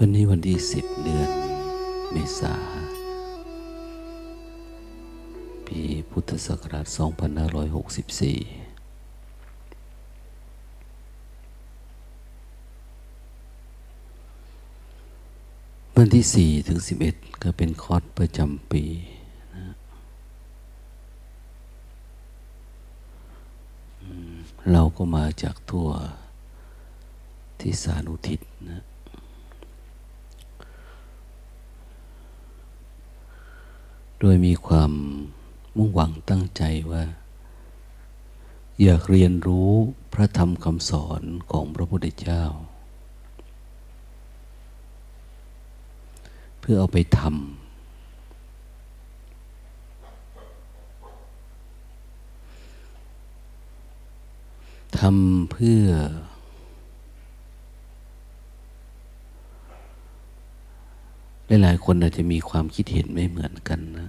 วันนี้วันที่สิบเดือนเมษา ปีพุทธศักราช 2564 วันที่สี่ถึงสิบเอ็ดก็เป็นคอร์สประจำปีนะเราก็มาจากทั่วที่สานุทิศนะ โดยมีความมุ่งหวังตั้งใจว่า อยากเรียนรู้พระธรรมคำสอนของพระพุทธเจ้า เพื่อเอาไปทำทำเพื่อ หลายๆคนอาจจะมีความคิดเห็นไม่เหมือนกันนะ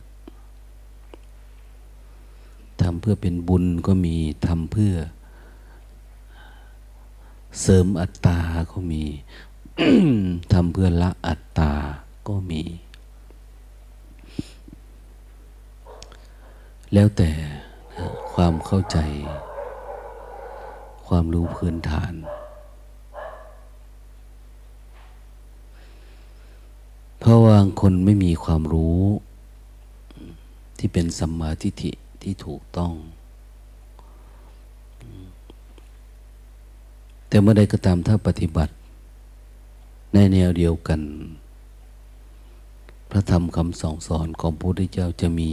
ทำเพื่อเป็นบุญก็มีทำเพื่อ เสริมอัตตาก็มีทำเพื่อละอัตตาก็มี แล้วแต่ความเข้าใจ ความรู้พื้นฐาน เพราะว่าคนไม่มีความรู้ที่เป็นสัมมาทิฏฐิที่ถูกต้อง แต่เมื่อใดก็ตามถ้าปฏิบัติ ในแนวเดียวกัน พระธรรมคำสองสอนของพระพุทธเจ้าจะมี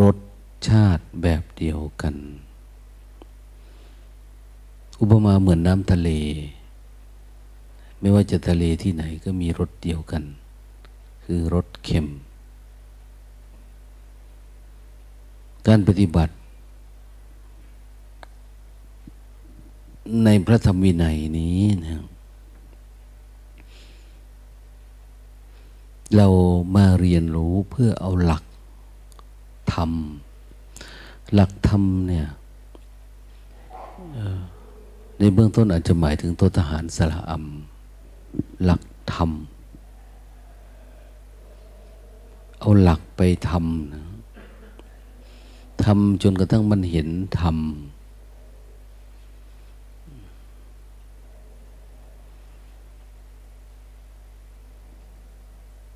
รสชาติแบบเดียวกัน อุปมาเหมือนน้ำทะเล ไม่ว่าจะทะเลที่ไหนก็มีรสเดียวกัน คือรสเค็ม การปฏิบัติ ในพระธรรมวินัยนี้นะเรามาเรียนรู้เพื่อเอาหลักธรรม หลักธรรมเนี่ยในเบื้องต้นอาจจะหมายถึงตัวทหารสละอัม หลักธรรม เอาหลักไปทำนะทำจนกระทั่งมันเห็นธรรม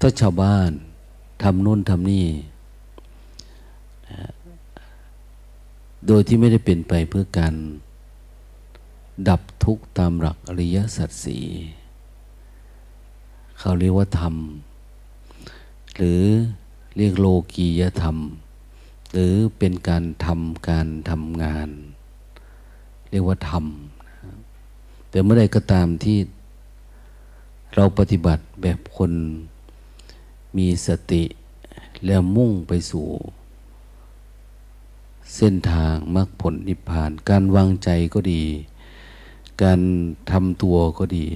ถ้าชาวบ้านทำนู่นทำนี่ โดยที่ไม่ได้เป็นไปเพื่อการดับทุกข์ตามหลักอริยสัจสี่ เขาเรียกว่าธรรม หรือเรียกโลกียธรรม หรือเป็นการทำการทำงาน เรียกว่าทำแต่เมื่อใดก็ตามที่เราปฏิบัติแบบคนมีสติ แล้วมุ่งไปสู่ เส้นทางมรรคผลนิพพาน การวางใจก็ดี การทำตัวก็ดี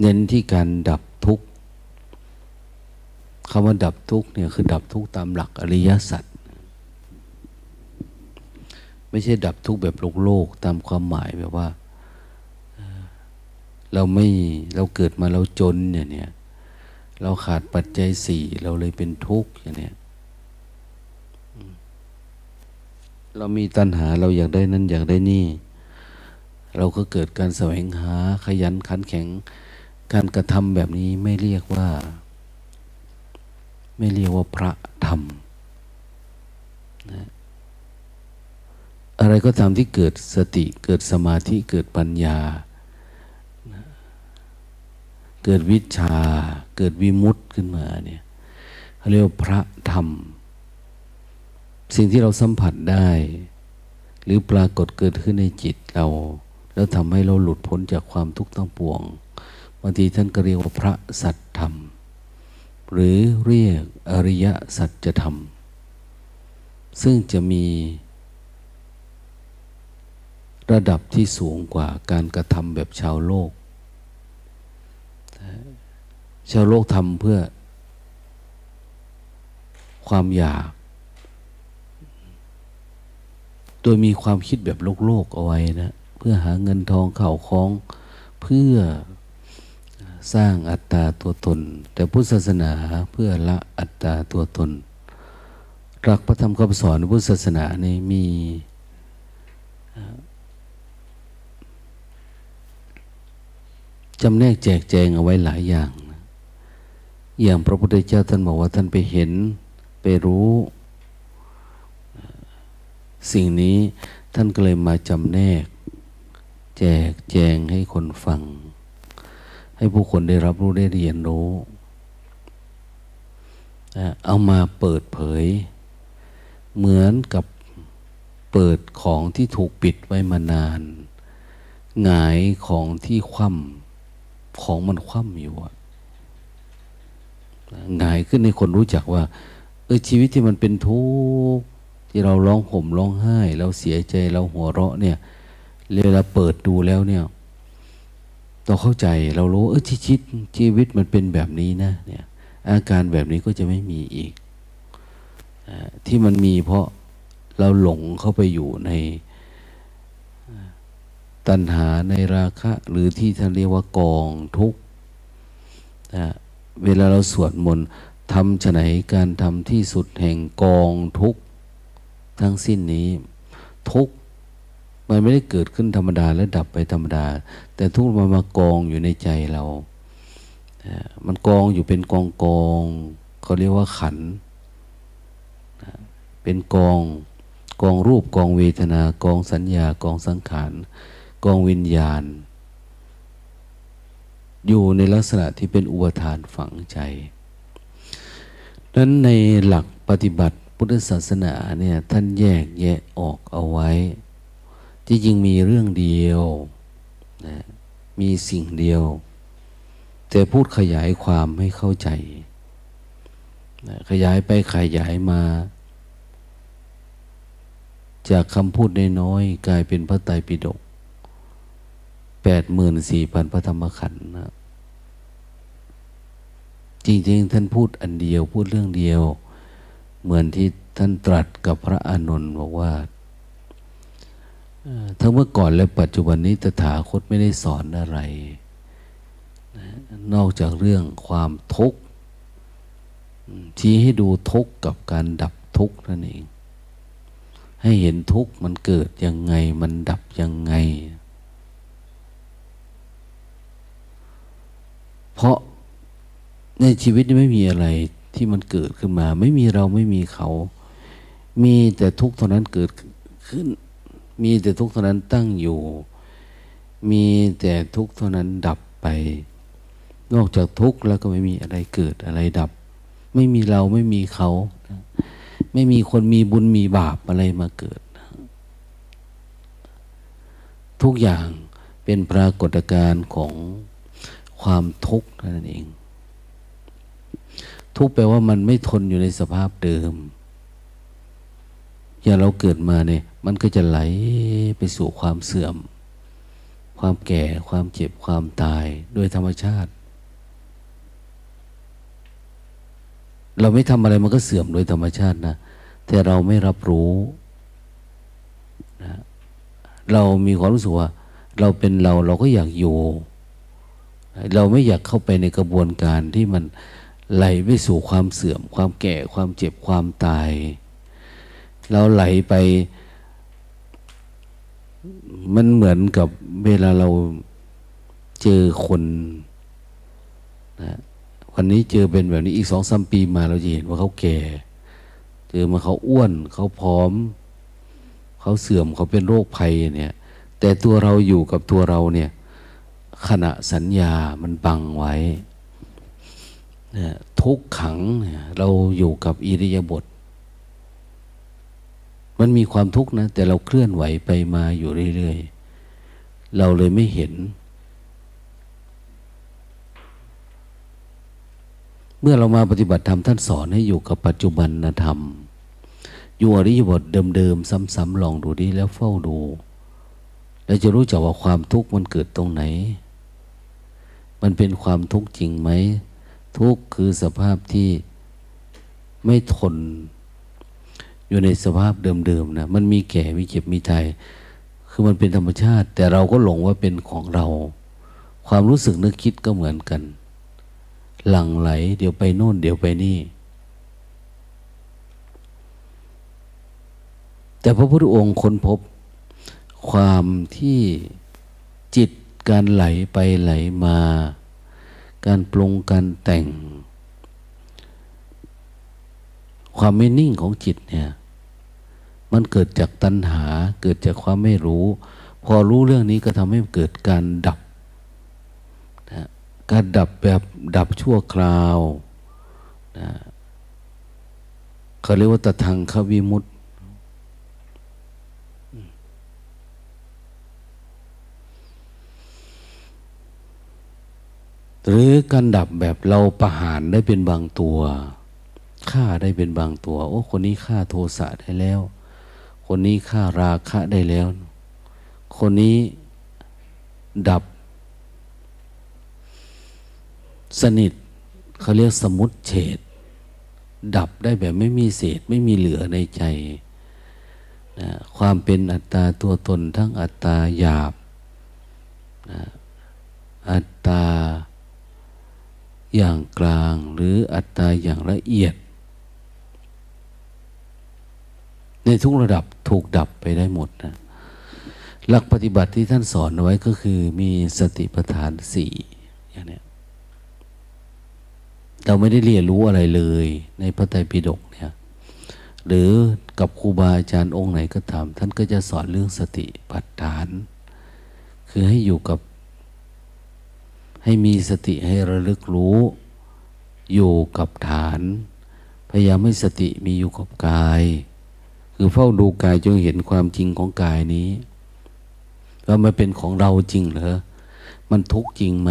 เน้นที่การดับทุกข์คำว่าดับทุกข์เนี่ยคือดับทุกข์ตามหลักอริยสัจไม่ใช่ดับทุกข์แบบโลกโลกตามความหมายแบบว่า เราไม่เราเกิดมาเราจนเนี่ยเนี่ยเราขาดปัจจัยสี่เราเลยเป็นทุกข์อย่างเนี้ยเรามีตัณหาเราอยากได้นั้นอยากได้นี่ เราก็เกิดการแสวงหาขยันขันแข็ง การกระทำแบบนี้ไม่เรียกว่า ไม่เรียกว่าพระธรรมนะอะไรก็ตามที่เกิดสติเกิดสมาธิเกิดปัญญา เกิดวิชา เกิดวิมุตต์ขึ้นมาเนี่ยเขาเรียกว่าพระธรรม สิ่งที่เราสัมผัสได้ หรือปรากฏเกิดขึ้นในจิตเรา แล้วทำให้เราหลุดพ้นจากความทุกข์ทั้งปวง บางทีท่านก็เรียกว่าพระสัตธรรม หรือเรียกอริยสัจธรรม ซึ่งจะมีระดับที่สูงกว่าการกระทำแบบชาวโลก ชาวโลกทำเพื่อความอยาก โดยมีความคิดแบบโลกโลกเอาไว้นะ เพื่อหาเงินทองเข่าคล้อง เพื่อ สร้างอัตตาตัวตน แต่พุทธศาสนาเพื่อละอัตตาตัวตนรักพระธรรมคำสอนพุทธศาสนานี่มีจำแนกแจกแจงเอาไว้หลายอย่าง อย่างพระพุทธเจ้าท่านบอกว่าท่านไปเห็นไปรู้ สิ่งนี้ท่านก็เลยมาจำแนก แจกแจงให้คนฟัง ให้ผู้คนได้รับรู้ได้เรียนรู้ เอามาเปิดเผย เหมือนกับเปิดของที่ถูกปิดไว้มานานหงายของที่คว่ำของมันคว่ำอยู่อะหงายขึ้นในคนรู้จักว่า เออชีวิตที่มันเป็นทุกข์ที่เราร้องห่มร้องไห้ เราเสียใจเราหัวเราะเนี่ยเวลาเปิดดูแล้วเนี่ย เราเข้าใจเรารู้เออชีวิตชีวิตมันเป็นแบบนี้นะเนี่ยอาการแบบนี้ก็จะไม่มีอีกอที่มันมีเพราะเราหลงเข้าไปอยู่ในตัณหาในราคะ หรือที่ท่านเรียกว่ากองทุกข์เวลาเราสวดมนต์ทำฉไหนการทำที่สุดแห่งกองทุกข์ทั้งสิ้นนี้ ทุกข์ มันไม่ได้เกิดขึ้นธรรมดาและดับไปธรรมดา แต่ทุกมันมากองอยู่ในใจเรา มันกองอยู่เป็นกองกองเขาเรียกว่าขัน เป็นกองกองรูปกองเวทนากองสัญญากองสังขารกองวิญญาณ อยู่ในลักษณะที่เป็นอุปทานฝังใจนั้นในหลักปฏิบัติพุทธศาสนาเนี่ยท่านแยกแยะออกเอาไว้ ที่จริงมีเรื่องเดียวนะมีสิ่งเดียว แต่พูดขยายความให้เข้าใจนะขยายไปขยายมา จากคำพูดน้อยกลายเป็นพระไตรปิฎกแปดหมื่นสี่พันพระธรรมขันธ์นะจริงๆ ท่านพูดอันเดียวพูดเรื่องเดียว เหมือนที่ท่านตรัสกับพระอานนท์บอกว่า ทั้งเมื่อก่อนและปัจจุบันนี้ตถาคตไม่ได้สอนอะไรนอกจากเรื่องความทุกข์ชี้ให้ดูทุกข์กับการดับทุกข์นั่นเอง ให้เห็นทุกข์มันเกิดยังไงมันดับยังไง เพราะในชีวิตนี้ไม่มีอะไรที่มันเกิดขึ้นมา ไม่มีเราไม่มีเขา มีแต่ทุกข์เท่านั้นเกิดขึ้น มีแต่ทุกข์เท่านั้นตั้งอยู่ มีแต่ทุกข์เท่านั้นดับไป นอกจากทุกข์แล้วก็ไม่มีอะไรเกิดอะไรดับ ไม่มีเราไม่มีเขา ไม่มีคนมีบุญมีบาปอะไรมาเกิด ทุกอย่างเป็นปรากฏการณ์ของความทุกข์นั่นเอง ทุกแปลว่ามันไม่ทนอยู่ในสภาพเดิม อย่างเราเกิดมาเนี่ย มันก็จะไหลไปสู่ความเสื่อม ความแก่ความเจ็บความตายด้วยธรรมชาติ เราไม่ทำอะไรมันก็เสื่อมโดยธรรมชาตินะแต่เราไม่รับรู้นะเรามีความรู้สึกว่า เราเป็นเราเราก็อยากอยู่ เราไม่อยากเข้าไปในกระบวนการที่มันไหลไปสู่ความเสื่อม ความแก่ความเจ็บความตาย เราไหลไป มันเหมือนกับเวลาเราเจอคนนะวันนี้เจอเป็นแบบนี้อีกสองสามปีมาเราจะเห็นว่าเขาแก่ เจอมาเขาอ้วน เขาพร้อม เขาเสื่อมเขาเป็นโรคภัยเนี่ย แต่ตัวเราอยู่กับตัวเราเนี่ย ขณะสัญญามันบังไว้ทุกขังเราอยู่กับอิริยาบถ มันมีความทุกข์นะ แต่เราเคลื่อนไหวไปมาอยู่เรื่อยๆ เราเลยไม่เห็น เมื่อเรามาปฏิบัติธรรมท่านสอนให้อยู่กับปัจจุบันธรรม อยู่อริยบทเดิมๆ ซ้ำๆลองดูดิแล้วเฝ้าดูเราจะรู้จักว่าความทุกข์มันเกิดตรงไหน มันเป็นความทุกข์จริงไหม ทุกข์คือสภาพที่ไม่ทน อยู่ในสภาพเดิมๆนะมันมีแก่มีเจ็บมีตายคือมันเป็นธรรมชาติ แต่เราก็หลงว่าเป็นของเรา ความรู้สึกนึกคิดก็เหมือนกัน หลั่งไหล เดี๋ยวไปโน่น เดี๋ยวไปนี่ แต่พระพุทธองค์ค้นพบ ความที่จิตการไหลไปไหลมา การปรุงการแต่ง ความไม่นิ่งของจิตเนี่ย มันเกิดจากตัณหา เกิดจากความไม่รู้ พอรู้เรื่องนี้ก็ทำให้เกิดการดับนะการดับแบบดับชั่วคราวนะเขาเรียกว่าตะทางขวิมุตหรือการดับแบบเราประหารได้เป็นบางตัวฆ่าได้เป็นบางตัว โอ้คนนี้ฆ่าโทสะได้แล้ว คนนี้ฆ่าราคะได้แล้ว คนนี้ดับ สนิทเขาเรียกสมุดเฉดดับได้แบบไม่มีเศษไม่มีเหลือในใจนะความเป็นอัตตาตัวตนทั้งอัตตาหยาบนะอัตตาอย่างกลางหรืออัตตาอย่างละเอียด ในทุกระดับถูกดับไปได้หมดนะหลักปฏิบัติที่ท่านสอนไว้ก็คือมีสติปัฏฐานสี่อย่างนี้เราไม่ได้เรียนรู้อะไรเลย ในพระไตรปิฎกเนี่ยหรือกับครูบาอาจารย์องค์ไหนก็ตามท่านก็จะสอนเรื่องสติปัฏฐาน คือให้อยู่กับ ให้มีสติให้ระลึกรู้ อยู่กับฐาน พยายามให้สติมีอยู่กับกาย คือเฝ้าดูกายจนเห็นความจริงของกายนี้ว่ามันเป็นของเราจริงเหรอมันทุกข์จริงไหม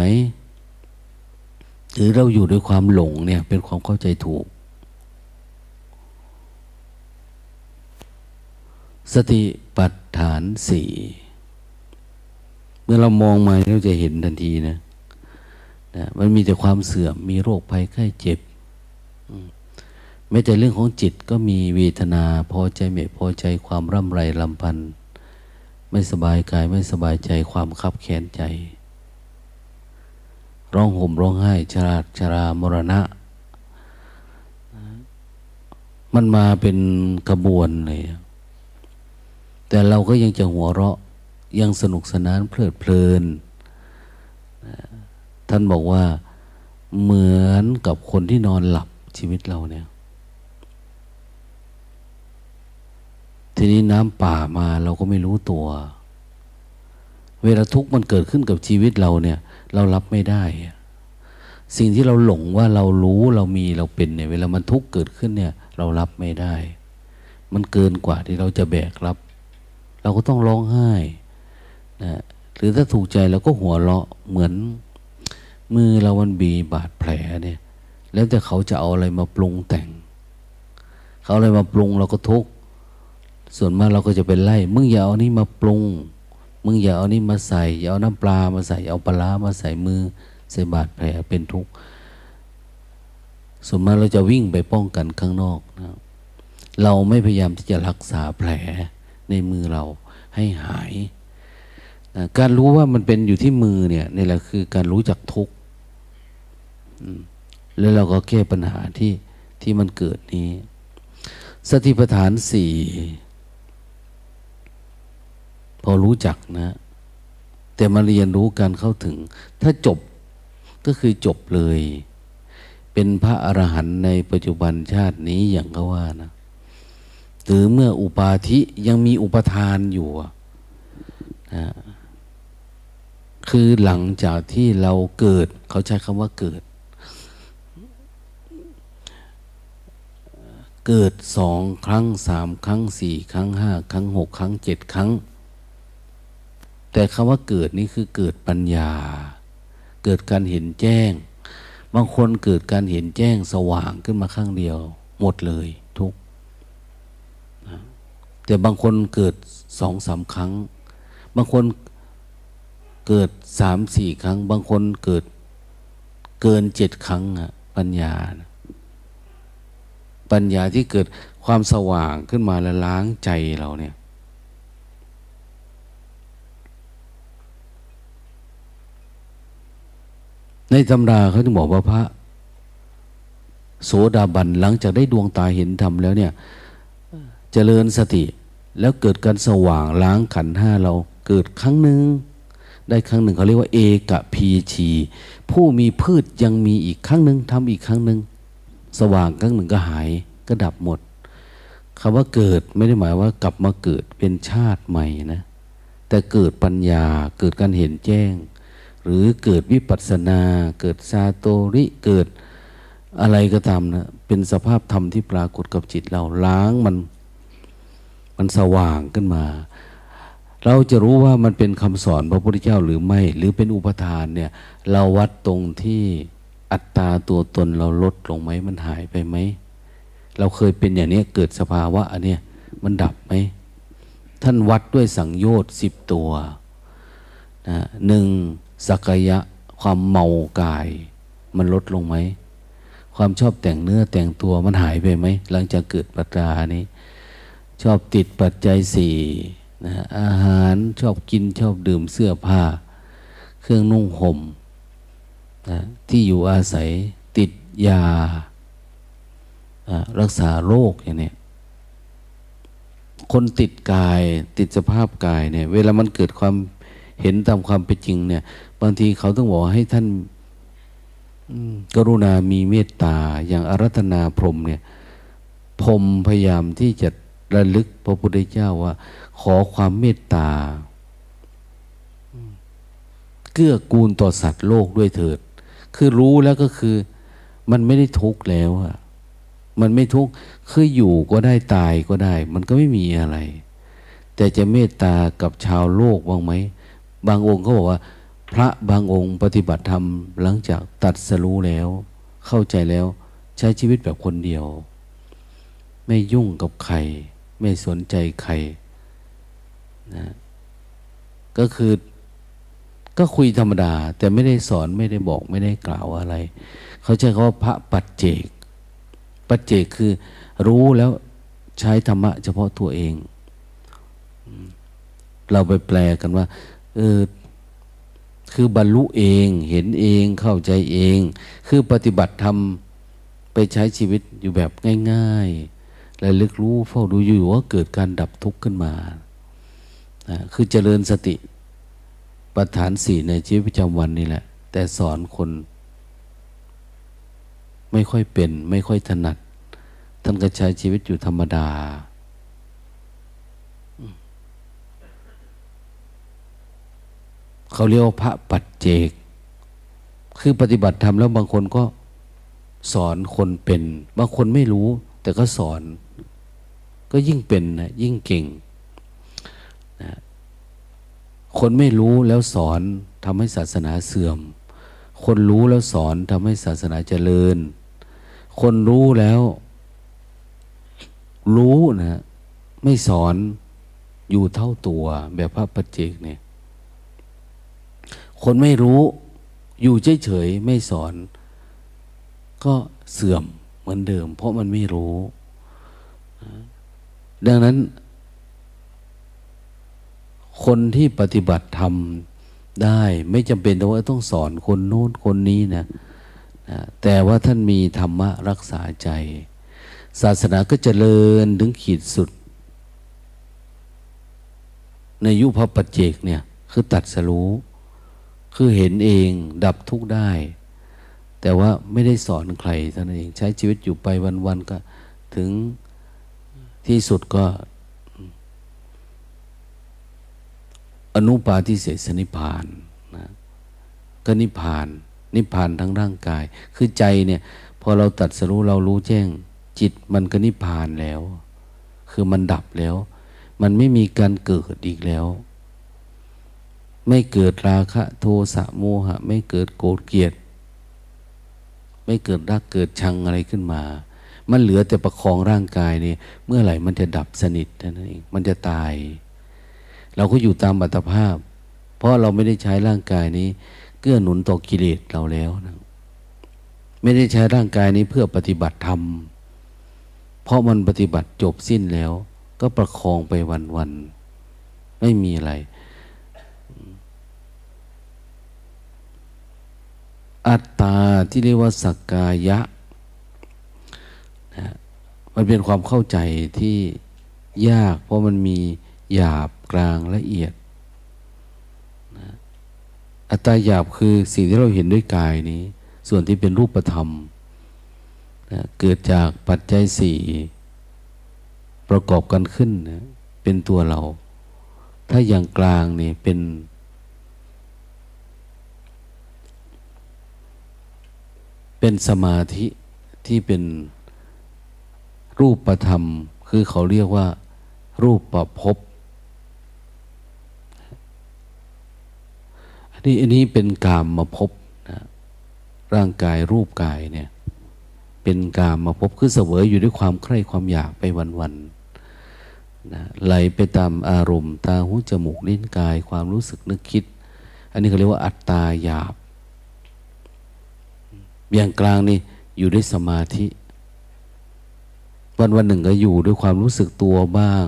หรือเราอยู่ด้วยความหลงเนี่ย เป็นความเข้าใจถูก สติปัฏฐานสี่เมื่อเรามองมาเราจะเห็นทันทีนะนะ มันมีแต่ความเสื่อม มีโรคภัยไข้เจ็บ ม้แต่เรื่องของจิตก็มีเวทนาพอใจไม่พอใจความร่ำไรลำพันธ์ไม่สบายกายไม่สบายใจความคับแค้นใจ ร้องห่มร้องไห้ชราชรามรณะ มันมาเป็นกระบวนเลยแต่เราก็ยังจะหัวเราะยังสนุกสนานเพลิดเพลิน ท่านบอกว่าเหมือนกับคนที่นอนหลับชีวิตเราเนี่ย ทีนี้น้ำป่ามาเราก็ไม่รู้ตัว เวลาทุกข์มันเกิดขึ้นกับชีวิตเราเนี่ย เรารับไม่ได้ สิ่งที่เราหลงว่าเรารู้เรามีเราเป็นเนี่ย เวลามันทุกข์เกิดขึ้นเนี่ย เรารับไม่ได้ มันเกินกว่าที่เราจะแบกรับ เราก็ต้องร้องไห้นะหรือถ้าถูกใจเราก็หัวเราะเหมือน มือเรามันบีบาดแผลเนี่ย แล้วแต่เขาจะเอาอะไรมาปรุงแต่ง เขาอะไรมาปรุงเราก็ทุกข์ ส่วนมากเราก็จะเป็นไล่ มึงอย่าเอานี่มาปรุง มึงอย่าเอานี่มาใส่ อย่าเอาน้ำปลามาใส่เอาปลามาใส่มือใส่บาดแผลเป็นทุกข์ ส่วนมากเราจะวิ่งไปป้องกันข้างนอกนะเราไม่พยายามที่จะรักษาแผลในมือเราให้หายนะการรู้ว่ามันเป็นอยู่ที่มือเนี่ยนี่แหละคือการรู้จักทุกข์แล้วเราก็แก้ปัญหาที่ที่มันเกิดนี้ สติปัฏฐานสี่ พอรู้จักนะ แต่มาเรียนรู้การเข้าถึง ถ้าจบก็คือจบเลย เป็นพระอรหันต์ในปัจจุบันชาตินี้อย่างเขาว่านะหรือเมื่ออุปาทิยังมีอุปทานอยู่นะคือหลังจากที่เราเกิด เขาใช้คำว่าเกิด เกิดสองครั้งสามครั้งสี่ครั้งห้าครั้งหกครั้งเจ็ดครั้ง แต่คำว่าเกิดนี่คือเกิดปัญญา เกิดการเห็นแจ้ง บางคนเกิดการเห็นแจ้งสว่างขึ้นมาข้างเดียว หมดเลยทุกแต่บางคนเกิดสองสามครั้ง บางคนเกิดสามสี่ครั้ง บางคนเกิดเกินเจ็ดครั้งอะปัญญาปัญญาที่เกิดความสว่างขึ้นมาแล้วล้างใจเราเนี่ย ในตำราเขาจะบอกว่าพระ โสดาบันหลังจากได้ดวงตาเห็นธรรมแล้วเนี่ยเจริญสติแล้วเกิดการสว่างล้างขันห้าเราเกิดครั้งหนึ่งได้ครั้งหนึ่งเขาเรียกว่าเอกพีชีผู้มีพืชยังมีอีกครั้งหนึ่งทำอีกครั้งหนึ่งสว่างครั้งหนึ่งก็หายก็ดับหมดคำว่าเกิดไม่ได้หมายว่ากลับมาเกิดเป็นชาติใหม่นะ แต่เกิดปัญญาเกิดการเห็นแจ้ง หรือเกิดวิปัสสนา เกิดซาโตริเกิดอะไรก็ตามนะเป็นสภาพธรรมที่ปรากฏกับจิตเราล้างมัน มันสว่างขึ้นมา เราจะรู้ว่ามันเป็นคำสอนพระพุทธเจ้าหรือไม่ หรือเป็นอุปทานเนี่ย เราวัดตรงที่อัตตาตัวตนเราลดลงไหมมันหายไปไหมเราเคยเป็นอย่างนี้เกิดสภาวะอันเนี้ยมันดับไหมท่านวัดด้วยสังโยชน์สิบตัวนะหนึ่ง สักยะความเมากาย มันลดลงไหม ความชอบแต่งเนื้อแต่งตัวมันหายไปไหม หลังจากเกิดปัจจานี้ ชอบติดปัจจัยสี่นะอาหารชอบกินชอบดื่มเสื้อผ้า เครื่องนุ่งห่มนะที่อยู่อาศัยติดยา รักษาโรคอย่างนี้คนติดกายติดสภาพกายเนี่ย เวลามันเกิดความ เห็นตามความเป็นจริงเนี่ย บางทีเขาต้องบอกให้ท่านกรุณามีเมตตาอย่างอารัธนาพรมเนี่ยพรมพยายามที่จะระลึกพระพุทธเจ้าว่า ขอความเมตตาเกื้อกูลต่อสัตว์โลกด้วยเถิด คือรู้แล้วก็คือ มันไม่ได้ทุกข์แล้วอะมันไม่ทุกข์คืออยู่ก็ได้ตายก็ได้ มันก็ไม่มีอะไร แต่จะเมตตากับชาวโลกบ้างไหม บางองค์เขาบอกว่า พระบางองค์ปฏิบัติธรรมหลังจากตัดสรู้แล้ว เข้าใจแล้วใช้ชีวิตแบบคนเดียว ไม่ยุ่งกับใคร ไม่สนใจใครนะก็คือก็คุยธรรมดา แต่ไม่ได้สอนไม่ได้บอกไม่ได้กล่าวอะไร เขาใช้คำว่าพระปัจเจก ปัจเจกคือรู้แล้วใช้ธรรมะเฉพาะตัวเอง เราไปแปลกันว่า เออคือบรรลุเองเห็นเองเข้าใจเอง คือปฏิบัติธรรมไปใช้ชีวิตอยู่แบบง่ายๆและลึกรู้เฝ้าดูอยู่ว่าเกิดการดับทุกข์ขึ้นมาคือเจริญสติประฐานสี่ในชีวิตประจำวันนี่แหละ แต่สอนคน ไม่ค่อยเป็น ไม่ค่อยถนัด ท่านก็ใช้ชีวิตอยู่ธรรมดา เขาเรียกว่าพระปัจเจก คือปฏิบัติธรรมแล้วบางคนก็สอนคนเป็น บางคนไม่รู้ แต่ก็สอน ก็ยิ่งเป็นนะยิ่งเก่งนะคนไม่รู้แล้วสอนทำให้ศาสนาเสื่อม คนรู้แล้วสอนทำให้ศาสนาเจริญ คนรู้แล้ว รู้นะไม่สอนอยู่เท่าตัวแบบพระปัจเจกเนี่ย คนไม่รู้อยู่เฉยๆไม่สอน ก็เสื่อมเหมือนเดิม เพราะมันไม่รู้ ดังนั้น คนที่ปฏิบัติธรรมได้ ไม่จำเป็นว่าต้องสอนคนโน้นคนนี้นะนะแต่ว่าท่านมีธรรมะรักษาใจ ศาสนาก็จเจริญถึงขีดสุด ในยุพระปัจเจกเนี่ย คือตัดสรู้ คือเห็นเองดับทุกข์ได้ แต่ว่าไม่ได้สอนใครเท่านั้นเองใช้ชีวิตอยู่ไปวันๆก็ถึงที่สุดก็ อนุปาทิเสสนิพานนะก็นิพาน นิพานทั้งร่างกาย คือใจเนี่ย พอเราตัดสรู้เรารู้แจ้ง จิตมันก็นิพานแล้ว คือมันดับแล้ว มันไม่มีการเกิดอีกแล้ว ไม่เกิดราคะโทสะโมหะ ไม่เกิดโกรธเกลียด ไม่เกิดรักเกิดชังอะไรขึ้นมา มันเหลือแต่ประคองร่างกายนี่เมื่อไหร่มันจะดับสนิทนั่นเองมันจะตาย เราก็อยู่ตามบัตภาพ เพราะเราไม่ได้ใช้ร่างกายนี้ เกื้อหนุนต่อกิเลสเราแล้วนะไม่ได้ใช้ร่างกายนี้เพื่อปฏิบัติธรรมเพราะมันปฏิบัติจบสิ้นแล้ว ก็ประคองไปวันๆไม่มีอะไร อัตตาที่เรียกว่าสักกายะนะมันเป็นความเข้าใจที่ยาก เพราะมันมีหยาบกลางละเอียดนะอัตตาหยาบคือสิ่งที่เราเห็นด้วยกายนี้ ส่วนที่เป็นรูปธรรมนะเกิดจากปัจจัยสี่ประกอบกันขึ้นนะเป็นตัวเรา ถ้าอย่างกลางนี่เป็น เป็นสมาธิที่เป็นรูปประธรรม คือเขาเรียกว่า รูปประพบอันนี้อันนี้เป็นกามมาพบนะร่างกายรูปกายเนี่ย เป็นกามมาพบคือเสวยอยู่ด้วยความใคร่ความอยากไปวันๆนะไหลไปตามอารมณ์ ตาหูจมูกลิ้นกาย ความรู้สึกนึกคิด อันนี้เขาเรียกว่าอัตตาหยาบ อย่างกลางนี่อยู่ด้วยสมาธิ วันวันหนึ่งก็อยู่ด้วยความรู้สึกตัวบ้าง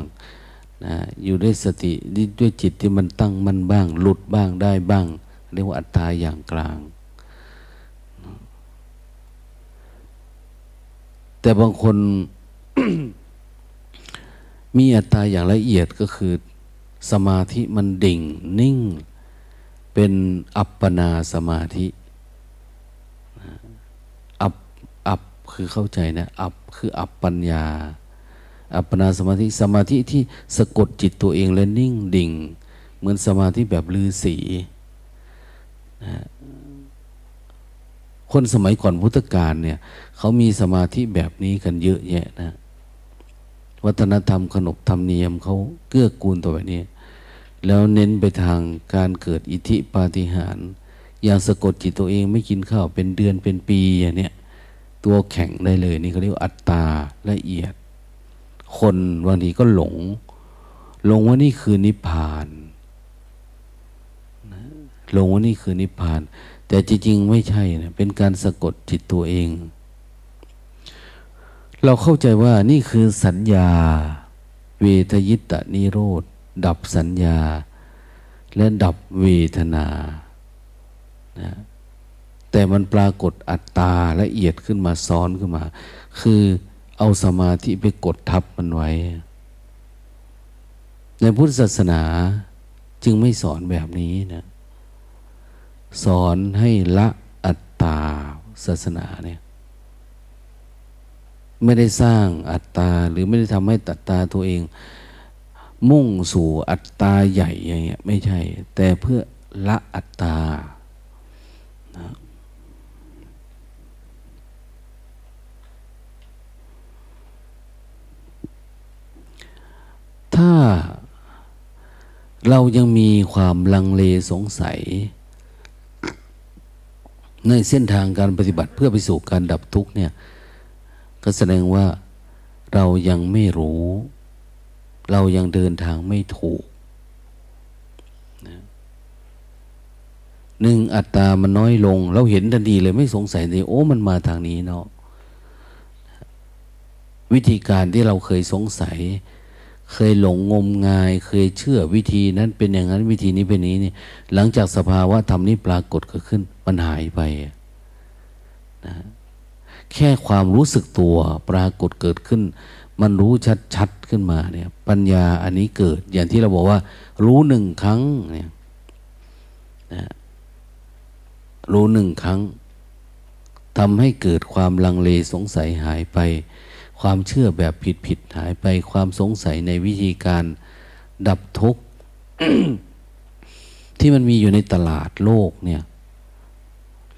นะอยู่ด้วยสติด้วยจิตที่มันตั้งมันบ้าง หลุดบ้างได้บ้าง เรียกว่าอัตตาอย่างกลาง แต่บางคนมีอัตตาอย่างละเอียดก็คือ สมาธิมันดิ่งนิ่ง เป็นอัปปนาสมาธิอับ คือเข้าใจนะ อับคืออับปัญญา อัปปนาสมาธิ สมาธิที่สะกดจิตตัวเองและนิ่งดิ่ง เหมือนสมาธิแบบลือสีนะคนสมัยก่อนพุทธกาลเนี่ยเขามีสมาธิแบบนี้กันเยอะแยะนะ วัฒนธรรมขนบธรรมเนียมเขาเกื้อกูลตัวแบบนี้ แล้วเน้นไปทางการเกิดอิทธิปาฏิหาริย์อย่างสะกดจิตตัวเองไม่กินข้าวเป็นเดือนเป็นปีอย่างเนี้ย ตัวแข็งได้เลย นี่เขาเรียกว่าอัตตาละเอียด คนบางทีก็หลง หลงว่านี่คือนิพพานหลงว่านี่คือนิพพาน แต่จริงๆไม่ใช่นะเป็นการสะกดจิตตัวเอง เราเข้าใจว่านี่คือสัญญา เวทยิตะนิโรธ ดับสัญญา และดับเวทนานะ แต่มันปรากฏอัตตาละเอียดขึ้นมาซ้อนขึ้นมา คือเอาสมาธิไปกดทับมันไว้ ในพุทธศาสนาจึงไม่สอนแบบนี้นะ สอนให้ละอัตตาศาสนาเนี่ยไม่ได้สร้างอัตตาหรือไม่ได้ทำให้ตัตตาตัวเอง มุ่งสู่อัตตาใหญ่อย่างเงี้ยไม่ใช่ แต่เพื่อละอัตตา ถ้าเรายังมีความลังเลสงสัย ในเส้นทางการปฏิบัติเพื่อไปสู่การดับทุกข์เนี่ย ก็แสดงว่าเรายังไม่รู้ เรายังเดินทางไม่ถูกหนึ่งอัตตามันน้อยลง เราเห็นทันทีเลยไม่สงสัยเลยโอ้มันมาทางนี้เนาะวิธีการที่เราเคยสงสัย เคยหลงงมงาย เคยเชื่อวิธีนั้นเป็นอย่างนั้นวิธีนี้เป็นนี้นี่หลังจากสภาวะธรรมนี้ปรากฏเกิดขึ้นมันหายไปนะแค่ความรู้สึกตัวปรากฏเกิดขึ้น มันรู้ชัดๆขึ้นมาเนี่ยปัญญาอันนี้เกิด อย่างที่เราบอกว่า รู้หนึ่งครั้งเนี่ยนะรู้หนึ่งครั้งทำให้เกิดความลังเลสงสัยหายไป ความเชื่อแบบผิดผิดหายไปความสงสัยในวิธีการดับทุกข์ ที่มันมีอยู่ในตลาดโลกเนี่ย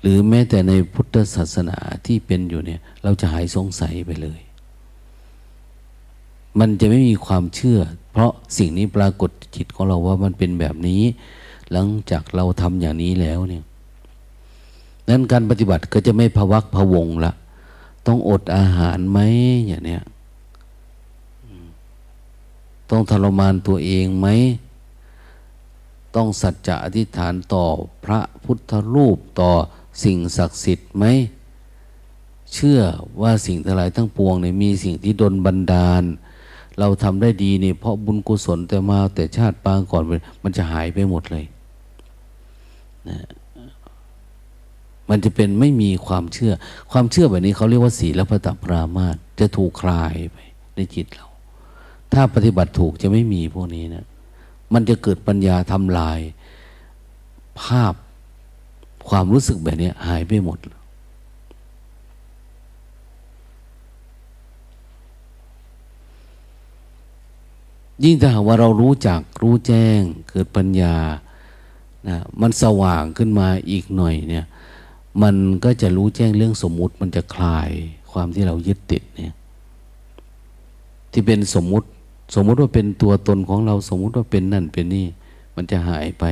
หรือแม้แต่ในพุทธศาสนาที่เป็นอยู่เนี่ย เราจะหายสงสัยไปเลย มันจะไม่มีความเชื่อ เพราะสิ่งนี้ปรากฏจิตของเราว่ามันเป็นแบบนี้ หลังจากเราทำอย่างนี้แล้วเนี่ยนั้นการปฏิบัติก็จะไม่พวักพวงละ ต้องอดอาหารไหมอย่างเนี้ยต้องทรมานตัวเองไหม ต้องสัจจะอธิษฐานต่อพระพุทธรูปต่อสิ่งศักดิ์สิทธิ์ไหม เชื่อว่าสิ่งทั้งหลายทั้งปวงเนี่ยมีสิ่งที่ดนบันดาล เราทำได้ดีเนี่ยเพราะบุญกุศลแต่มาแต่ชาติปางก่อนมันจะหายไปหมดเลยนะ มันจะเป็นไม่มีความเชื่อ ความเชื่อแบบนี้เขาเรียกว่าศีลปตปรามาตจะถูกคลายไปในจิตเรา ถ้าปฏิบัติถูกจะไม่มีพวกนี้นะ มันจะเกิดปัญญาทำลาย ภาพความรู้สึกแบบนี้หายไปหมด ยิ่งถ้าหากว่าเรารู้จักรู้แจ้ง เกิดปัญญานะมันสว่างขึ้นมาอีกหน่อยเนี่ย มันก็จะรู้แจ้งเรื่องสมมุติมันจะคลายความที่เรายึดติดเนี่ย ที่เป็นสมมุติ สมมุติว่าเป็นตัวตนของเราสมมุติว่าเป็นนั่นเป็นนี่ มันจะหายไป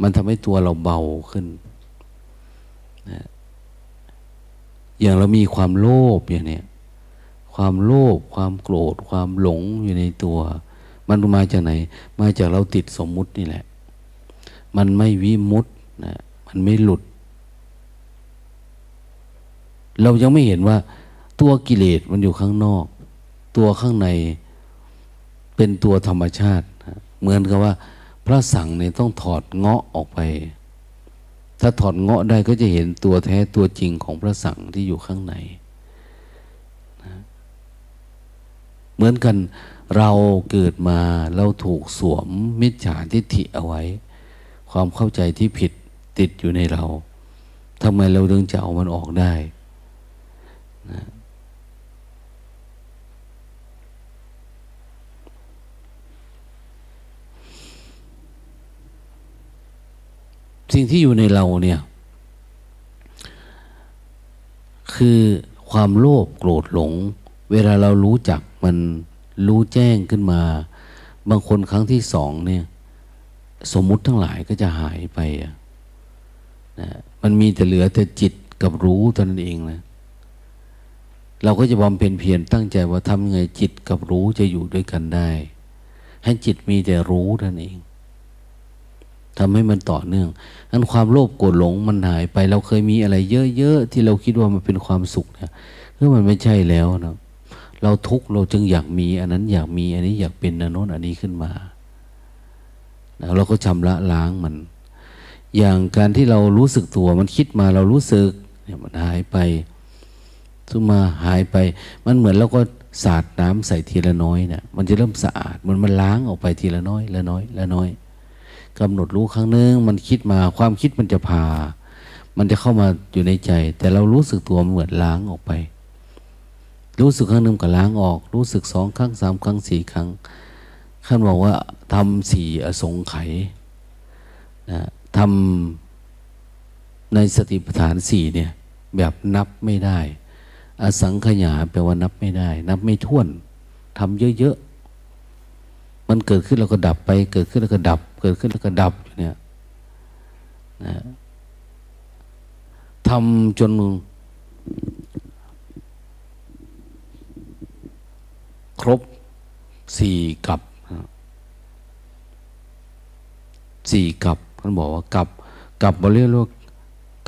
มันทำให้ตัวเราเบาขึ้นนะอย่างเรามีความโลภอย่างเนี้ยความโลภความโกรธ ความหลงอยู่ในตัว มันมาจากไหน มาจากเราติดสมมุตินี่แหละ มันไม่วิมุตนะมันไม่หลุด เรายังไม่เห็นว่า ตัวกิเลสมันอยู่ข้างนอก ตัวข้างในเป็นตัวธรรมชาติ เหมือนกับว่า พระสังเนี่ยต้องถอดเงาะออกไป ถ้าถอดเงาะได้ก็จะเห็นตัวแท้ตัวจริงของพระสังที่อยู่ข้างในนะเหมือนกันเราเกิดมาเราถูกสวมมิจฉาทิฏฐิเอาไว้ ความเข้าใจที่ผิดติดอยู่ในเราทำไมเราดึงจะเอามันออกได้ นะสิ่งที่อยู่ในเราเนี่ย คือความโลภโกรธหลง เวลาเรารู้จักมันรู้แจ้งขึ้นมา บางคนครั้งที่สองเนี่ย สมมุติทั้งหลายก็จะหายไปนะมันมีแต่เหลือแต่จิตกับรู้เท่านั้นเองนะ เราก็จะบำเพ็ญเพียรตั้งใจว่าทำไงจิตกับรู้จะอยู่ด้วยกันได้ ให้จิตมีแต่รู้นั่นเองทำให้มันต่อเนื่องนั้นความโลภโกรธหลงมันหายไป เราเคยมีอะไรเยอะๆที่เราคิดว่ามันเป็นความสุขเนี่ยคือมันไม่ใช่แล้วนะเราทุกข์เราจึงอยากมี อันนั้นอยากมี อันนี้อยากเป็นอันโน้นอันนี้ขึ้นมาแล้วเราก็ชำระล้างมัน อย่างการที่เรารู้สึกตัวมันคิดมาเรารู้สึกเนี่ยมันหายไป ซึงมาหายไป มันเหมือนเราก็สาดน้ำใส่ทีละน้อยเนะี่ยมันจะเริ่มสะอาดมันมันล้างออกไปทีละน้อยละน้อยละน้อยกำหนดรู้ครั้งนึงมันคิดมาความคิดมันจะพา มันจะเข้ามาอยู่ในใจ แต่เรารู้สึกตัวเหมือนล้างออกไป รู้สึกครั้งนึงก็ล้างออก รู้สึกสองครั้งสามครั้งสี่ครั้งขั้นบอกว่าทำสี่อสงไขยนะทำในสติปัฏฐานสี่เนี่ย แบบนับไม่ได้ อสังขยาแปลว่านับไม่ได้ นับไม่ถ้วนทำเยอะๆ มันเกิดขึ้นแล้วก็ดับไป เกิดขึ้นแล้วก็ดับ เกิดขึ้นแล้วก็ดับอยู่เนี่ยนะทำจนครบสี่กับสี่กับท่านบอกว่ากับกับเราเรียกว่า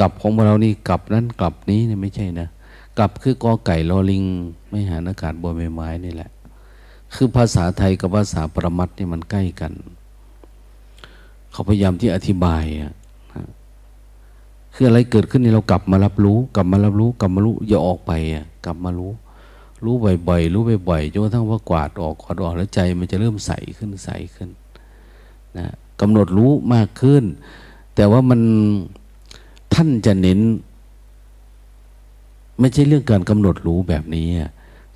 กับของเรานี่กับนั้นกับนี้เนี่ยไม่ใช่นะ กับคือกอไก่ลอลิง ไม่หานอากาศบนใบไม้นี่แหละ คือภาษาไทยกับภาษาประมัตนี่มันใกล้กัน เขาพยายามที่อธิบายอะคืออะไรเกิดขึ้นนี่เรากลับมารับรู้ กลับมารับรู้ กลับมารู้อย่าออกไปอะกลับมารู้ รู้บ่อยๆรู้บ่อยๆจนกระทั่งว่ากวาดออกกวาดออกแล้วใจ มันจะเริ่มใสขึ้นใสขึ้นนะกำหนดรู้มากขึ้น แต่ว่ามันท่านจะเน้น ไม่ใช่เรื่องการกำหนดรู้แบบนี้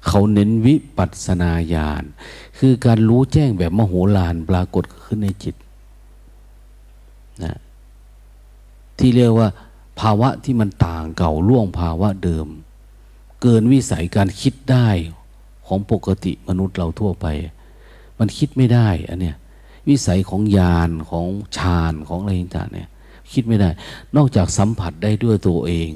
เขาเน้นวิปัสนาญาณ คือการรู้แจ้งแบบมโหฬารปรากฏขึ้นในจิตนะที่เรียกว่า ภาวะที่มันต่างเก่าล่วงภาวะเดิม เกินวิสัยการคิดได้ของปกติมนุษย์เราทั่วไป มันคิดไม่ได้อันเนี้ยวิสัยของญาณของฌานของอะไรต่างเนี่ย คิดไม่ได้ นอกจากสัมผัสได้ด้วยตัวเอง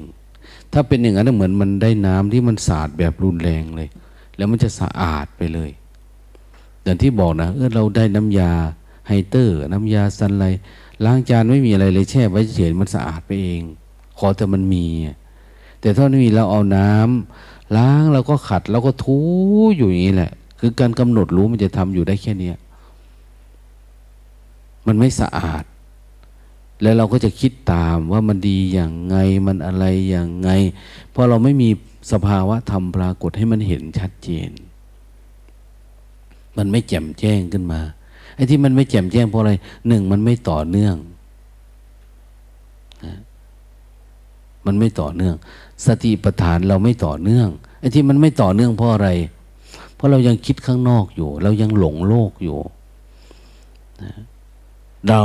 ถ้าเป็นอย่างนั้นเหมือนมันได้น้ำที่มันสะอาดแบบรุนแรงเลย แล้วมันจะสะอาดไปเลยอย่างที่บอกนะเออเราได้น้ำยาไฮเตอร์ น้ำยาซันไลล้างจานไม่มีอะไรเลยแช่ไว้เฉยมันสะอาดไปเอง ขอแต่มันมี แต่ถ้าไม่มีเราเอาน้ำล้างแล้วก็ขัดแล้วก็ทูอยู่อย่างนี้แหละ คือการกำหนดรู้มันจะทำอยู่ได้แค่นี้มันไม่สะอาด แล้วเราก็จะคิดตามว่ามันดีอย่างไงมันอะไรอย่างไง เพราะเราไม่มีสภาวะธรรมปรากฏให้มันเห็นชัดเจน มันไม่แจ่มแจ้งขึ้นมาไอ้ที่มันไม่แจ่มแจ้งเพราะอะไรหนึ่งมันไม่ต่อเนื่องมันไม่ต่อเนื่อง สติปัฏฐานเราไม่ต่อเนื่องไอ้ที่มันไม่ต่อเนื่องเพราะอะไร เพราะเรายังคิดข้างนอกอยู่ เรายังหลงโลกอยู่เรา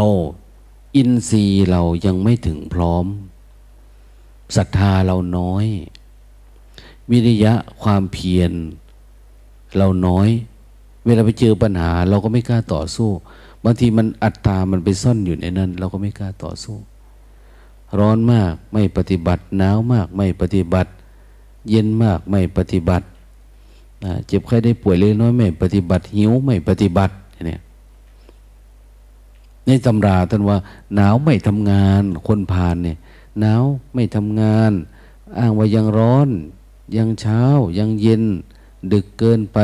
อินทรีย์เรายังไม่ถึงพร้อมศรัทธาเราน้อย วิริยะความเพียรเราน้อย เวลาไปเจอปัญหา เราก็ไม่กล้าต่อสู้บางทีมันอัตตามันไปซ่อนอยู่ในนั้น เราก็ไม่กล้าต่อสู้ ร้อนมากไม่ปฏิบัติหนาวมากไม่ปฏิบัติ เย็นมากไม่ปฏิบัติเจ็บไข้ได้ป่วยเล็กน้อยไม่ปฏิบัติหิวไม่ปฏิบัติ ในตำราท่านว่าหนาวไม่ทำงาน คนผ่านเนี่ยหนาวไม่ทำงาน อ้างว่ายังร้อน ยังเช้า ยังเย็น ดึกเกินไป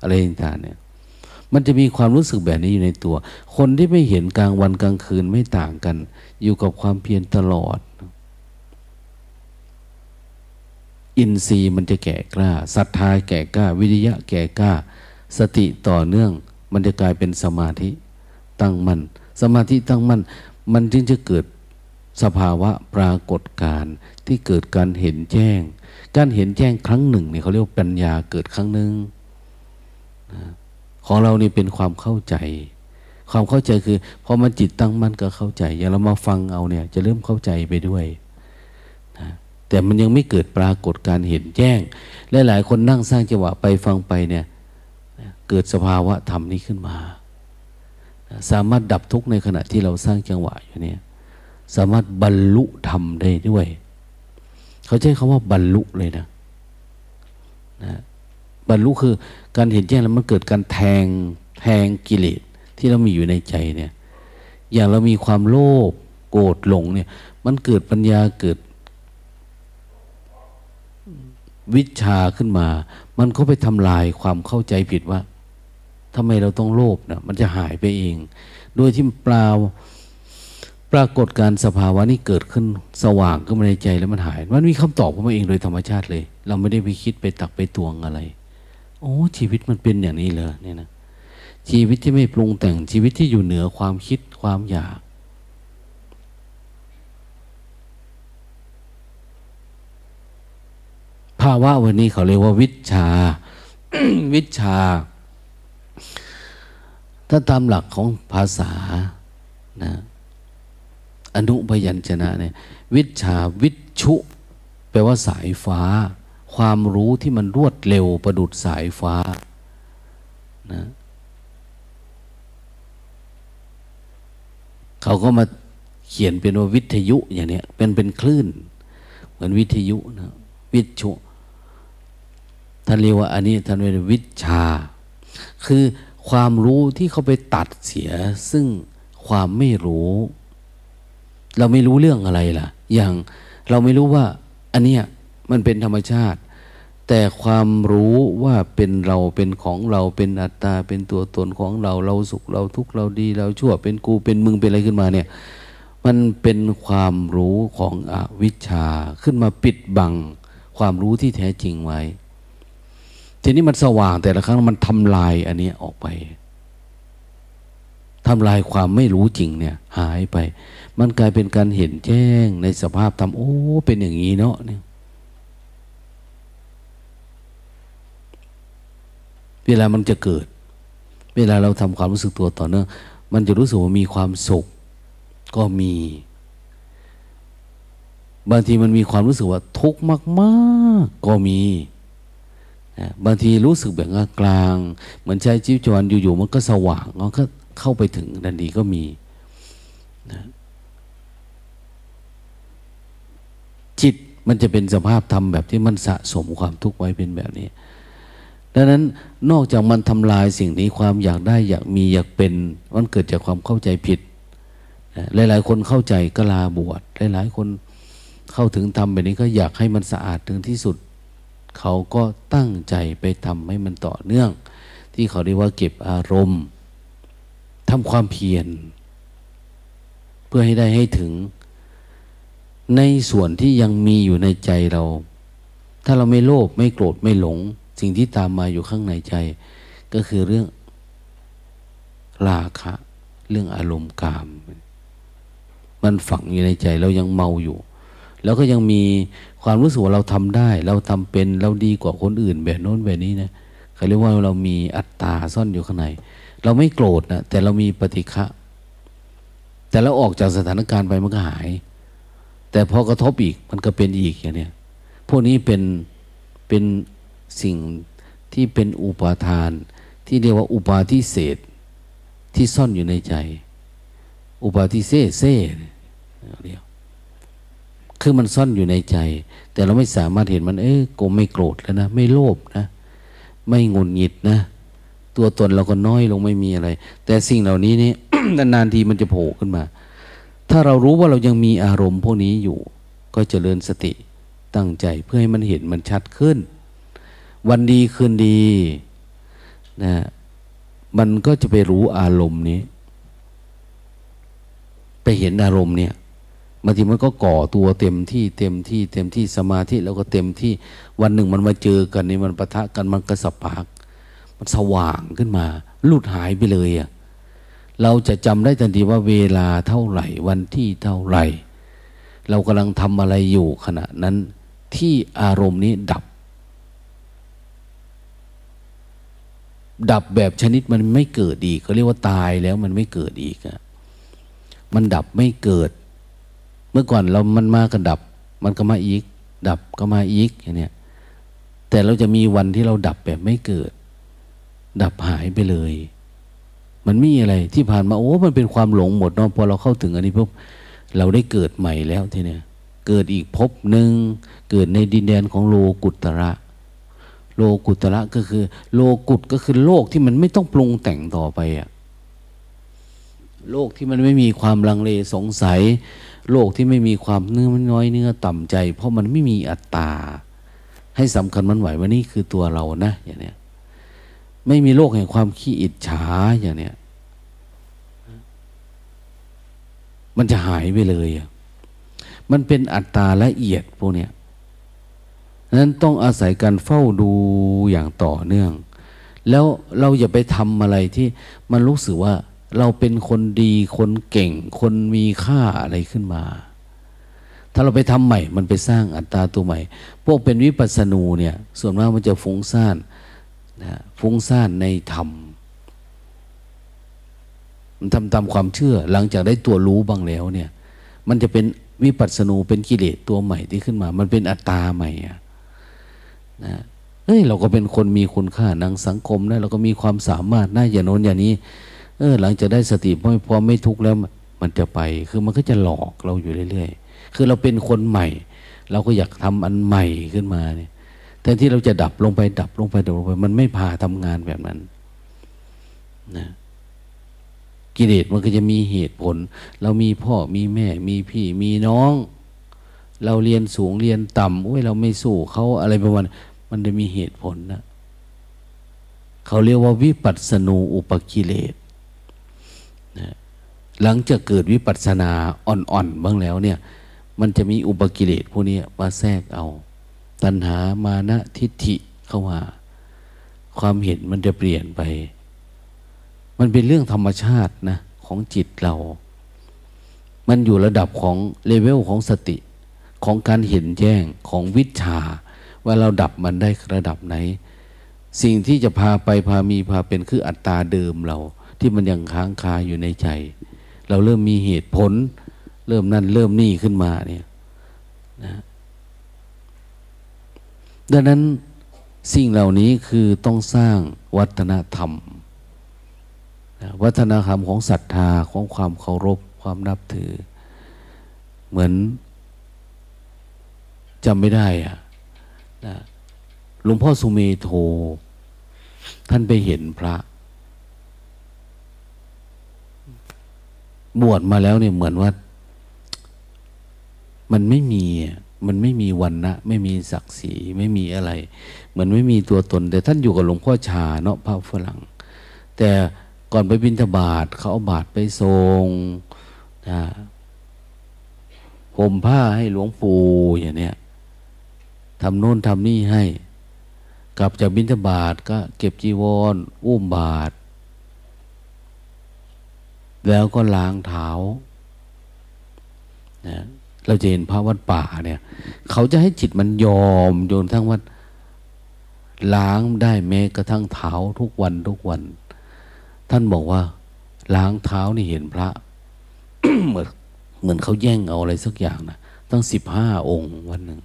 อะไรต่างเนี่ยมันจะมีความรู้สึกแบบนี้อยู่ในตัว คนที่ไม่เห็นกลางวันกลางคืนไม่ต่างกัน อยู่กับความเพียรตลอด อินทรีย์มันจะแก่กล้าศรัทธาแก่กล้า วิริยะแก่กล้า สติต่อเนื่อง มันจะกลายเป็นสมาธิ ตั้งมัน่น สมาธิตั้งมัน่นมันจึงจะเกิดสภาวะปรากฏการที่เกิดการเห็นแจ้ง การเห็นแจ้งครั้งหนึ่งเนี่ยเขาเรียกปัญญาเกิดครั้งหนึ่งของเรานี่เป็นความเข้าใจ ความเข้าใจคือพอมันจิตตั้งมั่นก็เข้าใจ อย่างเรามาฟังเอาเนี่ย จะเริ่มเข้าใจไปด้วยนะแต่มันยังไม่เกิดปรากฏการเห็นแจ้งและหลายคนนั่งสร้างจังหวะไปฟังไปเนี่ย เกิดสภาวะธรรมนี้ขึ้นมา สามารถดับทุกข์ในขณะที่เราสร้างจังหวะอยู่เนี่ย สามารถบรรลุธรรมได้ด้วย เขาใช้คำว่าบรรลุเลยนะนะบรรลุคือการเห็นแจ้งแล้วมันเกิดการแทงแทงกิเลสที่เรามีอยู่ในใจเนี่ย อย่างเรามีความโลภโกรธหลงเนี่ย มันเกิดปัญญาเกิด วิชาขึ้นมา มันก็ไปทำลายความเข้าใจผิดว่า ทำไมเราต้องโลภนะมันจะหายไปเอง โดยที่เปล่าปรากฏการสภาวะนี้เกิดขึ้นสว่างขึ้นมาในใจแล้วมันหาย มันมีคำตอบขึ้นมาเองโดยธรรมชาติเลย เราไม่ได้ไปคิดไปตักไปตวงอะไร โอ้ชีวิตมันเป็นอย่างนี้เลยเนี่ยนะชีวิตที่ไม่ปรุงแต่งชีวิตที่อยู่เหนือความคิดความอยาก ภาวะวันนี้เขาเรียกว่าวิชา วิชา ถ้าตามหลักของภาษานะอนุพยัญชนะเนี่ยวิชาวิชุ แปลว่าสายฟ้า ความรู้ที่มันรวดเร็วประดุดสายฟ้านะเขาก็มาเขียนเป็นว่าวิทยุอย่างเนี้ยเป็นเป็นคลื่น เหมือนวิทยุนะวิชุท่านเรียกว่าอันนี้ท่านเรียกวิชา คือ ความรู้ที่เขาไปตัดเสีย ซึ่งความไม่รู้ เราไม่รู้เรื่องอะไรล่ะ อย่างเราไม่รู้ว่า อันเนี้ยมันเป็นธรรมชาติ แต่ความรู้ว่าเป็นเราเป็นของเราเป็นอัตตา เป็นตัวตนของเรา เราสุขเราทุกข์เราดี เราชั่วเป็นกูเป็นมึงเป็นอะไรขึ้นมาเนี่ย มันเป็นความรู้ของอวิชชาขึ้นมาปิดบังความรู้ที่แท้จริงไว้ ทีนี้มันสว่างแต่ละครั้งมันทำลายอันนี้ออกไปทำลายความไม่รู้จริงเนี่ย หายไป มันกลายเป็นการเห็นแจ้งในสภาพทำโอ้เป็นอย่างนี้เนาะเนี่ยเวลามันจะเกิด เวลาเราทำความรู้สึกตัวต่อเนื่องมันจะรู้สึกว่ามีความสุข ก็มี บางทีมันมีความรู้สึกว่าทุกข์มาก ๆ ก็มี บางทีรู้สึกแบบกลางเหมือนใช้ชีวิตวันอยู่ๆมันก็สว่างมันก็เข้าไปถึงดันดีก็มีนะจิตมันจะเป็นสภาพธรรมแบบที่มันสะสมความทุกข์ไว้เป็นแบบนี้ ดังนั้นนอกจากมันทำลายสิ่งนี้ความอยากได้อยากมีอยากเป็นมันเกิดจากความเข้าใจผิดหลายๆ คนเข้าใจก็ลาบวชหลายๆ คนเข้าถึงธรรมแบบนี้ก็อยากให้มันสะอาดถึงที่สุด เขาก็ตั้งใจไปทำให้มันต่อเนื่อง ที่เขาเรียกว่าเก็บอารมณ์ทำความเพียร เพื่อให้ได้ให้ถึง ในส่วนที่ยังมีอยู่ในใจเรา ถ้าเราไม่โลภไม่โกรธไม่หลง สิ่งที่ตามมาอยู่ข้างในใจ ก็คือเรื่องราคะ เรื่องอารมณ์กาม มันฝังอยู่ในใจเรายังเมาอยู่ แล้วก็ยังมีความรู้สึกว่าเราทำได้ เราทำเป็นเราดีกว่าคนอื่นแบบโน้นแบบนี้นะเขาเรียกว่าเรามีอัตตาซ่อนอยู่ข้างใน เราไม่โกรธนะแต่เรามีปฏิฆะแต่เราออกจากสถานการณ์ไปมันก็หาย แต่พอกระทบอีกมันก็เป็นอีกอย่างเนี้ยพวกนี้เป็นเป็นสิ่งที่เป็นอุปาทาน ที่เรียกว่าอุปาทิเศษที่ซ่อนอยู่ในใจ อุปาทิเศษเซเรียก คือมันซ่อนอยู่ในใจ แต่เราไม่สามารถเห็นมัน เอ้กูไม่โกรธแล้วนะ ไม่โลภนะ ไม่งุนหงิดนะ ตัวตนเราก็น้อยลงไม่มีอะไร แต่สิ่งเหล่านี้นี่นานๆทีมันจะโผล่ขึ้นมา ถ้าเรารู้ว่าเรายังมีอารมณ์พวกนี้อยู่ ก็จเจริญสติตั้งใจเพื่อให้มันเห็นมันชัดขึ้น วันดีคืนดีนะมันก็จะไปรู้อารมณ์นี้ ไปเห็นอารมณ์เนี่ย บางทีมันก็ก่อตัวเต็มที่เต็มที่เต็มที่สมาธิแล้วก็เต็มที่วันหนึ่งมันมาเจอกันนี่มันปะทะกันมันกระสับปากมันสว่างขึ้นมาลุดหายไปเลยอะ่ะเราจะจำได้ทันทีว่าเวลาเท่าไหร่ วันที่เท่าไหร่ เรากำลังทำอะไรอยู่ขณะนั้นที่อารมณ์นี้ดับ ดับแบบชนิดมันไม่เกิดอีกเขาเรียกว่าตายแล้วมันไม่เกิดอีกอะมันดับไม่เกิด เมื่อก่อนเรามันมากระดับ มันก็มาอีก ดับก็มาอีกอย่างเนี้ยแต่เราจะมีวันที่เราดับแบบไม่เกิด ดับหายไปเลย มันมีอะไรที่ผ่านมาโอ้มันเป็นความหลงหมดเนาะพอเราเข้าถึงอันนี้ปุ๊บเราได้เกิดใหม่แล้วทีเนี้ยเกิดอีกภพหนึ่งเกิดในดินแดนของโลกุตระ โลกุตระก็คือ โลกุตก็คือโลกที่มันไม่ต้องปรุงแต่งต่อไปอะโลกที่มันไม่มีความลังเลสงสัย โลกที่ไม่มีความเนื้อมันน้อยเนื้อต่ำใจ เพราะมันไม่มีอัตตา ให้สำคัญมันไหวว่านี่คือตัวเรานะอย่างเนี้ยไม่มีโลกแห่งความขี้อิจฉาอย่างเนี้ยมันจะหายไปเลย มันเป็นอัตตาละเอียดพวกเนี้ยนั้นต้องอาศัยการเฝ้าดูอย่างต่อเนื่อง แล้วเราอย่าไปทำอะไรที่มันรู้สึกว่า เราเป็นคนดีคนเก่ง คนมีค่าอะไรขึ้นมา ถ้าเราไปทำใหม่ มันไปสร้างอัตตาตัวใหม่ พวกเป็นวิปัสสนูเนี่ย ส่วนมากมันจะฟุ้งซ่านนะฟุ้งซ่านในธรรม มันทำตามความเชื่อ หลังจากได้ตัวรู้บ้างแล้วเนี่ย มันจะเป็นวิปัสสนูเป็นกิเลสตัวใหม่ที่ขึ้นมา มันเป็นอัตตาใหม่อะนะเฮ้ยเราก็เป็นคนมีคุณค่านังสังคมนะเราก็มีความสามารถนะอย่างโน้นอย่างนี้ เออ หลังจากได้สติพอพอไม่ทุกข์แล้วมันจะไป คือมันก็จะหลอกเราอยู่เรื่อยๆ คือเราเป็นคนใหม่ เราก็อยากทำอันใหม่ขึ้นมาเนี่ยแทนที่เราจะดับลงไปดับลงไปดับลงไป มันไม่พาทำงานแบบนั้นนะกิเลสมันก็จะมีเหตุผล เรามีพ่อมีแม่ มีพี่มีน้อง เราเรียนสูงเรียนต่ำโอ้ยเราไม่สู้เขาอะไรประมาณมันจะมีเหตุผลนะเขาเรียกว่าวิปัสสนูอุปกิเลส นะหลังจากเกิดวิปัสสนาอ่อนๆบ้างแล้วเนี่ย มันจะมีอุปกิเลสพวกนี้มาแทรกเอา ตัณหามานะทิฏฐิเข้ามา ความเห็นมันจะเปลี่ยนไป มันเป็นเรื่องธรรมชาตินะของจิตเรา มันอยู่ระดับของเลเวลของสติของการเห็นแจ้งของวิชา ว่าเราดับมันได้ระดับไหน สิ่งที่จะพาไปพามีพาเป็นคืออัตตาเดิมเรา ที่มันยังค้างคาอยู่ในใจ เราเริ่มมีเหตุผล เริ่มนั่นเริ่มนี่ขึ้นมาเนี่ยนะดังนั้นสิ่งเหล่านี้คือต้องสร้างวัฒนธรรม วัฒนธรรมของศรัทธาของความเคารพความนับถือ เหมือนจำไม่ได้อะนะหลวงพ่อสุเมโท ท่านไปเห็นพระ บวชมาแล้วเนี่ยเหมือนว่า มันไม่มีมันไม่มีวันนะไม่มีศักดิ์ศรีไม่มีอะไร เหมือนไม่มีตัวตน แต่ท่านอยู่กับหลวงพ่อชาเนาะพระฝรั่ง แต่ก่อนไปบิณฑบาตเขาเอาบาตรไปทรงนะห่มผ้าให้หลวงปู่อย่างเนี้ยทำโน่นทำนี่ให้ กลับจากบิณฑบาตก็เก็บจีวรอุ้มบาตร แล้วก็ล้างเท้านะเราจะเห็นพระวัดป่าเนี่ย เขาจะให้จิตมันยอมโยนทั้งวัดล้างได้แม้กระทั่งเท้าทุกวันทุกวัน ท่านบอกว่า ล้างเท้านี่เห็นพระ เหมือนเหมือนเขาแย่งเอาอะไรสักอย่างนะตั้งสิบห้าองค์วันหนึ่ง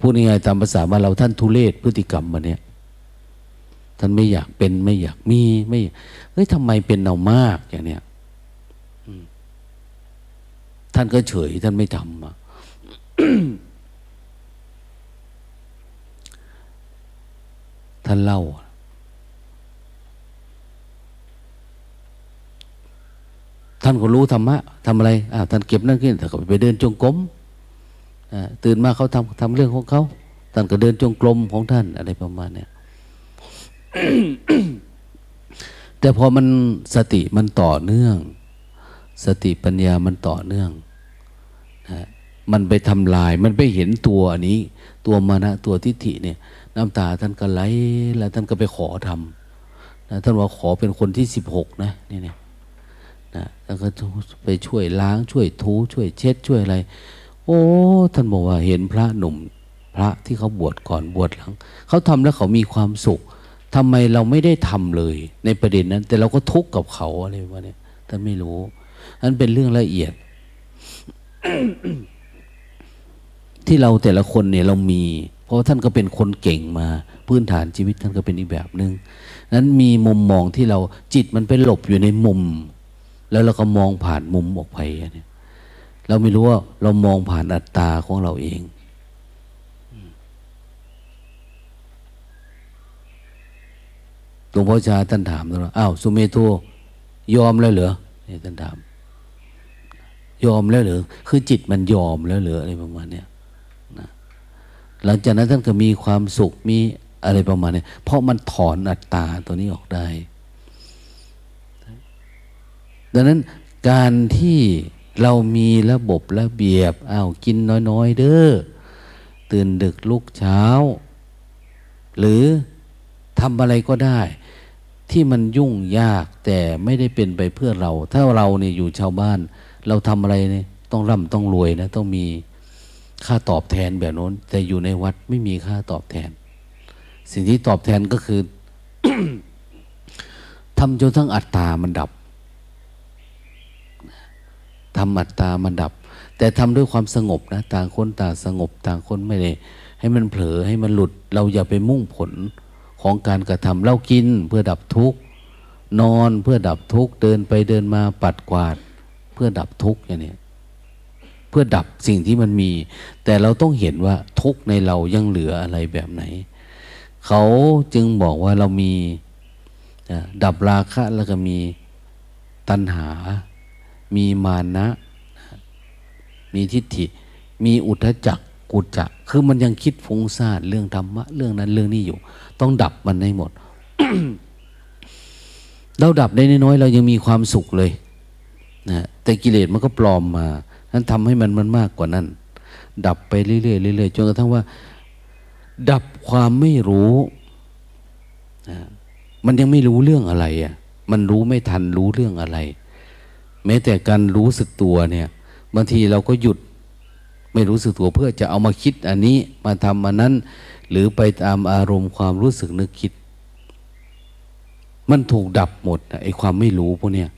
พูดง่ายๆตามภาษาบ้านเราท่านทุเลศพฤติกรรมมาเนี่ย ท่านไม่อยากเป็นไม่อยากมีไม่เฮ้ยทำไมเป็นเอามากอย่างเนี้ยท่านก็เฉยท่านไม่ทำอะท่านเล่า ท่านก็รู้ธรรมะทำอะไรอ่าท่านเก็บนั่นขึ้นแต่ก็ไปเดินจงกรมตื่นมาเขาทำทำเรื่องของเขา ท่านก็เดินจงกรมของท่านอะไรประมาณเนี้ย แต่พอมันสติมันต่อเนื่อง สติปัญญามันต่อเนื่องนะมันไปทำลาย มันไปเห็นตัวนี้ ตัวมานะตัวทิฏฐิเนี่ย น้ำตาท่านก็ไหลแล้วท่านก็ไปขอทำนะท่านว่าขอเป็นคนที่สิบหกนะนี่เนี่ยนะแล้วก็ไปช่วยล้างช่วยทูช่วยเช็ดช่วยอะไร โอ้ท่านบอกว่าเห็นพระหนุ่ม พระที่เขาบวชก่อนบวชหลัง เขาทำแล้วเขามีความสุข ทำไมเราไม่ได้ทำเลย ในประเด็นนั้น แต่เราก็ทุกข์กับเขาอะไรวะเนี่ยท่านไม่รู้นั้นเป็นเรื่องละเอียด ที่เราแต่ละคนเนี่ยเรามี เพราะท่านก็เป็นคนเก่งมา พื้นฐานชีวิตท่านก็เป็นอีกแบบหนึง่งนั้นมีมุมมองที่เราจิตมันไปหลบอยู่ในมุม แล้วเราก็มองผ่านมุมออกไปเนี่ยเราไม่รู้ว่าเรามองผ่านอัตตาของเราเอง หลวงพ่อชาท่านถามว่าอ้าวสุเมโทยอมแล้วเหรอนี่ท่านถาม ยอมแล้วเหรอคือจิตมันยอมแล้วเหรออะไรประมาณเนี้ยนะหลังจากนั้นท่านก็มีความสุขมีอะไรประมาณนี้เพราะมันถอนอัตตาตัวนี้ออกได้ ดังนั้นการที่เรามีระบบระเบียบอ้าวกินน้อย ๆ เด้อตื่นดึกลุกเช้า หรือ ทำอะไรก็ได้ ที่มันยุ่งยากแต่ไม่ได้เป็นไปเพื่อเรา ถ้าเราเนี่ยอยู่ชาวบ้าน เราทำอะไรเนี่ยต้องร่ำต้องรวยนะต้องมีค่าตอบแทนแบบนั้น แต่อยู่ในวัดไม่มีค่าตอบแทน สิ่งที่ตอบแทนก็คือทำจนทั้งอัตตามันดับทำอัตตามันดับ แต่ทำด้วยความสงบนะ ต่างคนต่างสงบ ต่างคนไม่ได้ให้มันเผลอให้มันหลุด เราอย่าไปมุ่งผล ของการกระทำเรากินเพื่อดับทุกข์นอนเพื่อดับทุกข์เดินไปเดินมาปัดกวาด เพื่อดับทุกข์อย่างนี้เพื่อดับสิ่งที่มันมี แต่เราต้องเห็นว่าทุกข์ในเรายังเหลืออะไรแบบไหน เขาจึงบอกว่าเรามีดับราคะแล้วก็มีตัณหา มีมานะ มีทิฏฐิ มีอุทธจักกุจจะคือมันยังคิดฟุ้งซ่านเรื่องธรรมะ เรื่องนั้นเรื่องนี้อยู่ ต้องดับมันให้หมด เราดับได้น้อยเรายังมีความสุขเลยนะแต่กิเลสมันก็ปลอมมานั้นทำให้มันมันมากกว่านั้น ดับไปเรื่อยๆเรื่อยๆจนกระทั่งว่า ดับความไม่รู้นะมันยังไม่รู้เรื่องอะไรอะ มันรู้ไม่ทันรู้เรื่องอะไร แม้แต่การรู้สึกตัวเนี่ยบางทีเราก็หยุดไม่รู้สึกตัวเพื่อจะเอามาคิดอันนี้มาทำอันนั้น หรือไปตามอารมณ์ความรู้สึกนึกคิด มันถูกดับหมดไอ้ความไม่รู้พวกเนี้ย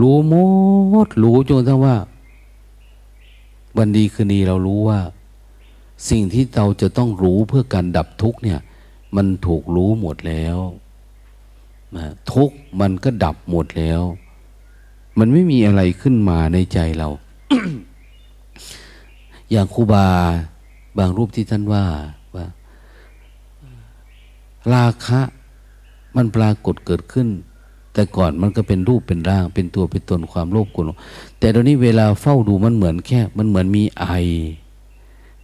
รู้หมดรู้จนทั้งว่า วันดีคืนดีเรารู้ว่า สิ่งที่เราจะต้องรู้เพื่อการดับทุกเนี่ย มันถูกรู้หมดแล้วทุกมันก็ดับหมดแล้ว มันไม่มีอะไรขึ้นมาในใจเรา อย่างครูบาบางรูปที่ท่านว่าว่า ราคะมันปรากฏเกิดขึ้น แต่ก่อนมันก็เป็นรูปเป็นร่าง เป็นตัวเป็นตนความโลภกรธแต่ตอนนี้เวลาเฝ้าดูมันเหมือนแค่ มันเหมือนมีไอ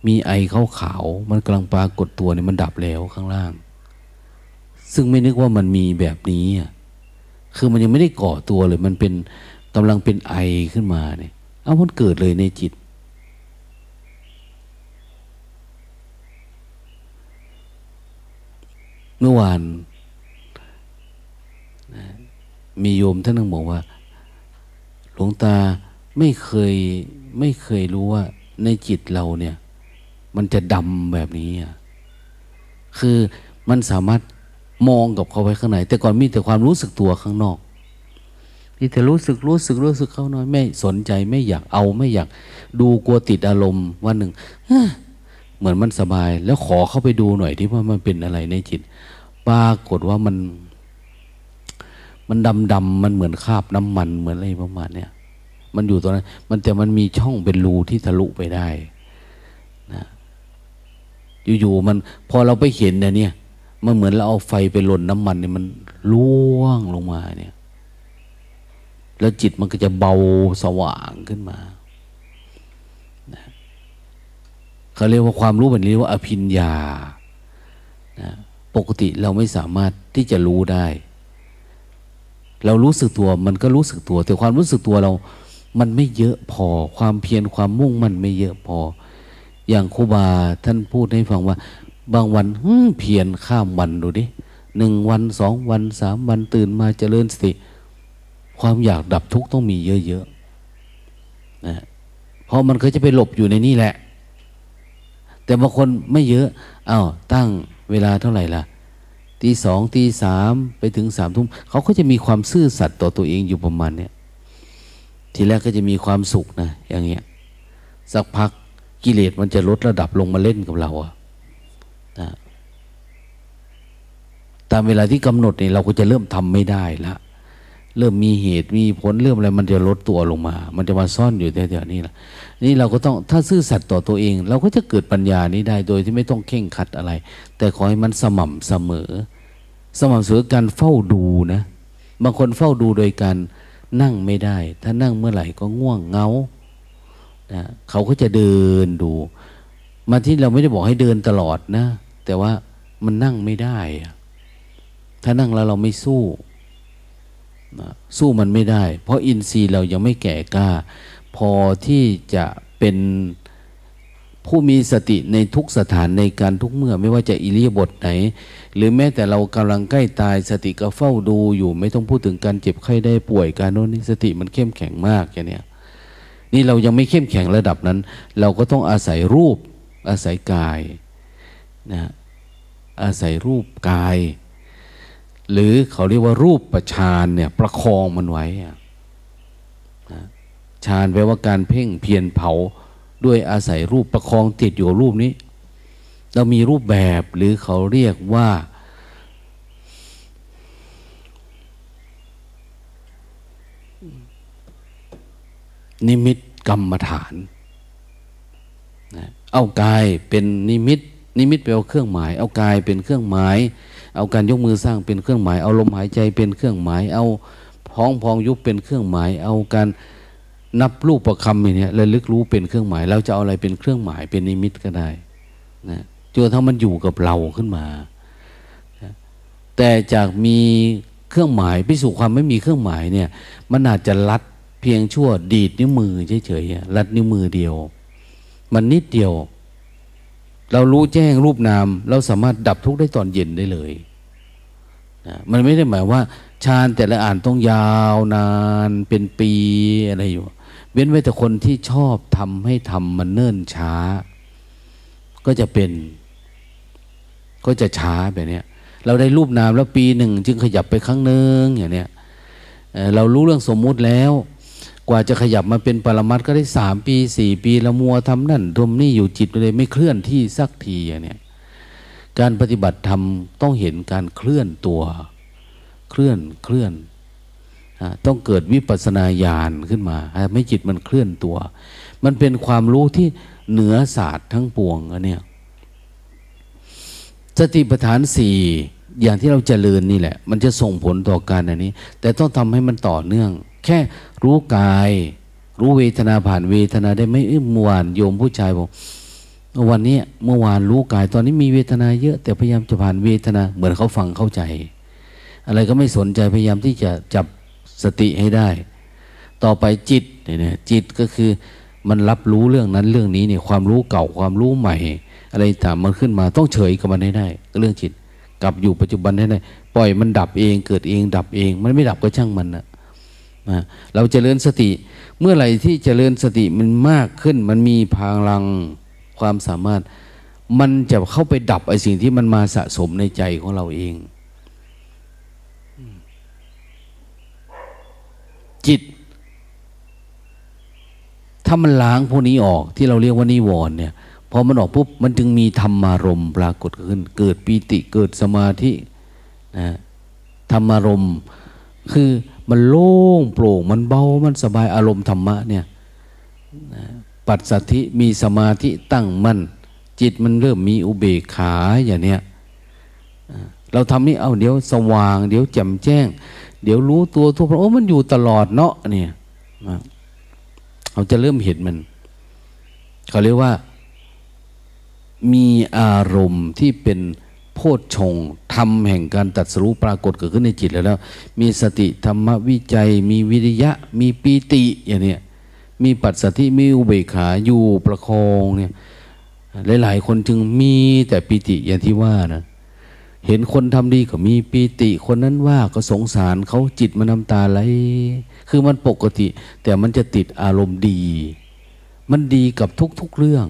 มีไอขาวขาวมันกำลังปรากฏตัวเนี่ยมันดับแล้วข้างล่าง ซึ่งไม่นึกว่ามันมีแบบนี้คือมันยังไม่ได้ก่อตัวเลย มันเป็นกำลังเป็นไอขึ้นมาเนี่ยเอามันเกิดเลยในจิต มื่อวานมีโยมท่านนึงบอกว่า หลวงตาไม่เคยไม่เคยรู้ว่า ในจิตเราเนี่ย มันจะดำแบบนี้อะคือมันสามารถมองกับเขาไว้ข้างในแต่ก่อนมีแต่ความรู้สึกตัวข้างนอกนี่แต่รู้สึกรู้สึกรู้สึกเขาน้อยไม่สนใจไม่อยากเอาไม่อยาก ดูกลัวติดอารมณ์วันหนึ่งเหมือนมันสบาย แล้วขอเข้าไปดูหน่อยที่ว่ามันเป็นอะไรในจิต ปรากฏว่ามัน มันดำดำมันเหมือนคาบน้ำมันเหมือนอะไรประมาณเนี้ยมันอยู่ตรงนั้น มันแต่มันมีช่องเป็นรูที่ทะลุไปได้นะอยู่ๆมัน พอเราไปเห็นเนี่ย มันเหมือนเราเอาไฟไปหล่นน้ำมันเนี่ยมันล่วงลงมาเนี่ย แล้วจิตมันก็จะเบาสว่างขึ้นมานะเขาเรียกว่าความรู้แบบนี้ว่าอภิญญานะ ปกติเราไม่สามารถที่จะรู้ได้ เรารู้สึกตัวมันก็รู้สึกตัว แต่ความรู้สึกตัวเรา มันไม่เยอะพอ ความเพียรความมุ่งมันไม่เยอะพอ อย่างครูบาท่านพูดให้ฟังว่า บางวันเพียรข้ามวันดูดิหนึ่งวันสองวันสามวันตื่นมาเจริญสติ ความอยากดับทุกข์ต้องมีเยอะๆนะเพราะมันก็จะไปหลบอยู่ในนี่แหละ แต่บางคนไม่เยอะอา้าวตั้ง เวลาเท่าไหร่ล่ะตีสองตีสามไปถึงสามทุ่มเขาก็จะมีความซื่อสัตย์ต่อตัวเองอยู่ประมาณเนี้ยทีแรกก็จะมีความสุขนะอย่างเงี้ยสักพักกิเลสมันจะลดระดับลงมาเล่นกับเราอะนะตามเวลาที่กำหนดเนี่ยเราก็จะเริ่มทำไม่ได้ละ เริ่มมีเหตุมีผลเริ่มอะไรมันจะลดตัวลงมา มันจะมาซ่อนอยู่แถวๆนี้แหละนี่เราก็ต้องถ้าซื่อสัตย์ต่อตัวเอง เราก็จะเกิดปัญญานี้ได้โดยที่ไม่ต้องเข่งขัดอะไร แต่ขอให้มันสม่ำเสมอ สม่ำเสมอการเฝ้าดูนะ บางคนเฝ้าดูโดยการนั่งไม่ได้ ถ้านั่งเมื่อไหร่ก็ง่วงเงานะเขาก็จะเดินดู มาที่เราไม่ได้บอกให้เดินตลอดนะ แต่ว่ามันนั่งไม่ได้ ถ้านั่งแล้วเราไม่สู้ สู้มันไม่ได้ เพราะอินทรีย์เรายังไม่แก่กล้า พอที่จะเป็นผู้มีสติในทุกสถานในการทุกเมื่อไม่ว่าจะอิริยาบถไหน หรือแม้แต่เรากำลังใกล้ตายสติก็เฝ้าดูอยู่ ไม่ต้องพูดถึงการเจ็บไข้ได้ป่วยการโน้นนี่สติมันเข้มแข็งมากอย่างเนี้ยนี่เรายังไม่เข้มแข็งระดับนั้น เราก็ต้องอาศัยรูปอาศัยกายนะอาศัยรูปกาย หรือเขาเรียกว่ารูปประชานเนี่ยประคองมันไว้ฌานแปลว่าการเพ่งเพียรเผาด้วยอาศัยรูปประคองติดอยู่รูปนี้ เรามีรูปแบบหรือเขาเรียกว่านิมิตกรรมฐานนะเอากายเป็นนิมิต นิมิตแปลว่าเครื่องหมาย เอากายเป็นเครื่องหมาย เอาการยกมือสร้างเป็นเครื่องหมาย เอาลมหายใจเป็นเครื่องหมาย เอาพ้องพองยุบเป็นเครื่องหมาย เอาการนับรูปประคำอย่างนี้ระลึกรู้เป็นเครื่องหมาย เราจะเอาอะไรเป็นเครื่องหมายเป็นนิมิตก็ได้นะจนทั้งมันอยู่กับเราขึ้นมา แต่จากมีเครื่องหมายพิสูจความไม่มีเครื่องหมายเนี่ย มันอาจจะลัดเพียงชั่วดีดนิ้วมือเฉยๆลัดนิ้วมือเดียว มันนิดเดียว เรารู้แจ้งรูปนาม เราสามารถดับทุกข์ได้ตอนเย็นได้เลยนะมันไม่ได้หมายว่าฌานแต่ละอ่านต้องยาวนานเป็นปีอะไรอยู่ เว้นไว้แต่คนที่ชอบทำให้ทำมันเนิ่นช้า ก็จะเป็น ก็จะช้าแบบนี้เราได้รูปนามแล้วปีหนึ่งจึงขยับไปครั้งหนึ่งอย่างเนี้ยเรารู้เรื่องสมมุติแล้ว กว่าจะขยับมาเป็นปรมัตก็ได้สามปีสี่ปีละมัวทำนั่นทำนี่อยู่จิตเลยไม่เคลื่อนที่สักทีอย่างเนี้ยการปฏิบัติธรรมต้องเห็นการเคลื่อนตัว เคลื่อนเคลื่อนต้องเกิดวิปัสนาญาณขึ้นมาไม่จิตมันเคลื่อนตัว มันเป็นความรู้ที่เหนือศาสตร์ทั้งปวงอันเนี้ยสติปัฏฐานสี่อย่างที่เราเจริญนี่แหละ มันจะส่งผลต่อการอันนี้ แต่ต้องทำให้มันต่อเนื่อง แค่รู้กาย รู้เวทนาผ่านเวทนาได้ไม่เมื่อวานโยมผู้ชายบอกวันนี้เมื่อวานรู้กาย ตอนนี้มีเวทนาเยอะ แต่พยายามจะผ่านเวทนา เหมือนเขาฟังเข้าใจ อะไรก็ไม่สนใจพยายามที่จะจับสติให้ได้ ต่อไปจิตเนี่ยจิตก็คือมันรับรู้เรื่องนั้นเรื่องนี้เนี่ยความรู้เก่าความรู้ใหม่ อะไรต่างมันขึ้นมาต้องเฉยกับมันให้ได้เรื่องจิต กลับอยู่ปัจจุบันให้ได้ปล่อยมันดับเองเกิดเองดับเอง มันไม่ดับก็ช่างมันนะ เราจเจริญสติ เมื่อไหร่ที่จเจริญสติมันมากขึ้น มันมีพลังความสามารถ มันจะเข้าไปดับไอ้สิ่งที่มันมาสะสมในใจของเราเอง จิต ถ้ามันล้างพวกนี้ออกที่เราเรียกว่านิวรณ์เนี่ยพอมันออกปุ๊บมันจึงมีธรรมารมปรากฏขึ้น เกิดปีติเกิดสมาธินะธรรมารมคือ มันโล่งโปร่ง มันเบา มันสบายอารมณ์ธรรมะเนี่ยปัจสัทธิมีสมาธิตั้งมั่นจิตมันเริ่มมีอุเบกขาอย่างเนี้ยเราทำนี่เอาเดี๋ยวสว่าง เดี๋ยวแจ่มแจ้ง เดี๋ยวรู้ตัวทั่วพระโอ้มันอยู่ตลอดเนาะเนี่ยเราจะเริ่มเห็นมัน เขาเรียกว่า มีอารมณ์ที่เป็น โพชฌงธรรมแห่งการตัดสู้ปรากฏเกิดขึ้นในจิตแล้ว มีสติธรรมวิจัย มีวิริยะ มีปีติอย่างเนี้ยมีปัจสัทิมีอุเบกขาอยู่ประคองเนี่ยหลายๆคนจึงมีแต่ปีติอย่างที่ว่านะเห็นคนทำดีก็มีปีติ คนนั้นว่าก็สงสารเขาจิตมันน้ำตาไหลคือมันปกติ แต่มันจะติดอารมณ์ดี มันดีกับทุกๆเรื่อง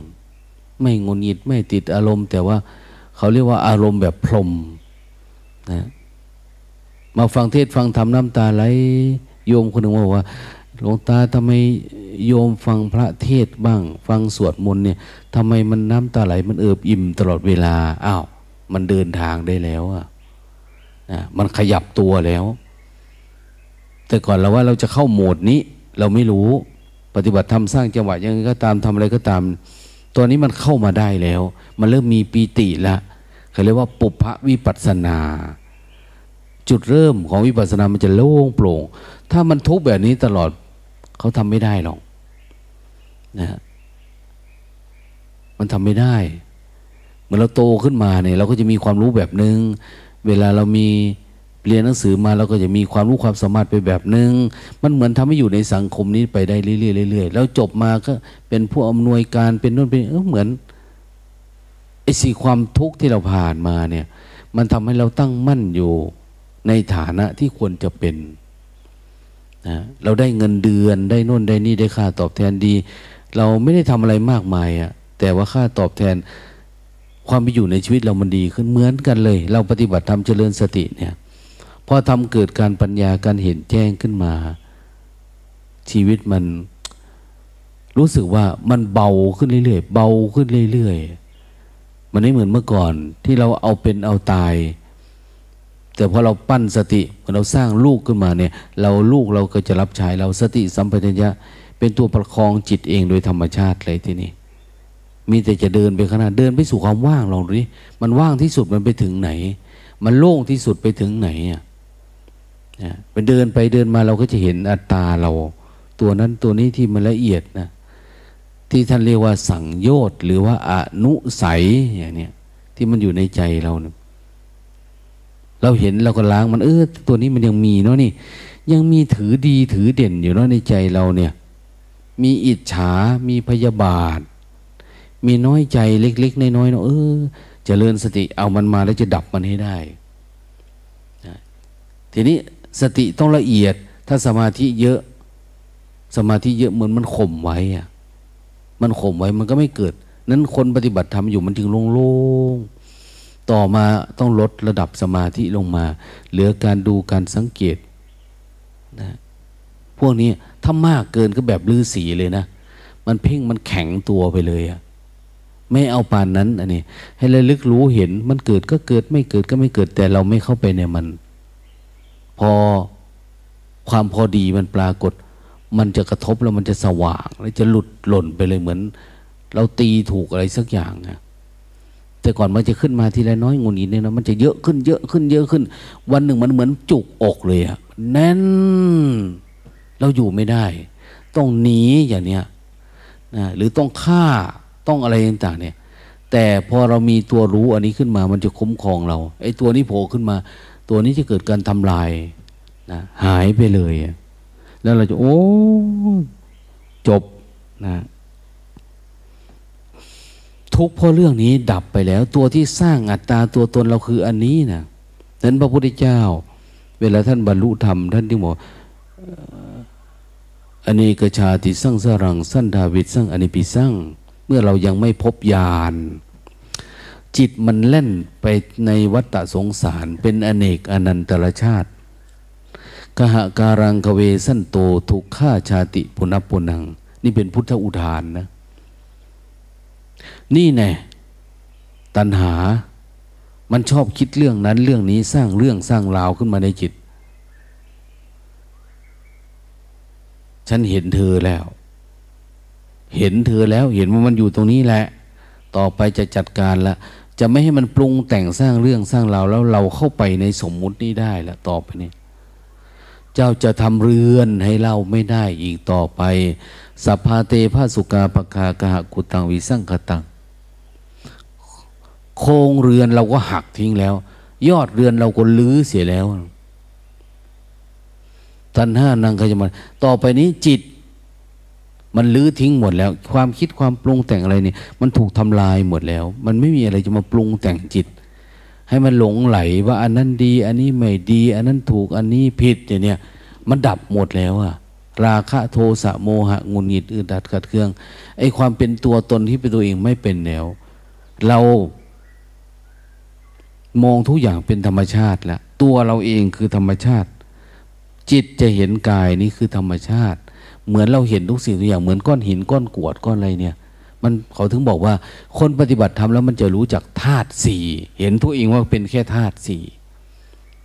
ไม่งุนงิดไม่ติดอารมณ์ แต่ว่า เขาเรียกว่าอารมณ์แบบพรมนะมาฟังเทศฟังธรรมน้ำตาไหลโยมคนหนึ่งบอกว่าหลวงตาทำไมโยมฟังพระเทศบ้าง ฟังสวดมนต์เนี่ยทำไมมันน้ำตาไหล มันเอิบอิ่มตลอดเวลาอ้าวมันเดินทางได้แล้วอะนะมันขยับตัวแล้ว แต่ก่อนเราว่าเราจะเข้าโหมดนี้ เราไม่รู้ปฏิบัติธรรมสร้างจังหวะยังไงก็ตามทำอะไรก็ตาม ตัวนี้มันเข้ามาได้แล้ว มันเริ่มมีปีติละเขาเรียกว่าปุพพวิปัสนา จุดเริ่มของวิปัสนามันจะโล่งโปร่ง ถ้ามันทุกแบบนี้ตลอดเขาทำไม่ได้หรอกนะมันทำไม่ได้เมื่อเราโตขึ้นมาเนี่ย เราก็จะมีความรู้แบบนึง เวลาเรามี เรียนหนังสือมาเราก็จะมีความรู้ความสามารถไปแบบหนึง่งมันเหมือนทำให้อยู่ในสังคมนี้ไปได้เรื่อยๆเรื่อยๆแล้วจบมาก็เป็นผู้อำนวยการเป็นนู่นเป็นเออเหมือนไอ้สีความทุกข์ที่เราผ่านมาเนี่ย มันทำให้เราตั้งมั่นอยู่ในฐานะที่ควรจะเป็นนะเราได้เงินเดือนได้น่นได้นี่ได้ค่าตอบแทนดี เราไม่ได้ทำอะไรมากมายอะแต่ว่าค่าตอบแทนความไปอยู่ในชีวิตเรามันดีขึ้นเหมือนกันเลย เราปฏิบัติธรรมเจริญสติเนี่ย พอทำเกิดการปัญญาการเห็นแจ้งขึ้นมา ชีวิตมันรู้สึกว่ามันเบาขึ้นเรื่อยๆเบาขึ้นเรื่อยๆมันไม่เหมือนเมื่อก่อนที่เราเอาเป็นเอาตาย แต่พอเราปั้นสติเราสร้างลูกขึ้นมาเนี่ย เราลูกเราก็จะรับใช้เราสติสัมปชัญญะเป็นตัวประคองจิตเองโดยธรรมชาติเลยที่นี่มีแต่จะเดินไปข้างหน้าเดินไปสู่ความว่างลองดูดิมันว่างที่สุดมันไปถึงไหน มันโล่งที่สุดไปถึงไหนอะ ไปเดินไปเดินมาเราก็จะเห็นอัตตาเรา ตัวนั้นตัวนี้ที่มันละเอียดนะ ที่ท่านเรียกว่าสังโยชน์หรือว่าอนุสัยอย่างเนี้ยที่มันอยู่ในใจเราเนี่ยเราเห็นเราก็ล้างมันเออตัวนี้มันยังมีเนาะนี่ ยังมีถือดีถือเด่นอยู่เนาะในใจเราเนี่ย มีอิจฉา มีพยาบาท มีน้อยใจเล็กๆน้อยๆเนาะเออจเจริญสติเอามันมาแล้วจะดับมันให้ได้ทีนี้ สติต้องละเอียด ถ้าสมาธิเยอะ สมาธิเยอะเหมือนมันข่มไว้อะมันข่มไว้มันก็ไม่เกิด นั้นคนปฏิบัติธรรมอยู่มันจึงโล่งๆต่อมาต้องลดระดับสมาธิลงมา เหลือการดูการสังเกตนะพวกนี้ถ้ามากเกินก็แบบลือสีเลยนะ มันเพ่งมันแข็งตัวไปเลยอะไม่เอาปานนั้นอันนี้ ให้ระลึกรู้เห็นมันเกิดก็เกิดไม่เกิดก็ไม่เกิดแต่เราไม่เข้าไปในมัน พอความพอดีมันปรากฏ มันจะกระทบแล้วมันจะสว่างแล้วจะหลุดหล่นไปเลยเหมือน เราตีถูกอะไรสักอย่างนะแต่ก่อนมันจะขึ้นมาทีละน้อยงูนีเนี่ยนะมันจะเยอะขึ้นเยอะขึ้นเยอะขึ้น วันหนึ่งมันเหมือนจุกอกเลยอะแน่น เราอยู่ไม่ได้ ต้องหนีอย่างเนี้ยนะหรือต้องฆ่าต้องอะไรต่างๆเนี่ย แต่พอเรามีตัวรู้อันนี้ขึ้นมา มันจะคุ้มครองเราไอ้ตัวนี้โผล่ขึ้นมา ตัวนี้จะเกิดการทำลายนะหายไปเลย แล้วเราจะ โอ้ จบนะทุกเพราะเรื่องนี้ดับไปแล้ว ตัวที่สร้างอัตตาตัวตนเราคืออันนี้นะนั้นพระพุทธเจ้า เวลาท่านบรรลุธรรมท่านที่บอกอันนี้กชาติสร้างสรังสั้นดาวิดสร้างอันนี้ปีสร้างเมื่อเรายังไม่พบญาณ จิตมันเล่นไปในวัฏสงสาร เป็นอเนกอนันตรชาติกหะการังกเวสันโตทุกข้าชาติปุณปุนัง นี่เป็นพุทธอุทานนะ นี่แน่ตัณหา มันชอบคิดเรื่องนั้นเรื่องนี้สร้างเรื่องสร้างราวขึ้นมาในจิต ฉันเห็นเธอแล้ว เห็นเธอแล้ว เห็นว่ามันอยู่ตรงนี้แหละ ต่อไปจะจัดการละ จะไม่ให้มันปรุงแต่งสร้างเรื่องสร้างราวแล้วเราเข้าไปในสมมุตินี้ได้แล้วต่อไปนี้เจ้าจะทำเรือนให้เราไม่ได้อีกต่อไปสัพพาเตภาสุกาปคากะกุตังวิสังคตัง โครงเรือนเราก็หักทิ้งแล้ว ยอดเรือนเราก็ลื้อเสียแล้วตัณห้านังขจมัน ต่อไปนี้จิต มันลื้อทิ้งหมดแล้ว ความคิดความปรุงแต่งอะไรเนี่ยมันถูกทำลายหมดแล้ว มันไม่มีอะไรจะมาปรุงแต่งจิต ให้มันหลงไหลว่าอันนั้นดี อันนี้ไม่ดี อันนั้นถูกอันนี้ผิดอย่างเนี้ยมันดับหมดแล้วอะราคะโทสะโมหะงุนงิดอึดดัดขัดเครื่องไอความเป็นตัวตนที่เป็นตัวเองไม่เป็นแล้ว เรามองทุกอย่างเป็นธรรมชาติแล้วตัวเราเองคือธรรมชาติ จิตจะเห็นกายนี่คือธรรมชาติ เหมือนเราเห็นทุกสิ่งทุกอย่างเหมือนก้อนหินก้อนกวดก้อนอะไรเนี่ย มันเขาถึงบอกว่า คนปฏิบัติธรรมแล้วมันจะรู้จักธาตุสี่เห็นตัวเองว่าเป็นแค่ธาตุสี่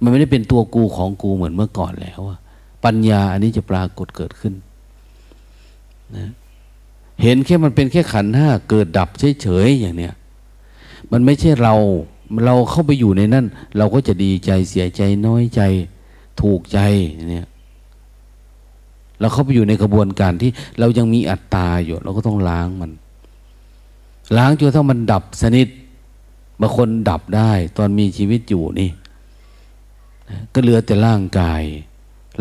มันไม่ได้เป็นตัวกูของกูเหมือนเมื่อก่อนแล้วปัญญาอันนี้จะปรากฏเกิดขึ้นนะเห็นแค่มันเป็นแค่ขันห้าเกิดดับเฉยๆอย่างเนี้ยมันไม่ใช่เราเราเข้าไปอยู่ในนั้น เราก็จะดีใจเสียใจน้อยใจ ถูกใจเนี่ย เราเข้าไปอยู่ในกระบวนการที่เรายังมีอัตตาอยู่ เราก็ต้องล้างมัน ล้างจนถ้ามันดับสนิทบางคนดับได้ ตอนมีชีวิตอยู่นี่ก็เหลือแต่ร่างกาย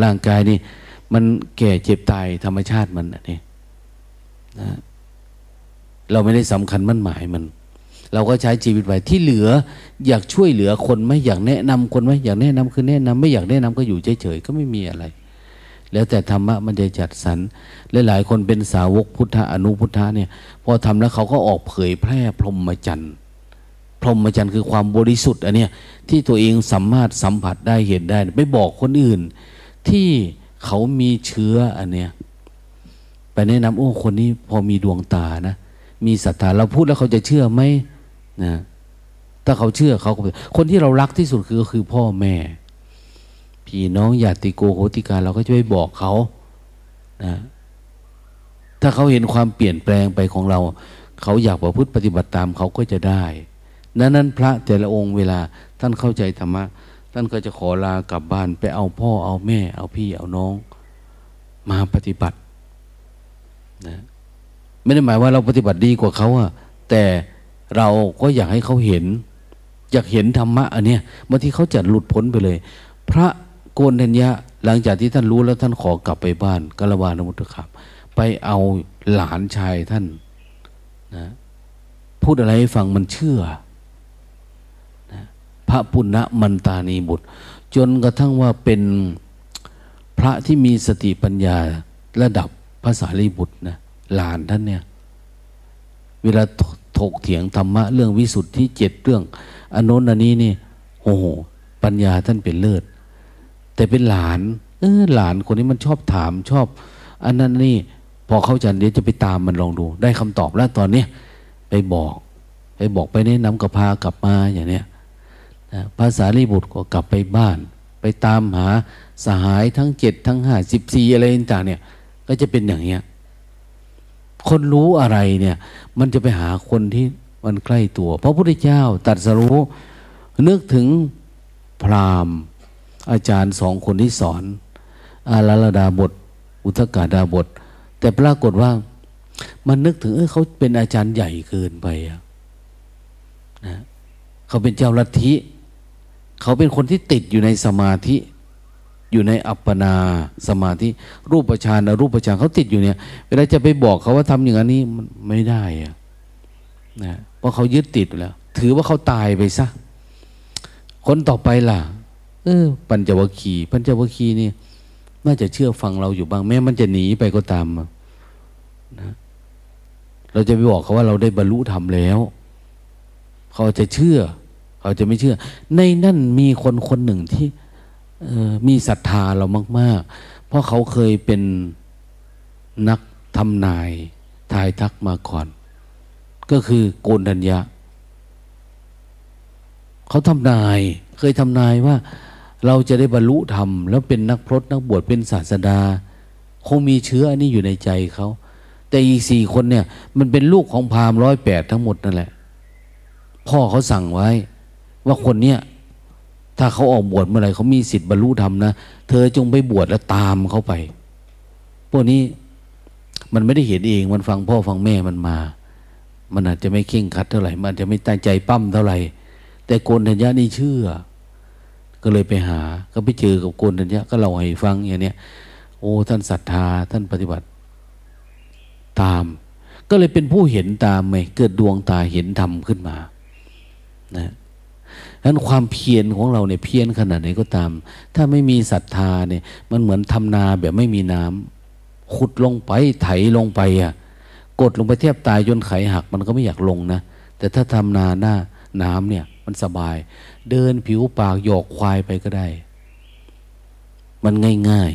ร่างกายนี่ มันแก่เจ็บตายธรรมชาติมันนี่นะเราไม่ได้สำคัญมั่นหมายมัน เราก็ใช้ชีวิตไว้ที่เหลือ อยากช่วยเหลือคนไหมอยากแนะนำคนไหมอยากแนะนำคือแนะนำไม่อยากแนะนำก็อยู่เฉยๆก็ไม่มีอะไร แล้วแต่ธรรมะมันจะจัดสรรและหลายคนเป็นสาวกพุทธะอนุพุทธะเนี่ยพอทำแล้วเขาก็ออกเผยแพร่พรหมจรรย์พรหมจรรย์คือความบริสุทธิ์อันเนี้ยที่ตัวเองสามารถสัมผัสได้เห็นได้ ไปบอกคนอื่น ที่เขามีเชื้ออันเนี้ยไปแนะนำโอ้คนนี้พอมีดวงตานะ มีศรัทธาเราพูดแล้วเขาจะเชื่อไหมนะถ้าเขาเชื่อเขาก็คนที่เรารักที่สุดคือคือพ่อแม่ พี่น้องญาติโกโหติกาเราก็จะไปบอกเขานะถ้าเขาเห็นความเปลี่ยนแปลงไปของเรา เขาอยากประพฤติปฏิบัติตามเขาก็จะได้นั้นนั้นพระแต่ละองค์เวลาท่านเข้าใจธรรมะ ท่านก็จะขอลากลับบ้านไปเอาพ่อเอาแม่ เอาพี่เอาน้อง มาปฏิบัตินะไม่ได้หมายว่าเราปฏิบัติดีกว่าเขาอะแต่เราก็อยากให้เขาเห็น อยากเห็นธรรมะอันเนี้ยบางทีเขาจะหลุดพ้นไปเลย พระ โกนธัญญะหลังจากที่ท่านรู้แล้วท่านขอกลับไปบ้านกาลวานมุตครับ ไปเอาหลานชายท่านนะพูดอะไรให้ฟังมันเชื่อพระปุณณมันตานีบุตร จนกระทั่งว่าเป็นพระที่มีสติปัญญาระดับภาษาลีบุตรนะหลานท่านเนี่ย เวลาถกเถียงธรรมะ เรื่องวิสุทธิเจ็ดเรื่อง อนนอันนี้นี่โอ้โหปัญญาท่านเป็นเลิศ แต่เป็นหลาน เออหลานคนนี้มันชอบถามชอบ อันนั้นนี่ พอเข้าใจเดี๋ยวจะไปตามมันลองดู ได้คำตอบแล้วตอนนี้ไปบอก ไปบอกไปแนะนำกับพากลับมาอย่างเนี้ยภาษาลีบุตรก็กลับไปบ้าน ไปตามหาสหายทั้งเจ็ดทั้งห้าสิบสี่อะไรต่างเนี่ยก็จะเป็นอย่างเนี้ยคนรู้อะไรเนี่ย มันจะไปหาคนที่มันใกล้ตัว เพราะพระพุทธเจ้าตรัสรู้นึกถึงพราหมณ์ อาจารย์สองคนที่สอน อาลาลดาบท อุทกาดาบท แต่ปรากฏว่า มันนึกถึงเออเขาเป็นอาจารย์ใหญ่เกินไปอะนะเขาเป็นเจ้าลัทธิเขาเป็นคนที่ติดอยู่ในสมาธิ อยู่ในอัปปนาสมาธิ รูปฌานรูปฌานเขาติดอยู่เนี่ย เวลาจะไปบอกเขาว่าทำอย่างนี้มันไม่ได้อะนะเพราะเขายึดติดแล้ว ถือว่าเขาตายไปซะคนต่อไปล่ะ เออ ปัญจวัคคีย์ปัญจวัคคีย์นี่น่าจะเชื่อฟังเราอยู่บ้าง แม้มันจะหนีไปก็ตามนะเราจะไปบอกเขาว่าเราได้บรรลุธรรมแล้ว เขาจะเชื่อ เขาจะไม่เชื่อ ในนั่นมีคนคนหนึ่งที่มีศรัทธาเรามาก ๆ เพราะเขาเคยเป็นนักทำนายทายทักมาก่อน ก็คือโกนดัญญาเขาทำนาย เคยทำนายว่า เราจะได้บรรลุธรรมแล้วเป็นนักพรตนักบวชเป็นศาสดา คงมีเชื้ออันนี้อยู่ในใจเขา แต่อีสี่คนเนี่ย มันเป็นลูกของพราหมณ์ร้อยแปดทั้งหมดนั่นแหละ พ่อเขาสั่งไว้ ว่าคนเนี้ยถ้าเขาออกบวชเมื่อไหร่เขามีสิทธิ์บรรลุธรรมนะเธอจงไปบวชแล้วตามเขาไป พวกนี้มันไม่ได้เห็นเองมันฟังพ่อฟังแม่มันมา มันอาจจะไม่เข่งคัดเท่าไหร่ มันจะไม่ตั้งใจปั้มเท่าไหร่ แต่โกนธัญญานี่เชื่อ ก็เลยไปหา ก็ไปเจอกับโกนธัญญาก็เล่าให้ฟังอย่างเนี้ยโอ้ท่านศรัทธาท่านปฏิบัติตาม ก็เลยเป็นผู้เห็นตามไหมเกิดดวงตาเห็นธรรมขึ้นมานะนั้นความเพียรของเราเนี่ยเพียรขนาดไหนก็ตาม ถ้าไม่มีศรัทธาเนี่ย มันเหมือนทำนาแบบไม่มีน้ำขุดลงไปไถลงไปอะ กดลงไปเทียบตายจนไขหัก มันก็ไม่อยากลงนะแต่ถ้าทำนาหน้าน้ำเนี่ย มันสบาย เดินผิวปากหยอกควายไปก็ได้ มันง่าย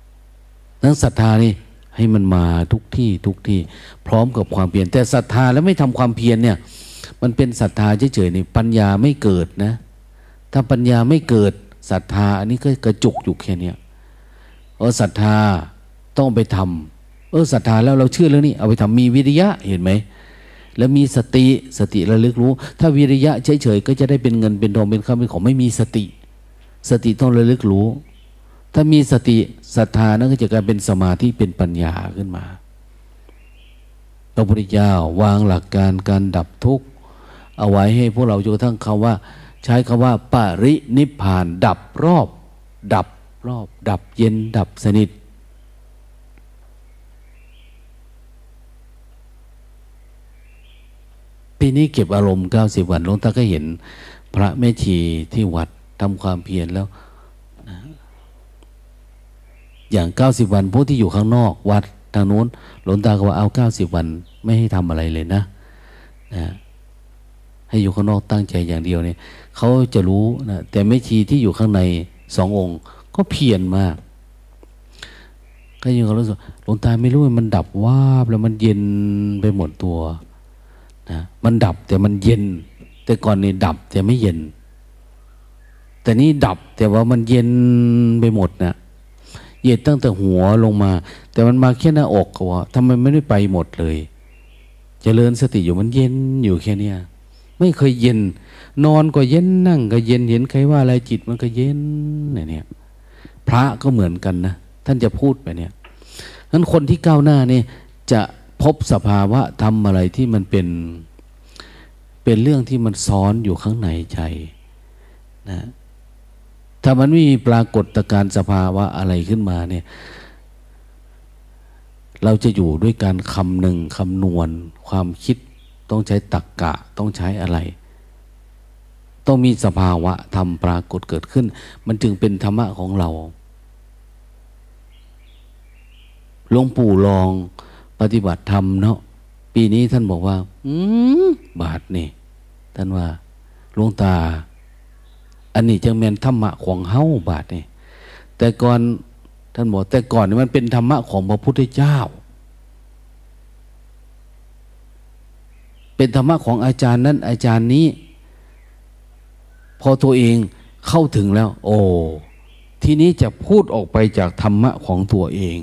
ๆนั้นศรัทธานี่ให้มันมาทุกที่ทุกที่ พร้อมกับความเพียรแต่ศรัทธาแล้วไม่ทำความเพียรเนี่ย มันเป็นศรัทธาเฉยๆนี่ปัญญาไม่เกิดนะ ถ้าปัญญาไม่เกิดศรัทธา อันนี้ก็กระจุกอยู่แค่นี้เออศรัทธาต้องไปทำเออศรัทธาแล้วเราเชื่อเรื่องนี้เอาไปทำมีวิริยะเห็นไหม แล้วมีสติสติระลึกรู้ ถ้าวิริยะเฉยๆก็จะได้เป็นเงินเป็นทองเป็นข้าวเป็นของไม่มีสติ สติต้องระลึกรู้ ถ้ามีสติศรัทธานั่นก็จะกลายเป็นสมาธิเป็นปัญญาขึ้นมาพระพุทธเจ้าวางหลักการการดับทุกข์เอาไว้ให้พวกเราจนกระทั่งคำว่า ใช้คำว่าปรินิพาน ดับรอบ ดับรอบ ดับเย็นดับสนิท ปีนี้เก็บอารมณ์เก้าสิบวันหลวงตาก็เห็น พระแม่ชีที่วัดทำความเพียรแล้วนะอย่างเก้าสิบวันพวกที่อยู่ข้างนอก วัดทางโน้นหลวงตาก็ว่าเอาเก้าสิบวัน ไม่ให้ทำอะไรเลยนะนะให้อยู่ข้างนอกตั้งใจอย่างเดียวเนี่ยเขาจะรู้นะแต่ไม่ชีที่อยู่ข้างในสององค์ ก็เพียรมากก็ยังรู้สึกหลวงตาไม่รู้มันดับวาบแล้วมันเย็นไปหมดตัว นะมันดับแต่มันเย็น แต่ก่อนนี่ดับแต่ไม่เย็น แต่นี่ดับแต่ว่ามันเย็นไปหมดนะเย็นตั้งแต่หัวลงมา แต่มันมาแค่หน้าอกก็ว่าทำไมไม่ได้ไปหมดเลยจเจริญสติอยู่มันเย็นอยู่แค่เนี้ยไม่เคยเย็น นอนก็เย็นนั่งก็เย็นเห็นใครว่าอะไรจิตมันก็เย็นเนี่ย พระก็เหมือนกันนะท่านจะพูดไปเนี่ยนั้นคนที่ก้าวหน้านี่จะ พบสภาวะทำอะไรที่มันเป็น เป็นเรื่องที่มันซ้อนอยู่ข้างในใจนะถ้ามันไม่มีปรากฏการสภาวะอะไรขึ้นมาเนี่ย เราจะอยู่ด้วยการคำหนึ่งคำนวณ ความคิดต้องใช้ตักกะต้องใช้อะไร ต้องมีสภาวะธรรมปรากฏเกิดขึ้น มันจึงเป็นธรรมะของเราหลวงปู่ลอง ปฏิบัติธรรมเนาะปีนี้ท่านบอกว่า อืมบาทนี่ท่านว่าหลวงตา อันนี้จังเป็นธรรมะของเฮ้าบาทนี่แต่ก่อนท่านบอก แต่ก่อนนี่มันเป็นธรรมะของพระพุทธเจ้า เป็นธรรมะของอาจารย์นั้น อาจารย์นี้ พอตัวเองเข้าถึงแล้ว โอ้ทีนี้จะพูดออกไปจากธรรมะของตัวเอง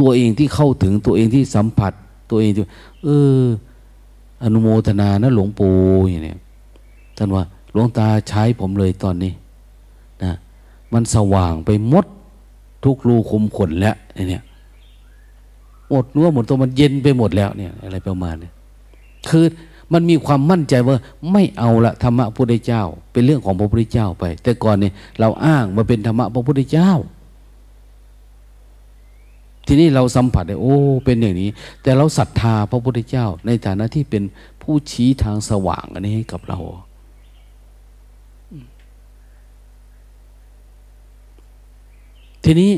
ตัวเองที่เข้าถึงตัวเองที่สัมผัส ตัวเองที่เออ อนุโมทนานะหลวงปู่อย่างนี้ท่านว่าหลวงตาใช้ผมเลยตอนนี้นะมันสว่างไปหมดทุกรูคุมขนแล้วเนี่ยหมดเนื้อหมดตัวมันเย็นไปหมดแล้วเนี่ย อะไรประมาณนี้คือมันมีความมั่นใจว่าไม่เอาละธรรมะพระพุทธเจ้า เป็นเรื่องของพระพุทธเจ้าไป แต่ก่อนเนี่ยเราอ้างมาเป็นธรรมะพระพุทธเจ้า ทีนี้เราสัมผัสได้โอ้ เป็นอย่างนี้ แต่เราศรัทธาพระพุทธเจ้า ในฐานะที่เป็นผู้ชี้ทางสว่างอันนี้ให้กับเรา ทีนี้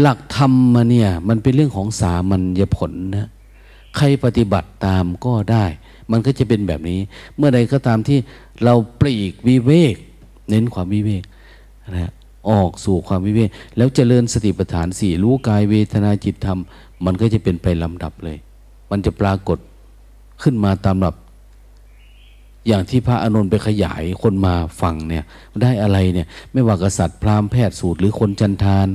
หลักธรรมมาเนี่ย มันเป็นเรื่องของสามัญญผลนะใครปฏิบัติตามก็ได้ มันก็จะเป็นแบบนี้ เมื่อใดก็ตามที่เราปลีกวิเวก เน้นความวิเวกนะ ออกสู่ความวิเวกแล้วเจริญสติปัฏฐานสี่รู้กายเวทนาจิตธรรม มันก็จะเป็นไปลำดับเลย มันจะปรากฏขึ้นมาตามลำดับ อย่างที่พระอนุนไปขยายคนมาฟังเนี่ย ได้อะไรเนี่ย ไม่ว่ากษัตริย์พราหมณ์แพทย์สูตรหรือคนจันทาน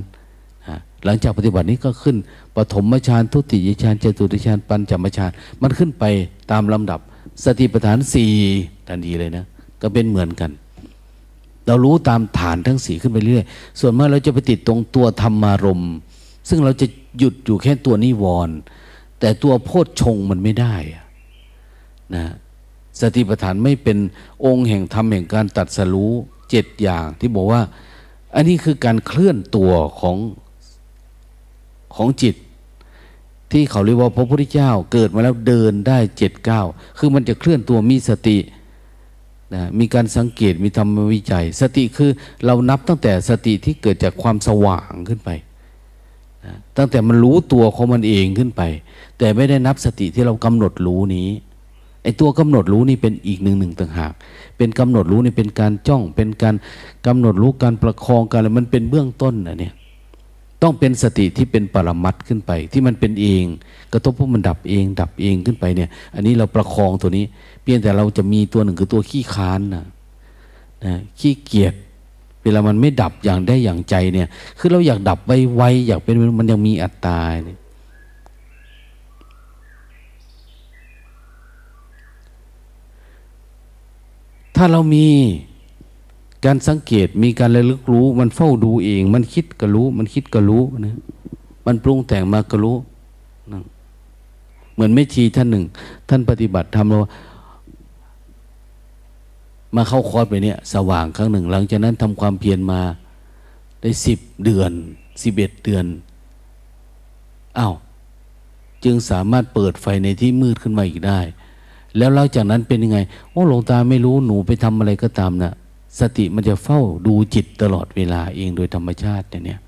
หลังจากปฏิบัตินี้ก็ขึ้นปฐมฌานทุติยฌานเจตุติฌานปัญจมฌานมันขึ้นไปตามลำดับ สติปัฏฐานสี่ทันทีเลยนะ ก็เป็นเหมือนกัน เรารู้ตามฐานทั้งสี่ขึ้นไปเรื่อยส่วนมากเราจะไปติดตรงตัวธรรมารมซึ่งเราจะหยุดอยู่แค่ตัวนิวรณ์แต่ตัวโพชฌงมันไม่ได้นะสติปัฏฐานไม่เป็นองค์แห่งธรรมแห่งการตัดสรู้เจ็ดอย่างที่บอกว่า อันนี้คือการเคลื่อนตัวของของจิต ที่เขาเรียกว่าพระพุทธเจ้าเกิดมาแล้วเดินได้เจ็ดเก้าคือมันจะเคลื่อนตัวมีสติ นะมีการสังเกตมีธรรมวิจัย สติคือเรานับตั้งแต่สติที่เกิดจากความสว่างขึ้นไปนะตั้งแต่มันรู้ตัวของมันเองขึ้นไป แต่ไม่ได้นับสติที่เรากำหนดรู้นี้ไอ้ตัวกำหนดรู้นี่เป็นอีกหนึ่งหนึ่งต่างหาก เป็นกำหนดรู้นี่เป็นการจ้อง เป็นการกำหนดรู้การประคองกันอะไรมันเป็นเบื้องต้นนะเนี่ย ต้องเป็นสติที่เป็นปรมัดขึ้นไป ที่มันเป็นเอง กระทบพวกมันดับเอง ดับเองขึ้นไปเนี่ย อันนี้เราประคองตัวนี้ เพียงแต่เราจะมีตัวหนึ่งคือตัวขี้ค้านนะนะขี้เกียจเวลามันไม่ดับอย่างได้อย่างใจเนี่ย คือเราอยากดับไวๆอยากเป็นมันยังมีอัตตาเนี่ยถ้าเรามี การสังเกตมีการระลึกรู้ มันเฝ้าดูเอง มันคิดก็รู้ มันคิดก็รู้นะมันปรุงแต่งมาก็รู้นะเหมือนไม่ชีท่านหนึ่ง ท่านปฏิบัติทำเรามาเข้าคอร์สไปเนี่ย สว่างครั้งหนึ่ง หลังจากนั้นทำความเพียรมาได้สิบเดือนสิบเอ็ดเดือนอา้าวจึงสามารถเปิดไฟในที่มืดขึ้นมาอีกได้ แล้วหลังจากนั้นเป็นยังไง โอ้หลวงตาไม่รู้หนูไปทำอะไรก็ตามนะ สติมันจะเฝ้าดูจิตตลอดเวลาเองโดยธรรมชาติเนี่ยนะ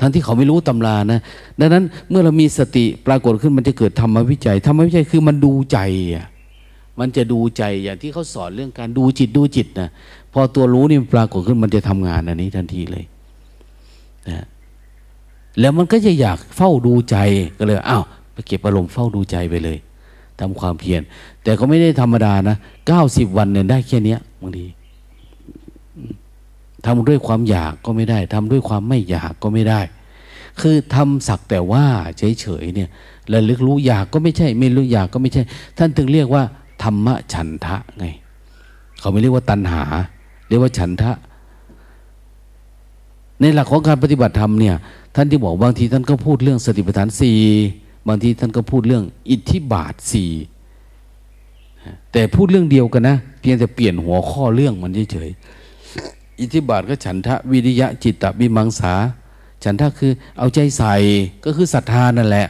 ทั้งที่เขาไม่รู้ตำรานะ ดังนั้นเมื่อเรามีสติปรากฏขึ้นมันจะเกิดธรรมวิจัยธรรมวิจัยคือมันดูใจอะมันจะดูใจอย่างที่เขาสอนเรื่องการดูจิตดูจิตนะพอตัวรู้นี่ปรากฏขึ้นมันจะทำงานอันนี้ทันทีเลยนะแล้วมันก็จะอยากเฝ้าดูใจก็เลยอ้าวไปเก็บอารมณ์เฝ้าดูใจไปเลย ทำความเพียรแต่ก็ไม่ได้ธรรมดานะเก้าสิบวันเนี่ยได้แค่นี้บางทีทำด้วยความอยากก็ไม่ได้ทำด้วยความไม่อยากก็ไม่ได้ คือทำสักแต่ว่าเฉยๆเนี่ยระลึกรู้อยากก็ไม่ใช่ ไม่รู้อยากก็ไม่ใช่ ท่านถึงเรียกว่า ธรรมะฉันทะไง เขาไม่เรียกว่าตัณหา เรียกว่าฉันทะ ในหลักของการปฏิบัติธรรมเนี่ย ท่านที่บอกบางทีท่านก็พูดเรื่องสติปัฏฐานสี่ บางทีท่านก็พูดเรื่อง อิทธิบาทสี่แต่พูดเรื่องเดียวกันนะ เพียงแต่เปลี่ยนหัวข้อเรื่องมันเฉยๆอิทธิบาทก็ฉันทะวิริยะจิตตวิมังสา ฉันทะคือเอาใจใส่ก็คือศรัทธานั่นแหละ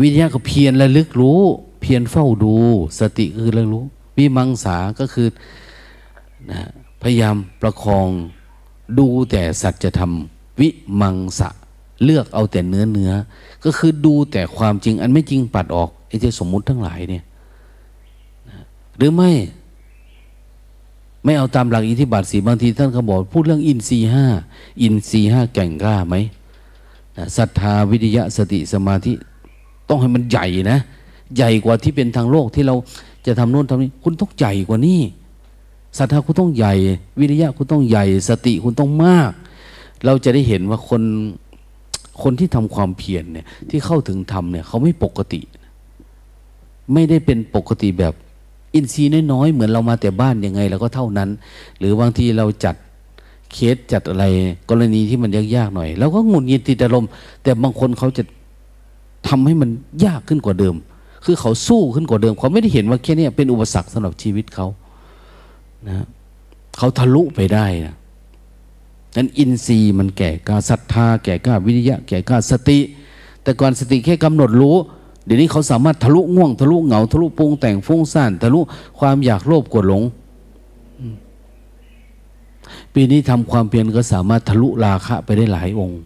วิริยะก็เพียรระลึกรู้ เพียรเฝ้าดู สติคือระลึกรู้ วิมังสาก็คือนะพยายามประคองดูแต่สัจธรรม วิมังสะ เลือกเอาแต่เนื้อเนื้อ ก็คือดูแต่ความจริง อันไม่จริงปัดออกไอ้ที่สมมุติทั้งหลายเนี่ยหรือไม่ไม่เอาตามหลักอิทธิบาทสีบางทีท่านเขาบอกพูดเรื่องอินทรีห้าอินทรีห้าแก่งกล้าไหมศรัทธาวิทยะสติสมาธิต้องให้มันใหญ่นะ ใหญ่กว่าที่เป็นทางโลกที่เราจะทำโน่นทำนี้ คุณต้องใหญ่กว่านี้ศรัทธาคุณต้องใหญ่ วิทยะคุณต้องใหญ่ สติคุณต้องมาก เราจะได้เห็นว่าคน คนที่ทำความเพียรเนี่ย ที่เข้าถึงธรรมเนี่ยเขาไม่ปกติ ไม่ได้เป็นปกติแบบ อินทรีย์น้อยๆเหมือนเรามาแต่บ้านยังไงเราก็เท่านั้น หรือบางทีเราจัดเคสจัดอะไร กรณีที่มันยากๆหน่อยเราก็งุนงิดติดอารมณ์แต่บางคนเขาจะทำให้มันยากขึ้นกว่าเดิม คือเขาสู้ขึ้นกว่าเดิม เขาไม่ได้เห็นว่าแค่นี้เป็นอุปสรรคสำหรับชีวิตเขานะเขาทะลุไปได้นะ นั้นอินทรีย์มันแก่กล้าศรัทธาแก่กล้าวิริยะ แก่กล้าสติ แต่ก่อนสติแค่กำหนดรู้ เดี๋ยวนี้เขาสามารถทะลุง่วงทะลุเหงาทะลุปรุงแต่งฟุ้งซ่านทะลุความอยากโลภกดหลงปีนี้ทำความเพียรก็สามารถทะลุราคะไปได้หลายองค์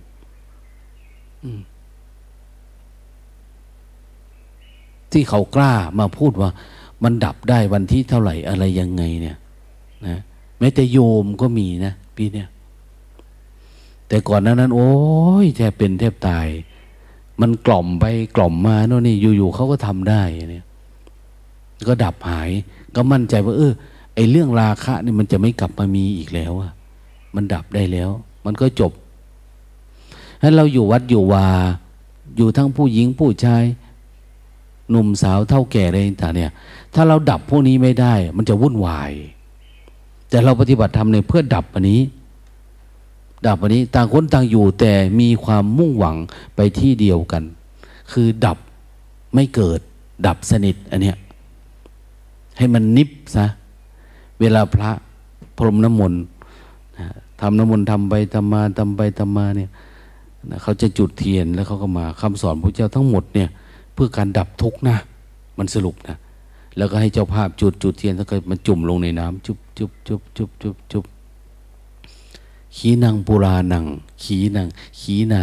ที่เขากล้ามาพูดว่า มันดับได้วันที่เท่าไหร่อะไรยังไงเนี่ย นะแม้แต่โยมก็มีนะ ปีเนี้ย แต่ก่อนนั้นนั้น โอ้ยแทบเป็นแทบตาย มันกล่อมไปกล่อมมาโน่นนี่อยู่ๆเขาก็ทำได้เนี่ยก็ดับหาย ก็มั่นใจว่า เออไอเรื่องราคะนี่มันจะไม่กลับมามีอีกแล้วอะมันดับได้แล้ว มันก็จบถ้าเราอยู่วัดอยู่วา อยู่ทั้งผู้หญิงผู้ชายหนุ่มสาวเท่าแก่อะไรต่างเนี่ย ถ้าเราดับพวกนี้ไม่ได้ มันจะวุ่นวาย แต่เราปฏิบัติธรรมเนี่ยเพื่อดับอันนี้ ดับอันนี้ต่างคนต่างอยู่แต่มีความมุ่งหวังไปที่เดียวกัน คือดับไม่เกิด ดับสนิทอันเนี้ยให้มันนิบซะเวลาพระพรมน้ำมนต์ทำน้ำมนต์ทำไปทำมาทำไปทำมาเนี่ยเขาจะจุดเทียนแล้วเขาก็มาคำสอนพระเจ้าทั้งหมดเนี่ย เพื่อการดับทุกข์นะ มันสรุปนะ แล้วก็ให้เจ้าภาพจุดจุดเทียนแล้วก็มันจุ่มลงในน้ำจุบจุบจุบจุบจุบจุบ ขีณังปุราณัง ขีณัง ขีณา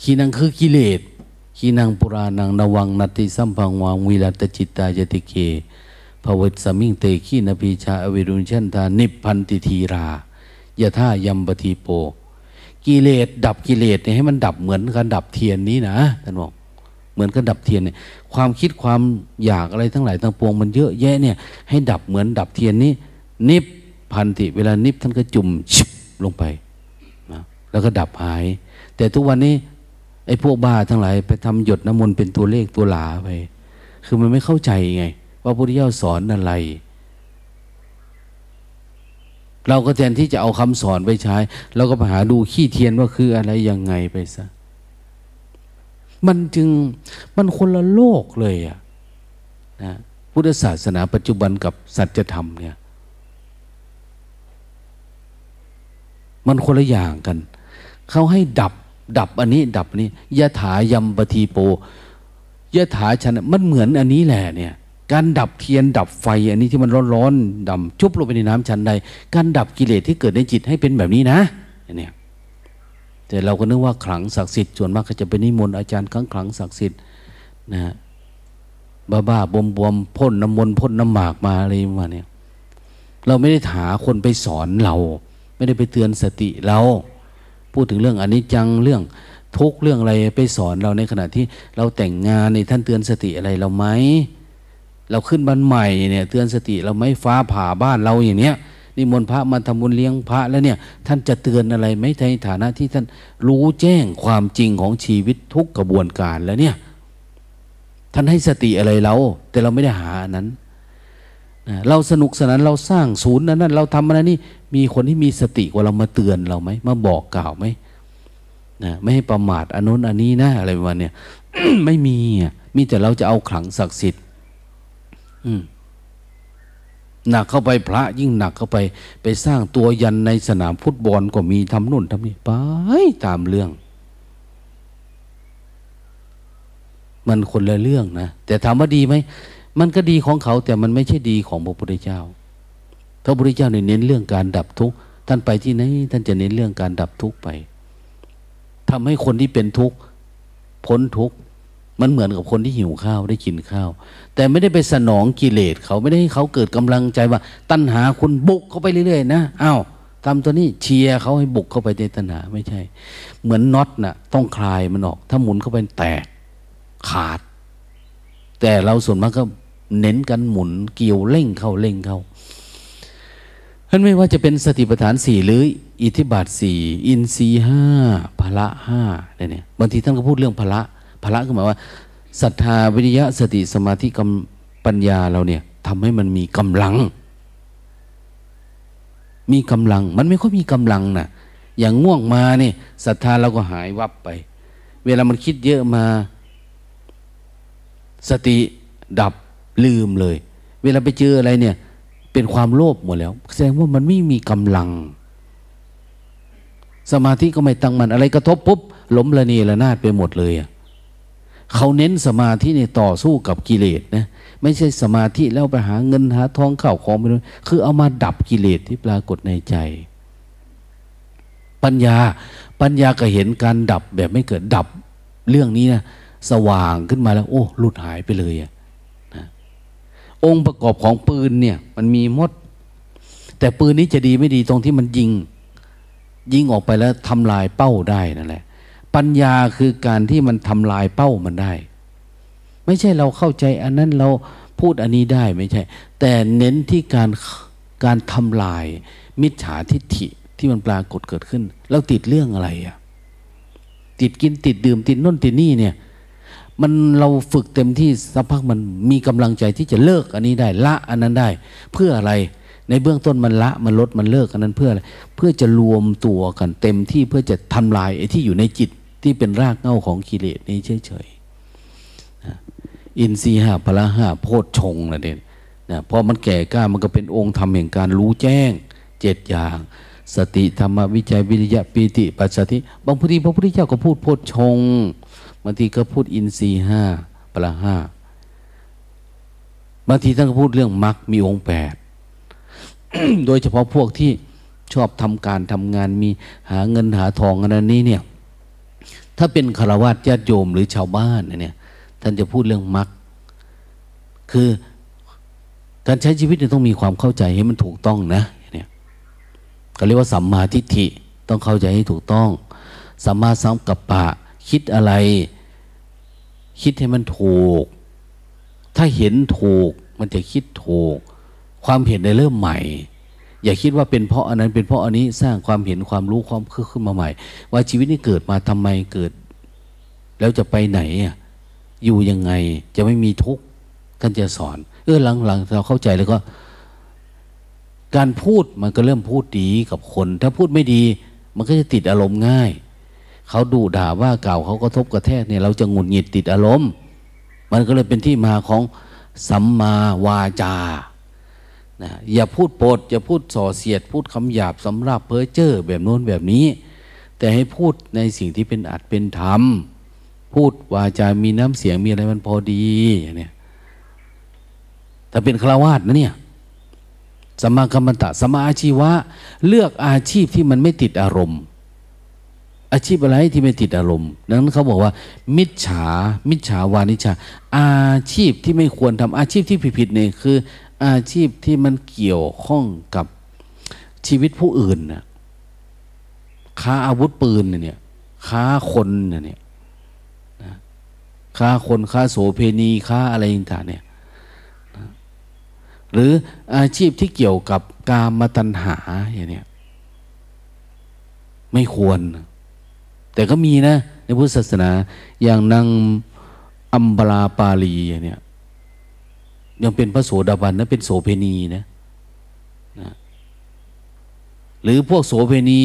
ขีณังคือกิเลส ขีณังปุราณัง นะวัง นัตถิสัมภะวังวิรัตตะจิตตายะติเก ภะวัสมิงเตขีณะพีชา อะวิรุฬหิฉันทานิพพันติ ธีรายะถายัมปะทีโป กิเลสดับกิเลสเนี่ยให้มันดับเหมือนกันดับเทียนนี้นะท่านบอกเหมือนกับดับเทียนเนี่ยความคิดความอยากอะไรทั้งหลายทั้งปวงมันเยอะแยะเนี่ยให้ดับเหมือนดับเทียนนี้ นิพพันติ เวลานิพท่านก็จุ่มชิบลงไป แล้วก็ดับหาย แต่ทุกวันนี้ไอ้พวกบ้าทั้งหลายไปทำหยดน้ำมนต์เป็นตัวเลขตัวหลาไป คือมันไม่เข้าใจไง ว่าพระพุทธเจ้าสอนอะไร เราก็แทนที่จะเอาคำสอนไปใช้ เราก็ไปหาดูขี้เทียนว่าคืออะไรยังไงไปซะ มันจึงมันคนละโลกเลยอะนะพุทธศาสนาปัจจุบันกับสัจธรรมเนี่ย มันคนละอย่างกัน เขาให้ดับ ดับอันนี้ ดับนี้ยะถายมปทีโปยะถาฉันมันเหมือนอันนี้แหละเนี่ย การดับเทียนดับไฟอันนี้ที่มันร้อนๆดำจุบลงไปในน้ำชั้นใด การดับกิเลสที่เกิดในจิตให้เป็นแบบนี้นะเนี่ยแต่เราก็นึกว่าขลังศักดิ์สิทธิ์ส่วนมากก็จะเป็นนิมนต์อาจารย์ครั้งขลังศักดิ์สิทธิ์นะบ้าบ้าบวมบวมพ่นน้ำมนต์พ่นน้ำหมากมาอะไรมาเนี่ย เราไม่ได้หาคนไปสอนเรา ไม่ได้ไปเตือนสติเรา พูดถึงเรื่องอนิจจังเรื่องทุกเรื่องอะไรไปสอนเราในขณะที่เราแต่งงานในท่านเตือนสติอะไรเราไหมเราขึ้นบ้านใหม่เนี่ย เตือนสติเราไหมฟ้าผ่าบ้านเราอย่างเนี้ยนิมนต์พระมาทำบุญเลี้ยงพระแล้วเนี่ย ท่านจะเตือนอะไรไหมในฐานะที่ท่านรู้แจ้งความจริงของชีวิตทุกกระบวนการแล้วเนี่ย ท่านให้สติอะไรเรา แต่เราไม่ได้หาอันนั้น เราสนุกสนานเราสร้างศูนย์นั้นนั่นเราทำอะไรนี่มีคนที่มีสติกว่าเรามาเตือนเราไหมมาบอกกล่าวไหมนะไม่ให้ประมาทอันนู้นอันนี้นะอะไรประมาณนี้ไม่มีมีแต่เราจะเอาขลังศักดิ์สิทธิ์หนักเข้าไปพระยิ่งหนักเข้าไป ไปสร้างตัวยันในสนามฟุตบอลก็มีทำนู่นทำนี่ไปตามเรื่อง มันคนละเรื่องนะแต่ถามว่าดีไหม มันก็ดีของเขาแต่มันไม่ใช่ดีของพระพุทธเจ้าพระพุทธเจ้าเน้นเรื่องการดับทุกข์ท่านไปที่ไหนท่านจะเน้นเรื่องการดับทุกข์ไปทำให้คนที่เป็นทุกข์พ้นทุกข์มันเหมือนกับคนที่หิวข้าวได้กินข้าว แต่ไม่ได้ไปสนองกิเลสเขาไม่ได้ให้เขาเกิดกำลังใจว่า ตัณหาคุณบุกเข้าไปเรื่อยๆนะอ้าวทำตัวนี้เชียร์เขาให้บุกเข้าไปในตัณหาไม่ใช่ เหมือนน็อตนะ่ะ ต้องคลายมันออก ถ้าหมุนเข้าไปแตกขาด แต่เราส่วนมากก็ เน้นกันหมุนเกี่ยวเร่งเข้าเร่งเข้าท่านไม่ว่าจะเป็นสติปัฏฐานสี่หรือ อิทธิบาทสี่อินทรีห้าพละห้าเนี่ยบางทีท่านก็พูดเรื่องพละพละคือหมายว่าศรัทธาวิริยะสติสมาธิกรปัญญาเราเนี่ยทำให้มันมีกำลัง มีกำลัง มันไม่ค่อยมีกำลังนะ่ะ อย่างง่วงมาเนี่ยศรัทธาเราก็หายวับไป เวลามันคิดเยอะมา สติดับ ลืมเลย เวลาไปเจออะไรเนี่ย เป็นความโลภหมดแล้ว แสดงว่ามันไม่มีกำลัง สมาธิก็ไม่ตั้งมันอะไรกระทบปุ๊บล้มละเนระนาดไปหมดเลยอะเขาเน้นสมาธิในต่อสู้กับกิเลสนะไม่ใช่สมาธิแล้วไปหาเงินหาทองเข้าของไปด้คือเอามาดับกิเลสที่ปรากฏในใจ ปัญญา ปัญญาก็เห็นการดับแบบไม่เกิดดับ เรื่องนี้นะสว่างขึ้นมาแล้ว โอ้หลุดหายไปเลยอะ องค์ประกอบของปืนเนี่ย มันมีมด แต่ปืนนี้จะดีไม่ดีตรงที่มันยิง ยิงออกไปแล้วทำลายเป้าได้นั่นแหละ ปัญญาคือการที่มันทำลายเป้ามันได้ ไม่ใช่เราเข้าใจ อันนั้นเราพูดอันนี้ได้ไม่ใช่ แต่เน้นที่การการทำลาย มิจฉาทิฏฐิที่มันปรากฏเกิดขึ้นเราติดเรื่องอะไรอะติดกินติดดื่มติดน่นติดนี่เนี่ย มันเราฝึกเต็มที่สักพักมันมีกำลังใจที่จะเลิกอันนี้ได้ละอันนั้นได้ เพื่ออะไรในเบื้องต้นมันละมันลดมันเลิกอันนั้นเพื่ออะไรเพื่อจะรวมตัวกันเต็มที่เพื่อจะทำลายไอ้ที่อยู่ในจิตที่เป็นรากเหง้าของกิเลสนี้เฉยๆอินทรีห้าพละห้าโพชฌงนะเด่นนะพอมันแก่กล้ามันก็เป็นองค์ธรรมแห่งการรู้แจ้งเจ็ดอย่าง สติธรรมวิจัยวิริยะปีติ ปัสสติบางพุทธีพระพุทธเจ้าก็พูดโพชฌง บางทีก็พูดอินทรีห้าปละห้าบางทีท่านก็พูดเรื่องมรรคมีองค์แปดโดยเฉพาะพวกที่ชอบทำการทำงานมีหาเงินหาทองอันนี้เนี่ย ถ้าเป็นคารวะญาติโยมหรือชาวบ้านเนี่ย ท่านจะพูดเรื่องมรรคคือการใช้ชีวิตต้องมีความเข้าใจให้มันถูกต้องนะเนี่ยเรียกว่าสัมมาทิฏฐิต้องเข้าใจให้ถูกต้อง สัมมาสังกัปปะ คิดอะไร คิดให้มันถูก ถ้าเห็นถูก มันจะคิดถูก ความเห็นในเริ่มใหม่ อย่าคิดว่าเป็นเพราะอันนั้นเป็นเพราะอันนี้สร้างความเห็นความรู้ความคือขึ้นมาใหม่ ว่าชีวิตนี้เกิดมาทำไมเกิด แล้วจะไปไหนอะอยู่ยังไงจะไม่มีทุกข์ท่านจะสอน เออหลังๆเราเข้าใจแล้วก็ การพูดมันก็เริ่มพูดดีกับคน ถ้าพูดไม่ดี มันก็จะติดอารมณ์ง่าย เขาดูด่าว่าเก่าเขาก็ทบกระแทกเนี่ยเราจะหงุดหงิดติดอารมณ์ มันก็เลยเป็นที่มาของสัมมาวาจานะอย่าพูดปดอย่าพูดส่อเสียด พูดคำหยาบสำหรับเพ้อเจ้อแบบโน้นแบบนี้ แต่ให้พูดในสิ่งที่เป็นอัดเป็นธรรม พูดวาจามีน้ำเสียงมีอะไรมันพอดีอย่างนี้แต่เป็นฆราวาสนะเนี่ยสมากรรมตะสมาอาชีวะ เลือกอาชีพที่มันไม่ติดอารมณ์ อาชีพอะไรที่ไม่ติดอารมณ์ดังนั้นเขาบอกว่า มิจฉา มิจฉาวานิชา อาชีพที่ไม่ควรทำอาชีพที่ผิดๆเนี่ยคือ อาชีพที่มันเกี่ยวข้องกับชีวิตผู้อื่นนะค้าอาวุธปืนเนี่ยค้าคนเนี่ยค้าคนค้าโสเพณีค้าอะไรต่างเนี่ยหรืออาชีพที่เกี่ยวกับการมาตัณหาอย่างเนี้ไม่ควร แต่ก็มีนะ ในพุทธศาสนา อย่างนางอัมบราปาลีอย่างนี้ยังเป็นพระโสดาบันนะเป็นโสเพณีนะนะหรือพวกโสเพณี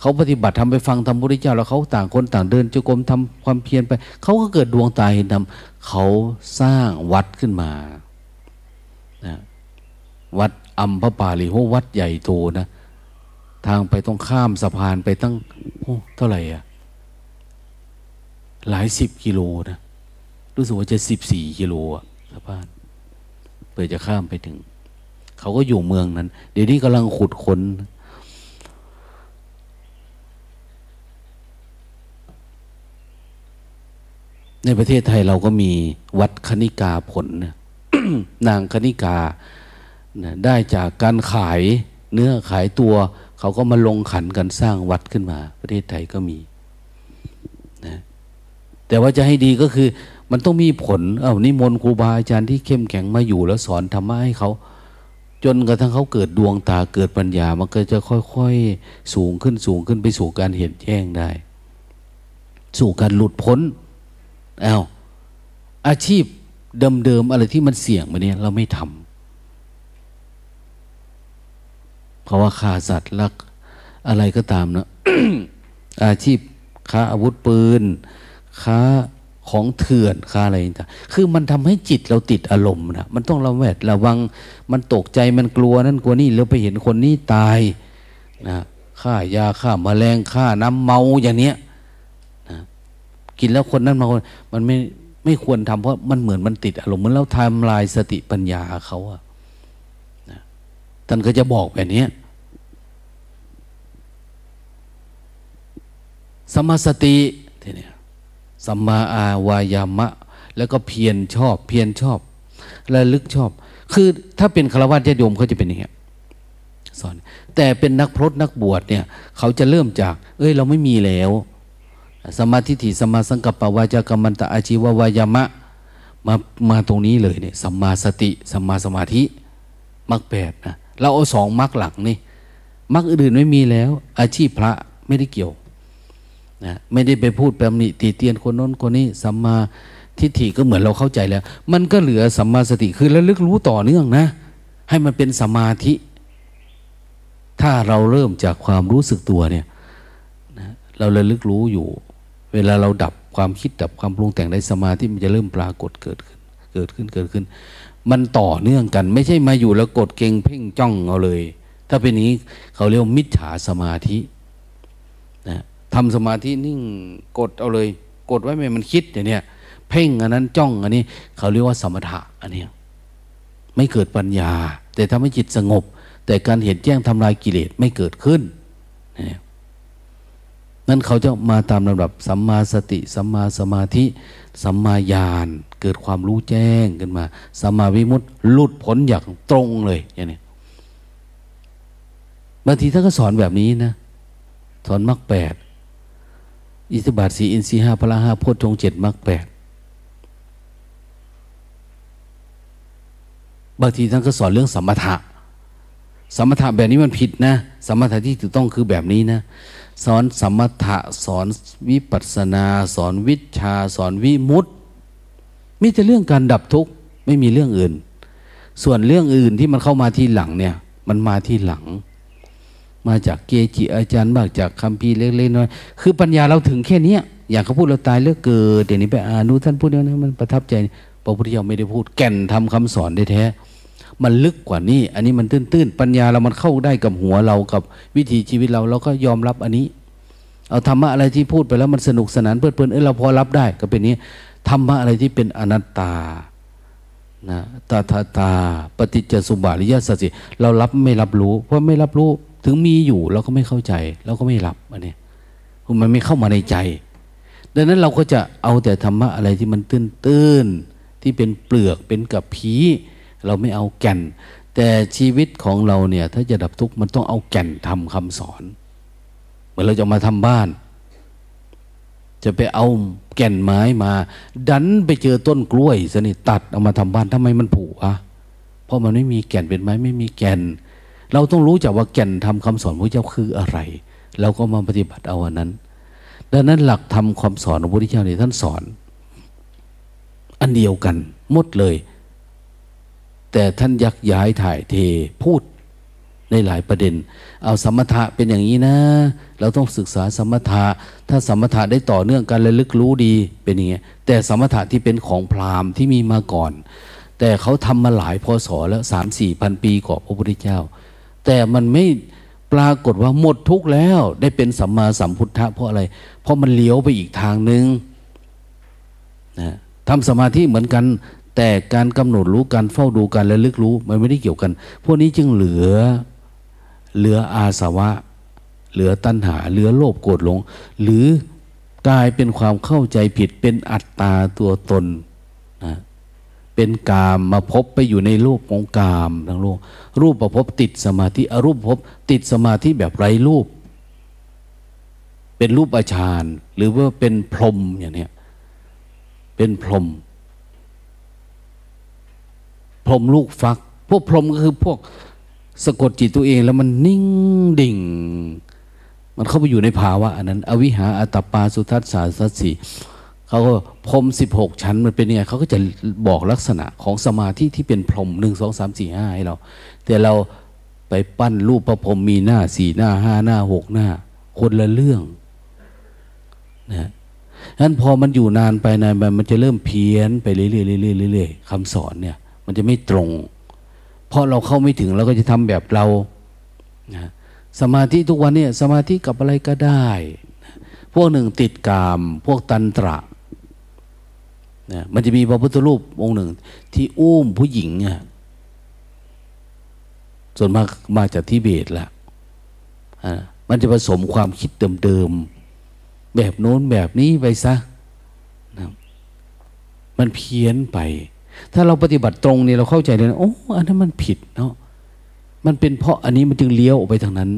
เขาปฏิบัติทำไปฟังธรรมพุทธเจ้า แล้วเขาต่างคนต่างเดินจงกรมทำความเพียรไป เขาก็เกิดดวงตาเห็นธรรมเขาสร้างวัดขึ้นมานะวัดอัมพปาลีโหวัดใหญ่โตนะ ทางไปต้องข้ามสะพานไปตั้งเท่าไหร่อะ หลายสิบกิโลนะรู้สึกว่าจะสิบสี่กิโลอะสะพานเพื่อจะข้ามไปถึง เขาก็อยู่เมืองนั้น เดี๋ยวนี้กำลังขุดค้นในประเทศไทยเราก็มีวัดคณิกาผลนางคณิกาได้จากการขายเนื้อขายตัว เขาก็มาลงขันกันสร้างวัดขึ้นมา ประเทศไทยก็มีนะ แต่ว่าจะให้ดีก็คือ มันต้องมีผล เอานิมนต์ครูบาอาจารย์ที่เข้มแข็งมาอยู่แล้วสอนธรรมะให้เขา จนกระทั่งเขาเกิดดวงตาเกิดปัญญา มันก็จะค่อยๆ สูงขึ้นสูงขึ้นไปสู่การเห็นแจ้งได้ สู่การหลุดพ้นอา้าวอาชีพเดิมๆอะไรที่มันเสี่ยงมาเนี่ยเราไม่ทำเพราะว่าฆ่าสัตว์ลักอะไรก็ตามนะอาชีพค้าอาวุธปืน ค้าของเถื่อนค่าอะไรต่างคือมันทำให้จิตเราติดอารมณ์นะมันต้องระแวดระวัง มันตกใจมันกลัวนั่นกลัวนี่แล้วไปเห็นคนนี้ตายนะฆ่ายาฆ่ามาแมลงฆ่าน้ำเมาอย่างเนี้ยนะกินแล้วคนนั้นมาคนมันไม่ไม่ควรทำเพราะมันเหมือนมันติดอารมณ์เหมือนเราทำลายสติปัญญาเขาอะนะท่านก็จะบอกแบบนี้สมาสติ สัมมาอาวายามะ แล้วก็เพียรชอบ เพียรชอบระลึกชอบ คือถ้าเป็นฆราวาสญาติโยมเขาจะเป็นอย่างนี้สอน แต่เป็นนักพรตนักบวชเนี่ย เขาจะเริ่มจาก เอ้ย เราไม่มีแล้ว สมาธิฐิสมาสังกัปปวาจากรรมันตะอาชีววายามะ มามาตรงนี้เลยเนี่ยสัมมาสติสัมมาสมาธิมรรคแปดนะเราเอาสองมรรคหลักนี่มรรคอื่นไม่มีแล้ว อาชีพพระไม่ได้เกี่ยว นะไม่ได้ไปพูดแบบนี้ตีเตียนคนน้นคนนี้สัมมาทิฏฐิก็เหมือนเราเข้าใจแล้ว มันก็เหลือสัมมาสติคือระลึกรู้ต่อเนื่องนะ ให้มันเป็นสมาธิ ถ้าเราเริ่มจากความรู้สึกตัวเนี่ยนะเราระลึกรู้อยู่ เวลาเราดับความคิดดับความปรุงแต่งในสมาธิมันจะเริ่มปรากฏเกิดขึ้น เกิดขึ้นเกิดขึ้น มันต่อเนื่องกัน ไม่ใช่มาอยู่แล้วกดเก่งเพ่งจ้องเอาเลย ถ้าเป็นนี้เขาเรียกมิจฉาสมาธิ ทำสมาธินิ่งกดเอาเลย กดไว้ไม่มันคิดอย่างเนี้ยเพ่งอันนั้นจ้องอันนี้ เขาเรียกว่าสมถะอันนี้ไม่เกิดปัญญา แต่ทำให้จิตสงบ แต่การเห็นแจ้งทำลายกิเลสไม่เกิดขึ้นนี่นั่นเขาจะมาตามลำดับสัมมาสติสัมมาสมาธิสัมมาญาณเกิดความรู้แจ้งขึ้นมาสัมมาวิมุตติหลุดพ้นอย่างตรงเลยอย่างนี้บางทีท่านก็สอนแบบนี้นะสอนมรรคแปด อิสบาทสีอินทรีห้าพละห้าโพธงเจ็ดมรรคแปดบางทีท่านก็สอนเรื่องสมถะ สมถะแบบนี้มันผิดนะ สมถะที่ถูกต้องคือแบบนี้นะ สอนสมถะสอนวิปัสนา สอนวิชา สอนวิมุตติมีแต่เรื่องการดับทุกข์ไม่มีเรื่องอื่น ส่วนเรื่องอื่นที่มันเข้ามาที่หลังเนี่ย มันมาที่หลัง มาจากเกจิอาจารย์บ้างจากคำพีเล็กๆน้อยคือปัญญาเราถึงแค่นี้อย่างเขาพูดเราตายเลือกเกิดเดี๋ยวนี้ไปอ่านดูท่านพูดแล้วนะมันประทับใจพระพุทธเจ้าไม่ได้พูดแก่นทำคำสอนได้แท้ มันลึกกว่านี้ อันนี้มันตื้นๆ ปัญญาเรามันเข้าได้กับหัวเรากับวิถีชีวิตเราเราก็ยอมรับอันนี้ เอาธรรมะอะไรที่พูดไปแล้วมันสนุกสนานเพลิดเพลินเออเราพอรับได้ก็เป็นนี้ธรรมะอะไรที่เป็นอนัตตานะตาตาตา ปฏิจจสุบาริยสัจสิเรารับไม่รับรู้ เพราะไม่รับรู้ ถึงมีอยู่เราก็ไม่เข้าใจเราก็ไม่รับอันนี้มันไม่เข้ามาในใจ ดังนั้นเราก็จะเอาแต่ธรรมะอะไรที่มันตื้นตื้นที่เป็นเปลือกเป็นกับผี เราไม่เอาแก่น แต่ชีวิตของเราเนี่ย ถ้าจะดับทุกข์มันต้องเอาแก่นทำคำสอน เหมือนเราจะมาทำบ้าน จะไปเอาแก่นไม้มา ดันไปเจอต้นกล้วยสนิตัดเอามาทำบ้านทำไมมันผุอะเพราะมันไม่มีแก่นเป็นไม้ไม่มีแก่น เราต้องรู้จักว่าแก่นทำคำสอนพระเจ้าคืออะไร เราก็มาปฏิบัติเอาอันนั้น ดังนั้นหลักทำควาสอนของพระพุทธเจ้าเนี่ยท่านสอน อันเดียวกันหมดเลย แต่ท่านยักย้ายถ่ายเทพูดในหลายประเด็น เอาสมถะเป็นอย่างนี้นะ เราต้องศึกษาสมถะ ถ้าสมถะได้ต่อเนื่องกันระลึกรู้ดีเป็นอย่างนี้แต่สมถะที่เป็นของพราหมณ์ที่มีมาก่อน แต่เขาทำมาหลายพศแล้วสามสี่พันปีก่อนพระพุทธเจ้า แต่มันไม่ปรากฏว่าหมดทุกแล้ว ได้เป็นสัมมาสัมพุทธะเพราะอะไร เพราะมันเลี้ยวไปอีกทางหนึ่งนะทำสมาธิเหมือนกัน แต่การกำหนดรู้การเฝ้าดูการระลึกรู้มันไม่ได้เกี่ยวกัน พวกนี้จึงเหลือเหลืออาสวะ เหลือตัณหา เหลือโลภโกรธหลง หรือกลายเป็นความเข้าใจผิดเป็นอัตตาตัวตน เป็นกามมาพบไปอยู่ในรูปของกามทั้งโลกรูปประพบติดสมาธิอรูปพบติดสมาธิแบบไร้รูป เป็นรูปอาชานหรือว่าเป็นพรมอย่างเนี้ยเป็นพรม พรมลูกฟัก พวกพรมก็คือพวกสะกดจิตตัวเองแล้วมันนิ่งดิ่ง มันเข้าไปอยู่ในภาวะอันนั้น อวิหาอัตปาสุทัศสาสัสสี เขาก็พรมสิบหกชั้นมันเป็นยังไงเขาก็จะบอกลักษณะของสมาธิที่เป็นพรมหนึ่งสองสามสี่ห้าให้เรา แต่เราไปปั้นรูปประพรมมีหน้าสี่หน้าห้าหน้าหกหน้า คนละเรื่องนะนั้นพอมันอยู่นานไปนานไปมันจะเริ่มเพี้ยนไปเรื่อยๆเรื่อยๆเรื่อยๆคำสอนเนี่ย มันจะไม่ตรง เพราะเราเข้าไม่ถึงเราก็จะทำแบบเรานะสมาธิทุกวันเนี่ยสมาธิกับอะไรก็ได้ พวกหนึ่งติดกาม พวกตันตระ นะมันจะมีพระพุทธรูปองค์หนึ่ง ที่อุ้มผู้หญิงอะส่วนมากมาจากทิเบตแหละมันจะผสมความคิดเดิมๆ แบบโน้นแบบนี้ไปซะนะมันเพี้ยนไป ถ้าเราปฏิบัติตรงเนี่ยเราเข้าใจเลยนะโอ้อันนั้นมันผิดเนาะมันเป็นเพราะอันนี้มันจึงเลี้ยวออกไปทางนั้น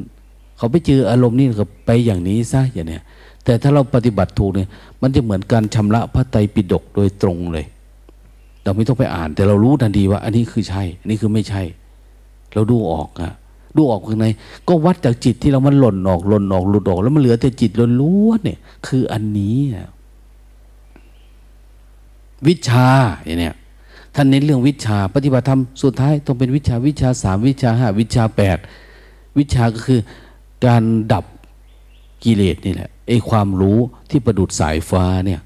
เขาไปเจออารมณ์นี่ก็ไปอย่างนี้ซะอย่างเนี้ย แต่ถ้าเราปฏิบัติถูกเนี่ยมันจะเหมือนการชำระพระไตรปิฎกโดยตรงเลย เราไม่ต้องไปอ่าน แต่เรารู้ทันทีว่า อันนี้คือใช่ อันนี้คือไม่ใช่ เราดูออกอะดูออกข้างในก็วัดจากจิตที่เรามันหล่นออกหล่นออกหลุดออก แล้วมันเหลือแต่จิตล้วนๆเนี่ย คืออันนี้วิชาอย่างเนี้ยท่านเน้นเรื่องวิชา ปฏิบัติธรรมสุดท้ายต้องเป็นวิชาวิชาสามวิชาห้าวิชาแปดวิชาก็คือการดับ กิเลสนี่แหละไอ้ความรู้ที่ประดุดสายฟ้าเนี่ย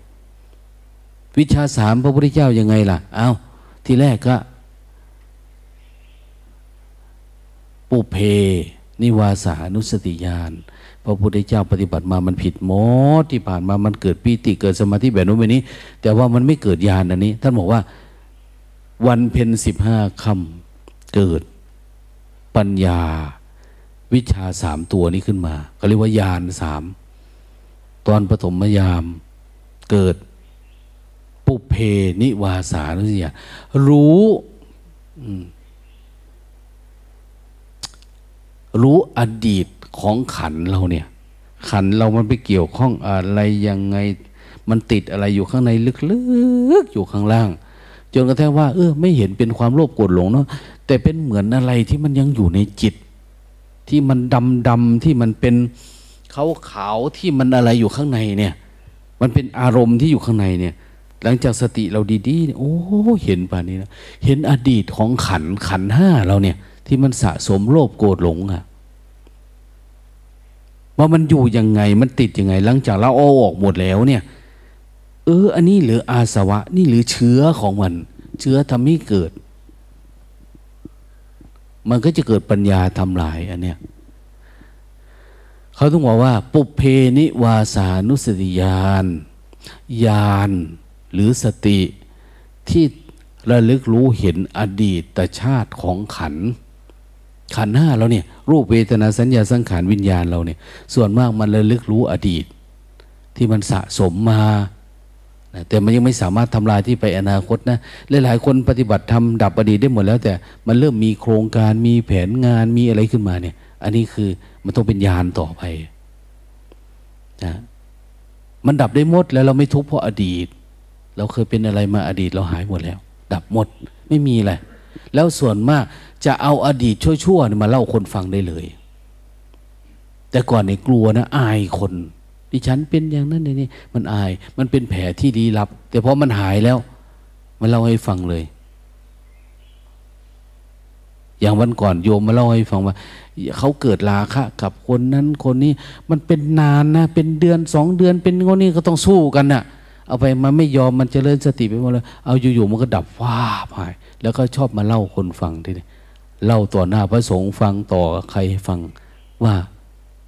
วิชาสามพระพุทธเจ้ายังไงล่ะ เอา้า ที่แรกก็ ปุเพ นิวาสานุสติญาณพระพุทธเจ้าปฏิบัติมามันผิดหมดที่ผ่านมามันเกิดปีติเกิดสมาธิแบบนู้นแบบนี้ แต่ว่ามันไม่เกิดญาณอันนี้ ท่านบอกว่า วันเพ็ญสิบห้าคำเกิดปัญญา วิชาสามตัวนี้ขึ้นมาเขาเรียกว่าญาณสามตอนปฐมยามเกิดปุเพนิวาสานุสติญารู้รู้อดีตของขันเราเนี่ย ขันเรามันไปเกี่ยวข้องอะไรยังไง มันติดอะไรอยู่ข้างในลึกๆอยู่ข้างล่าง จนกระทั่งว่า เออ ไม่เห็นเป็นความโลภโกรธหลงเนาะแต่เป็นเหมือนอะไรที่มันยังอยู่ในจิต ที่มันดำดำที่มันเป็นขาวขาวที่มันอะไรอยู่ข้างในเนี่ย มันเป็นอารมณ์ที่อยู่ข้างในเนี่ย หลังจากสติเราดีๆโอ้เห็นป่านนี้นะเห็นอดีตของขันขันห้าเราเนี่ย ที่มันสะสมโลภโกรธหลงอะว่ามันอยู่ยังไงมันติดยังไง หลังจากเราเอาออกหมดแล้วเนี่ย เออ อันนี้หรืออาสวะ นี่หรือเชื้อของมัน เชื้อทำให้เกิด มันก็จะเกิดปัญญาทำลายอันเนี้ยเขาต้องบอกว่า ปุเพนิวาสานุสติญาณญาณหรือสติที่ระลึกรู้เห็นอดีตชาติของขัน ขันห้าเราเนี่ย รูปเวทนาสัญญาสังขารวิญญาณเราเนี่ย ส่วนมากมันระลึกรู้อดีต ที่มันสะสมมา แต่มันยังไม่สามารถทำลายที่ไปอนาคตนะหลายๆคนปฏิบัติทำดับอดีตได้หมดแล้ว แต่มันเริ่มมีโครงการมีแผนงานมีอะไรขึ้นมาเนี่ย อันนี้คือมันต้องเป็นญาณต่อไปนะมันดับได้หมดแล้วเราไม่ทุกข์เพราะอดีต เราเคยเป็นอะไรมาอดีตเราหายหมดแล้ว ดับหมดไม่มีอะไรแล้วส่วนมากจะเอาอดีตชั่วๆมาเล่าคนฟังได้เลย แต่ก่อนเนี่ยกลัวนะอายคน ดิฉันเป็นอย่างนั้นนี่มันอาย มันเป็นแผลที่ดีรับ แต่พอมันหายแล้ว มันเล่าให้ฟังเลย อย่างวันก่อนโยมมาเล่าให้ฟังว่าเขาเกิดราคะกับคนนั้นคนนี้ มันเป็นนานนะ เป็นเดือนสองเดือนเป็นคนนี้ก็ต้องสู้กันนะ่ะ เอาไปมันไม่ยอมมันจเจริญสติไปหมดเลยเอาอยู่ๆมันก็ดับว้าไปแล้วก็ชอบมาเล่าคนฟังทีนี้เล่าต่อหน้าพระสงฆ์ฟังต่อใครฟังว่า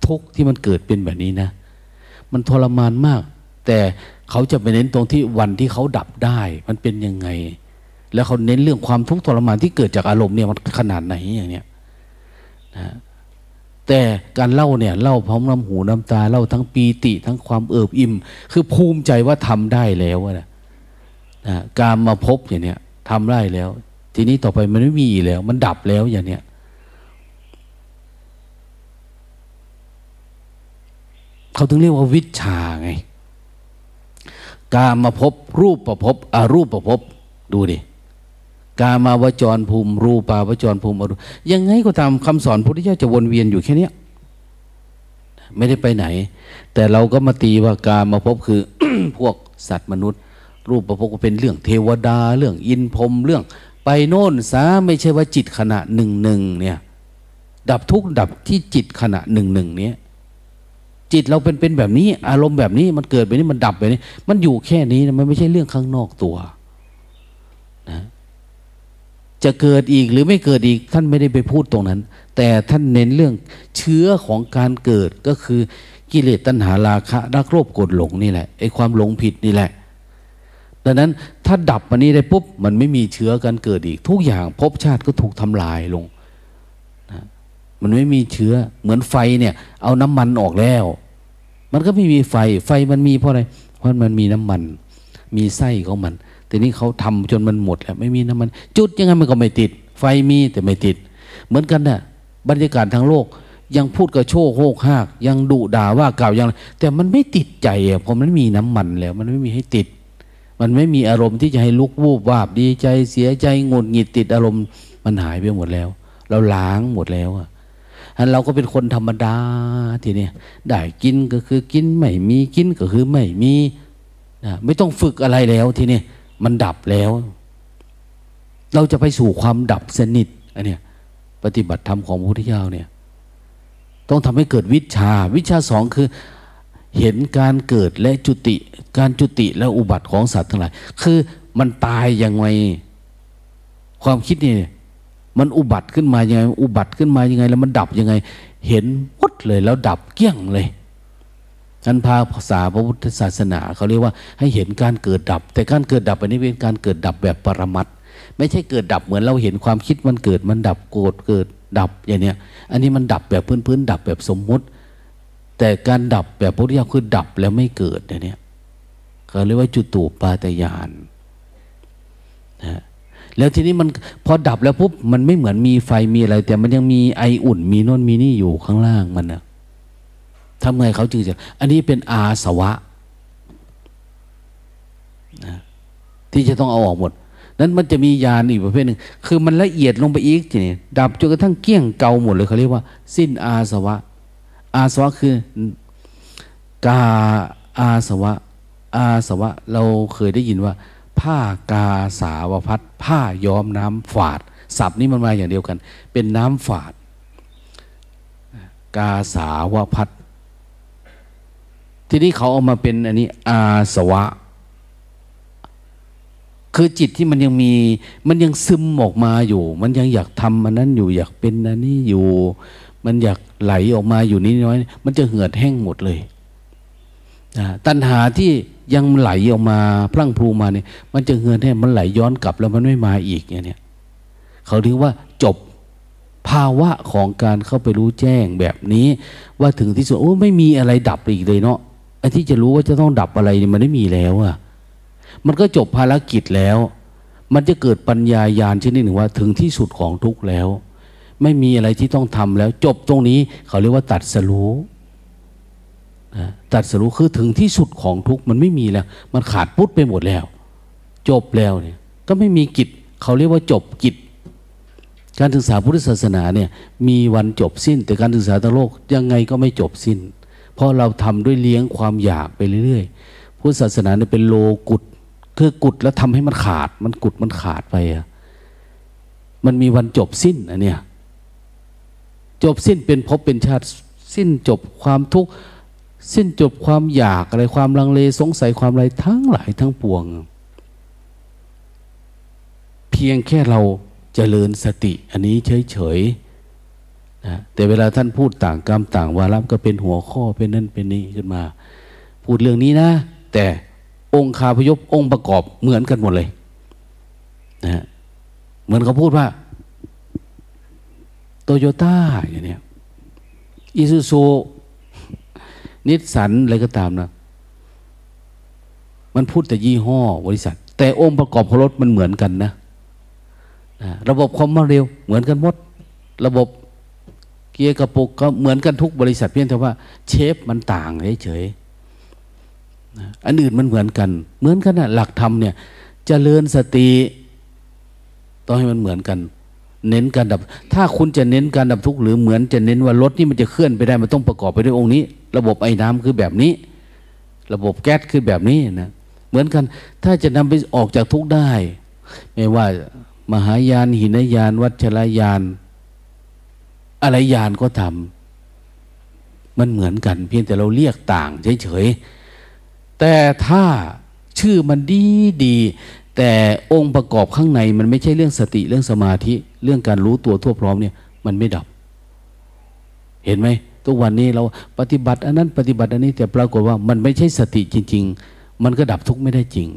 ทุกที่มันเกิดเป็นแบบนี้นะ มันทรมานมาก แต่เขาจะไปเน้นตรงที่วันที่เขาดับได้ มันเป็นยังไง แล้วเขาเน้นเรื่องความทุกข์ทรมานที่เกิดจากอารมณ์เนี่ยมันขนาดไหนอย่างเนี้ยนะแต่การเล่าเนี่ยเล่าพร้อมน้ำหูน้ำตาเล่าทั้งปีติทั้งความเอิบอิ่ม คือภูมิใจว่าทำได้แล้วนะนะการมาพบอย่างเนี้ยทำได้แล้ว ทีนี้ต่อไปมันไม่มีแล้ว มันดับแล้วอย่างเนี้ย เขาถึงเรียกว่าวิชาไง การมาพบรูปประพบอารูปประพบดูดิการมาวจรภูมิรูปาวจรภูมิอรูยังไงก็ตามคำสอนพุทธเจ้าจะวนเวียนอยู่แค่นี้ไม่ได้ไปไหน แต่เราก็มาตีว่าการมาพบคือ พวกสัตว์มนุษย์ รูปประพบก็เป็นเรื่องเทวดาเรื่องอินพรมเรื่อง ไปโน่นซะไม่ใช่ว่าจิตขณะหนึ่งหนึ่งเนี่ย ดับทุกดับที่จิตขณะหนึ่งหนึ่งเนี้ย จิตเราเป็นเป็นแบบนี้ อารมณ์แบบนี้มันเกิดแบบนี้มันดับแบบนี้ มันอยู่แค่นี้นะมันไม่ใช่เรื่องข้างนอกตัวนะจะเกิดอีกหรือไม่เกิดอีกท่านไม่ได้ไปพูดตรงนั้น แต่ท่านเน้นเรื่องเชื้อของการเกิดก็คือกิเลสตัณหาราคะรักโลภโกรธหลงนี่แหละไอ้ความหลงผิดนี่แหละ ดังนั้นถ้าดับมันนี้ได้ปุ๊บมันไม่มีเชื้อการเกิดอีก ทุกอย่างภพชาติก็ถูกทำลายลงนะมันไม่มีเชื้อเหมือนไฟเนี่ย เอาน้ำมันออกแล้ว มันก็ไม่มีไฟ ไฟมันมีเพราะอะไร เพราะมันมีน้ำมัน มีไส้ของมัน แต่นี้เขาทำจนมันหมดแล้วไม่มีน้ำมัน จุดยังไงมันก็ไม่ติด ไฟมีแต่ไม่ติด เหมือนกันนะ่ะบรรยากาศทางโลกยังพูดกระโชกโหกหาก ยังดุด่าว่ากล่าวยังแต่มันไม่ติดใจอะเพราะมันมีน้ำมันแล้ว มันไม่มีให้ติด มันไม่มีอารมณ์ที่จะให้ลุกวูบวาบดีใจเสียใจงดหงิดติดอารมณ์มันหายไปหมดแล้ว เราล้างหมดแล้วอะ อันเราก็เป็นคนธรรมดาทีนี้ได้กินก็คือกินไม่มีกินก็คือไม่มีนะไม่ต้องฝึกอะไรแล้วทีนี้มันดับแล้ว เราจะไปสู่ความดับสนิทอันเนี้ยปฏิบัติธรรมของพระพุทธเจ้าเนี่ย ต้องทำให้เกิดวิชา วิชาสองคือเห็นการเกิดและจุติ การจุติและอุบัติของสัตว์ทั้งหลาย คือมันตายยังไงความคิดนี่ มันอุบัติขึ้นมายังไง อุบัติขึ้นมายังไง แล้วมันดับยังไง เห็นวัดเลยแล้วดับเกี้ยงเลยนันพาภาษาพระพุทธศาสนาเขาเรียกว่าให้เห็นการเกิดดับ แต่การเกิดดับอันนี้เป็นการเกิดดับแบบปรมัตไม่ใช่เกิดดับเหมือนเราเห็นความคิดมันเกิดมันดับโกรธเกิดดับอย่างเนี้ย อันนี้มันดับแบบพื้นๆดับแบบสมมุติ แต่การดับแบบพระพุทธเจ้าคือดับแล้วไม่เกิดเนี่ยเขาเรียกว่าจุตูปาตยานนะ แล้วทีนี้มันพอดับแล้วปุ๊บมันไม่เหมือนมีไฟมีอะไร แต่มันยังมีไออุ่นมีน่นมีนี่อยู่ข้างล่างมันนะทำไงเขาจึงจะอันนี้เป็นอาสวะนะที่จะต้องเอาออกหมด นั้นมันจะมียานอีกประเภทหนึ่งคือมันละเอียดลงไปอีกทีนี้ดับจนกระทั่งเกี้ยงเกาหมดเลยเขาเรียกว่า สิ้นอาสวะ อาสวะคือกาอาสวะ อาสวะ เราเคยได้ยินว่า ผ้ากาสาวพัดผ้าย้อมน้ำฝาดศัพท์นี้มันมาอย่างเดียวกัน เป็นน้ำฝาด กาสาวพัดทีนี้เขาเอามาเป็นอันนี้อาสวะ คือจิตที่มันยังมี มันยังซึมออกมาอยู่ มันยังอยากทำมันนั้นอยู่ อยากเป็นอันนี้อยู่ มันอยากไหลออกมาอยู่นิดน้อย มันจะเหือดแห้งหมดเลยตัณหาที่ ยังไหลออกมาพลั่งพลูมาเนี่ย มันจะเงินให้มันไหลย้อนกลับแล้วมันไม่มาอีกเนี่ยเขาถึงว่าจบภาวะของการเข้าไปรู้แจ้งแบบนี้ ว่าถึงที่สุดโอ้ไม่มีอะไรดับอีกเลยเนาะไอ้ที่จะรู้ว่าจะต้องดับอะไรเนี่ยมันไม่มีแล้วอะมันก็จบภารกิจแล้ว มันจะเกิดปัญญายาณชนิดหนึ่งว่า ถึงที่สุดของทุกแล้ว ไม่มีอะไรที่ต้องทำแล้ว จบตรงนี้เขาเรียกว่าตัดสรู้ ตัดสรุคือถึงที่สุดของทุกมันไม่มีแล้ว มันขาดพุทธไปหมดแล้ว จบแล้วเนี่ยก็ไม่มีกิจเขาเรียกว่าจบกิจ การศึกษาพุทธศาสนาเนี่ยมีวันจบสิ้น แต่การศึกษาทางโลกยังไงก็ไม่จบสิ้น เพราะเราทำด้วยเลี้ยงความอยากไปเรื่อยๆพุทธศาสนาเนี่ยเป็นโลกุดคือกุดแล้วทำให้มันขาด มันกุดมันขาดไปอะมันมีวันจบสิ้นอันเนี้ยจบสิ้นเป็นพบเป็นชาติสิ้นจบความทุกข์ สิ้นจบความอยากอะไรความลังเลสงสัยความอะไรทั้งหลายทั้งปวง เพียงแค่เราจเจริญสติอันนี้เฉยๆนะแต่เวลาท่านพูดต่างกรรมต่างวาระก็เป็นหัวข้อเป็นนั่นเป็นนี่ขึ้นมา พูดเรื่องนี้นะ แต่องค์คาพยพองค์ประกอบเหมือนกันหมดเลยนะเหมือนเขาพูดว่าโตโยต้าอย่างเนี้ยอิซูซู นิสสันอะไรก็ตามนะ มันพูดแต่ยี่ห้อบริษัท แต่องค์ประกอบของรถมันเหมือนกันนะระบบความเร็วเหมือนกันหมด ระบบเกียร์กระปุกก็เหมือนกันทุกบริษัทเพียงแต่ว่าเชฟมันต่างเฉยๆอันอื่นมันเหมือนกัน เหมือนกันนะหลักธรรมเนี่ยจเจริญสติต้องให้มันเหมือนกัน เน้นการดับ ถ้าคุณจะเน้นการดับทุกข์หรือเหมือนจะเน้นว่ารถนี่มันจะเคลื่อนไปได้มันต้องประกอบไปด้วยองค์นี้ ระบบไอ้น้ำคือแบบนี้ ระบบแก๊สคือแบบนี้นะเหมือนกัน ถ้าจะนำไปออกจากทุกข์ได้ ไม่ว่ามหายานหินยาน วัชรยาน อะไรยานก็ทำมันเหมือนกัน เพียงแต่เราเรียกต่างเฉยๆแต่ถ้าชื่อมันดีดีแต่องค์ประกอบข้างในมันไม่ใช่เรื่องสติเรื่องสมาธิ เรื่องการรู้ตัวทั่วพร้อมเนี่ยมันไม่ดับ เห็นไหมทุกวันนี้เราปฏิบัติอันนั้นปฏิบัติอันนี้แต่ปรากฏว่ามันไม่ใช่สติจริง ๆ มันก็ดับทุกข์ไม่ได้จริง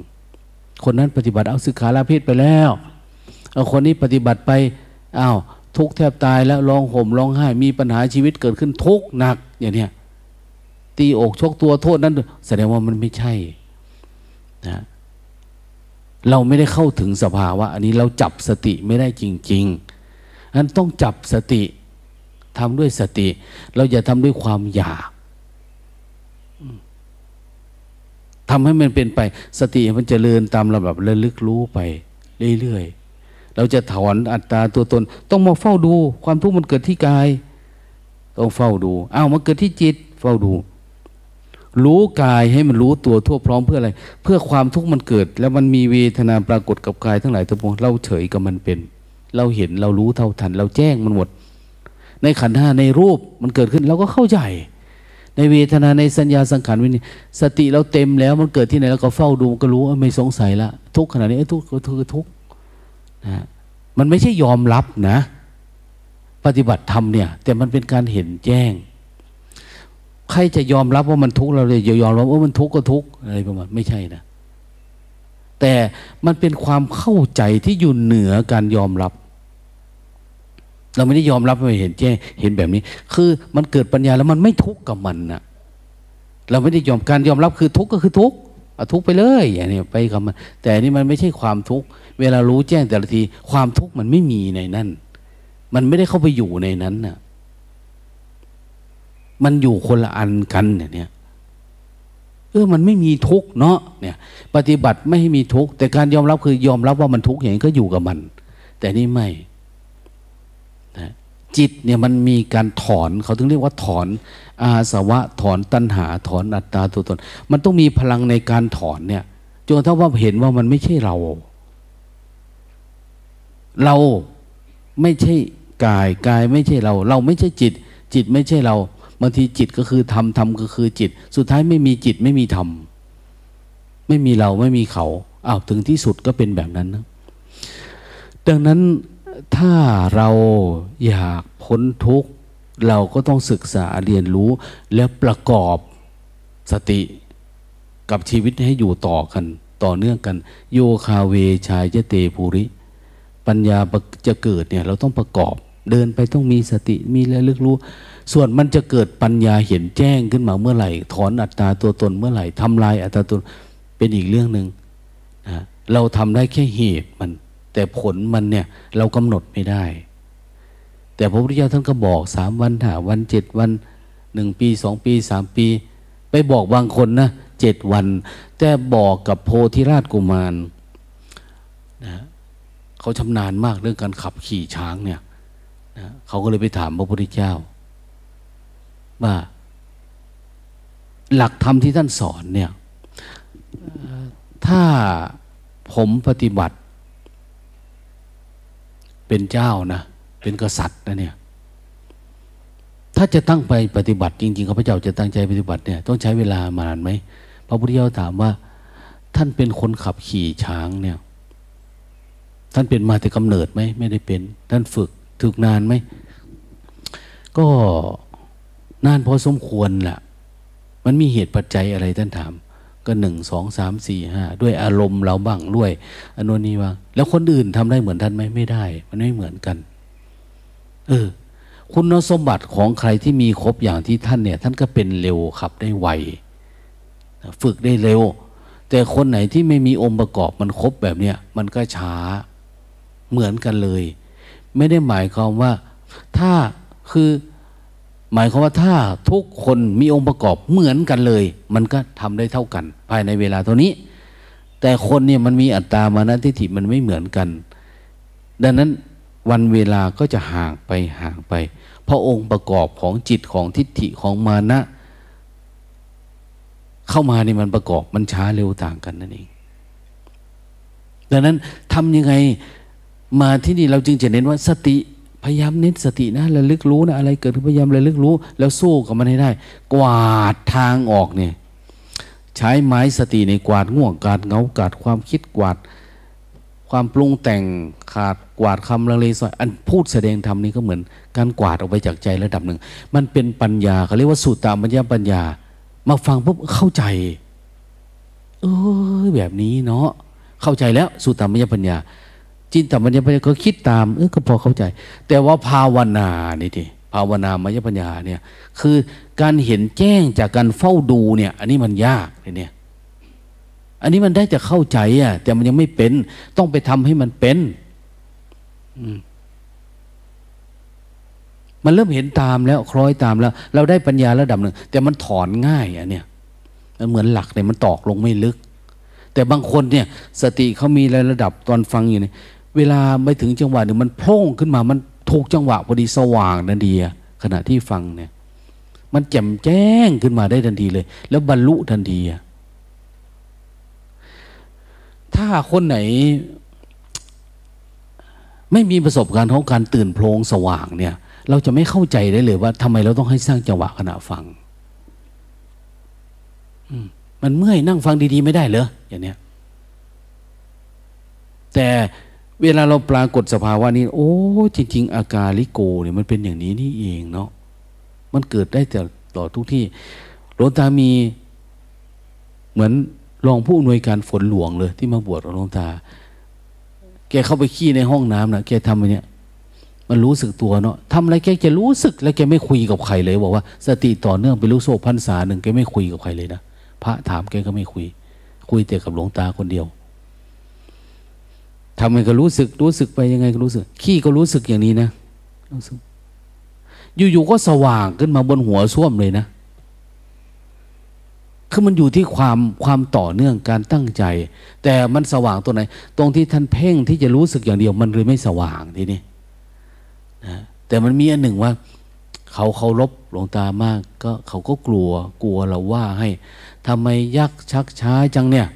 คนนั้นปฏิบัติเอาสึกขาลาเพศไปแล้วเอาคนนี้ปฏิบัติไปอ้าวทุกแทบตายแล้วร้องห่มร้องไห้ มีปัญหาชีวิตเกิดขึ้นทุกหนักอย่างเนี้ยตีอกชกตัวโทษนั้น แสดงว่ามันไม่ใช่นะ เราไม่ได้เข้าถึงสภาวะอันนี้เราจับสติไม่ได้จริงๆนั้นต้องจับสติทำด้วยสติ เราอย่าทำด้วยความอยากทำให้มันเป็นไป สติมันจเจริญตามระดับระลึกรู้ไป เรื่อยๆ เราจะถอนอัตตาตัวตน ต้องมาเฝ้าดู ความทุกข์มันเกิดที่กาย ต้องเฝ้าดูอ้าวมันเกิดที่จิต เฝ้าดู รู้กายให้มันรู้ตัวทั่วพร้อมเพื่ออะไร เพื่อความทุกข์มันเกิด แล้วมันมีเวทนาปรากฏกับกายทั้งหลายทั้งปวงเราเฉยกับมันเป็น เราเห็นเรารู้เท่าทัน เราแจ้งมันหมด ในขันธ์ห้าในรูปมันเกิดขึ้นเราก็เข้าใจ ในเวทนาในสัญญาสังขารวิญญาสติเราเต็มแล้วมันเกิดที่ไหนเราก็เฝ้าดูก็รู้ไม่สงสัยละทุกขณะนี้ทุกข์ก็คือทุกข์นะมันไม่ใช่ยอมรับนะ ปฏิบัติธรรมเนี่ย แต่มันเป็นการเห็นแจ้ง ใครจะยอมรับว่ามันทุกข์เราเลยยอมรับว่ามันทุกข์ก็ทุกข์อะไรประมาณไม่ใช่นะ แต่มันเป็นความเข้าใจที่อยู่เหนือการยอมรับ เราไม่ได้ยอมรับไม่เห็นแจ้เห็นแบบนี้ คือมันเกิดปัญญาแล้วมันไม่ทุกข์กับมันนะเราไม่ได้ยอมการยอมรับคือทุกข์ก็คือทุกข์เอาทุกข์ไปเลยอย่างนี้ไปกับมันแต่นี่มันไม่ใช่ความทุกข์เวลารู้แจ้งแต่ละที ความทุกข์มันไม่มีในนั้น มันไม่ได้เข้าไปอยู่ในนั้นนะ่ะ มันอยู่คนละอันกันเนี่ยเออมันไม่มีทุกเนาะเนี่ย ปฏิบัติไม่ให้มีทุกแต่การยอมรับคือยอมรับว่ามันทุกอย่างนี้ก็อยู่กับมัน แต่นี่ไม่นะจิตเนี่ยมันมีการถอนเขาถึงเรียกว่าถอน อาสวะถอนตัณหา ถอนอัตตาตัวตน มันต้องมีพลังในการถอนเนี่ยจนถ้าว่าเห็นว่ามันไม่ใช่เรา เราไม่ใช่กายกายไม่ใช่เรา เราไม่ใช่จิต จิตไม่ใช่เรา บางทีจิตก็คือธรรมธรรมก็คือจิต สุดท้ายไม่มีจิตไม่มีธรรมไม่มีเราไม่มีเขาอ้าวถึงที่สุดก็เป็นแบบนั้นนะดังนั้นถ้าเราอยากพ้นทุกข์ เราก็ต้องศึกษาเรียนรู้ แล้วประกอบสติกับชีวิตให้อยู่ต่อกัน ต่อเนื่องกัน โยคาเวชายเจเตภูริ ปัญญาจะเกิดเนี่ยเราต้องประกอบ เดินไปต้องมีสติมีระลึกรู้ ส่วนมันจะเกิดปัญญาเห็นแจ้งขึ้นมาเมื่อไหร่ ถอนอัตตาตัวตนเมื่อไหร่ทำลายอัตตาตัวเป็นอีกเรื่องหนึ่งนะเราทำได้แค่เหตุมัน แต่ผลมันเนี่ยเรากำหนดไม่ได้ แต่พระพุทธเจ้าท่านก็บอกสามวันห้าวันเจ็ดวันหนึ่งปีสองปีสามปี ไปบอกบางคนนะเจ็ดวัน แต่บอกกับโพธิราชกุมารนะเขาชำนาญมากเรื่องการขับขี่ช้างเนี่ยนะเขาก็เลยไปถามพระพุทธเจ้า ว่า หลักธรรมที่ท่านสอนเนี่ยถ้าผมปฏิบัติ เป็นเจ้านะ เป็นกษัตริย์นะเนี่ย ถ้าจะตั้งไปปฏิบัติจริงๆข้าพเจ้าจะตั้งใจปฏิบัติเนี่ยต้องใช้เวลามานานไหมพระพุทธเจ้าถามว่า ท่านเป็นคนขับขี่ช้างเนี่ย ท่านเป็นมาแต่กำเนิดไหมไม่ได้เป็น ท่านฝึกถึกนานไหมก็ นานพอสมควรแหละมันมีเหตุปัจจัยอะไรท่านถาม ก็หนึ่งสองสามสี่ห้าด้วยอารมณ์เราบ้างด้วยอนุนี้ว่าแล้วคนอื่นทำได้เหมือนท่านไหมไม่ได้ มันไม่เหมือนกัน เออ คุณสมบัติของใครที่มีครบอย่างที่ท่านเนี่ย ท่านก็เป็นเร็วขับได้ไวฝึกได้เร็ว แต่คนไหนที่ไม่มีองค์ประกอบมันครบแบบเนี้ยมันก็ช้าเหมือนกันเลย ไม่ได้หมายความว่า ถ้าคือ หมายความว่าถ้าทุกคนมีองค์ประกอบเหมือนกันเลย มันก็ทำได้เท่ากัน ภายในเวลาเท่านี้ แต่คนเนี่ยมันมีอัตตามานะทิฏฐิมันไม่เหมือนกัน ดังนั้นวันเวลาก็จะห่างไปห่างไป เพราะองค์ประกอบของจิตของทิฏฐิของมานะ เข้ามานี่มันประกอบมันช้าเร็วต่างกันนั่นเอง ดังนั้นทำยังไงมาที่นี่เราจึงจะเน้นว่าสติ พยายามเน้นสตินะระลึกรู้นะอะไรเกิดขึ้นพยายามระลึกรู้ แล้วสู้กับมันให้ได้ กวาดทางออกเนี่ยใช้ไม้สติในกวาดง่วงกาดเงากาดความคิดกวาด ความปรุงแต่งขาดกวาดคำลังเลสอยอันพูดแสดงธรรมนี่ก็เหมือน การกวาดออกไปจากใจระดับหนึ่ง มันเป็นปัญญาเขาเรียกว่าสุตตามัญญาปัญญา มาฟังปุ๊บเข้าใจ เออแบบนี้เนาะเข้าใจแล้วสุตตามัญญาปัญญา จินตมัญญปัญญาก็คิดตามเออก็พอเข้าใจ แต่ว่าภาวนานี่ดิภาวนามัญญปัญญาเนี่ย คือการเห็นแจ้งจากการเฝ้าดูเนี่ย อันนี้มันยากเลยเนี่ย อันนี้มันได้จะเข้าใจอะ แต่มันยังไม่เป็น ต้องไปทำให้มันเป็นมันเริ่มเห็นตามแล้วคล้อยตามแล้ว เราได้ปัญญาระดับหนึ่งแต่มันถอนง่ายอะเนี่ยมันเหมือนหลักเนี่ยมันตอกลงไม่ลึก แต่บางคนเนี่ย สติเขามีระดับตอนฟังอยู่เนี่ย เวลาไม่ถึงจังหวะหนึ่งมันโพล่งขึ้นมา มันถูกจังหวะพอดีสว่างนันดีขณะที่ฟังเนี่ย มันแจ่มแจ้งขึ้นมาได้ทันทีเลย แล้วบรรลุทันทีอะถ้าคนไหน ไม่มีประสบการณ์ของการตื่นโพลงสว่างเนี่ย เราจะไม่เข้าใจได้เลยว่าทำไมเราต้องให้สร้างจังหวะขณะฟังมันเมื่อยนั่งฟังดีๆไม่ได้เหรออย่างเนี้ยแต่ เวลาเราปรากฏสภาวะนี้ โอ้ จริง ๆ อาการลิโกเนี่ยมันเป็นอย่างนี้นี่เองเนาะมันเกิดได้แต่ต่อทุกที่หลวงตามีเหมือนรองผู้อำนวยการฝนหลวงเลย ที่มาบวชหลวงตา แกเข้าไปขี้ในห้องน้ำนะแกทำไปเนี่ยมันรู้สึกตัวเนาะทำอะไรแกจะรู้สึกแล้วแกไม่คุยกับใครเลย บอกว่า สติต่อเนื่องไปรู้โซ่พันษาหนึ่งแกไม่คุยกับใครเลยนะพระถามแกก็ไม่คุย คุยแต่กับหลวงตาคนเดียว ทำไงก็รู้สึก รู้สึกไปยังไงก็รู้สึก ขี้ก็รู้สึกอย่างนี้นะรู้สึกอยู่ๆก็สว่างขึ้นมาบนหัวส้วมเลยนะคือมันอยู่ที่ความความต่อเนื่องการตั้งใจ แต่มันสว่างตัวไหน ตรงที่ท่านเพ่งที่จะรู้สึกอย่างเดียวมันเลยไม่สว่างทีนี้นะแต่มันมีอันหนึ่งว่า เขาเคารพหลวงตามาก ก็เขาก็กลัวกลัวเราว่าให้ทำไมยักชักช้าจังเนี่ย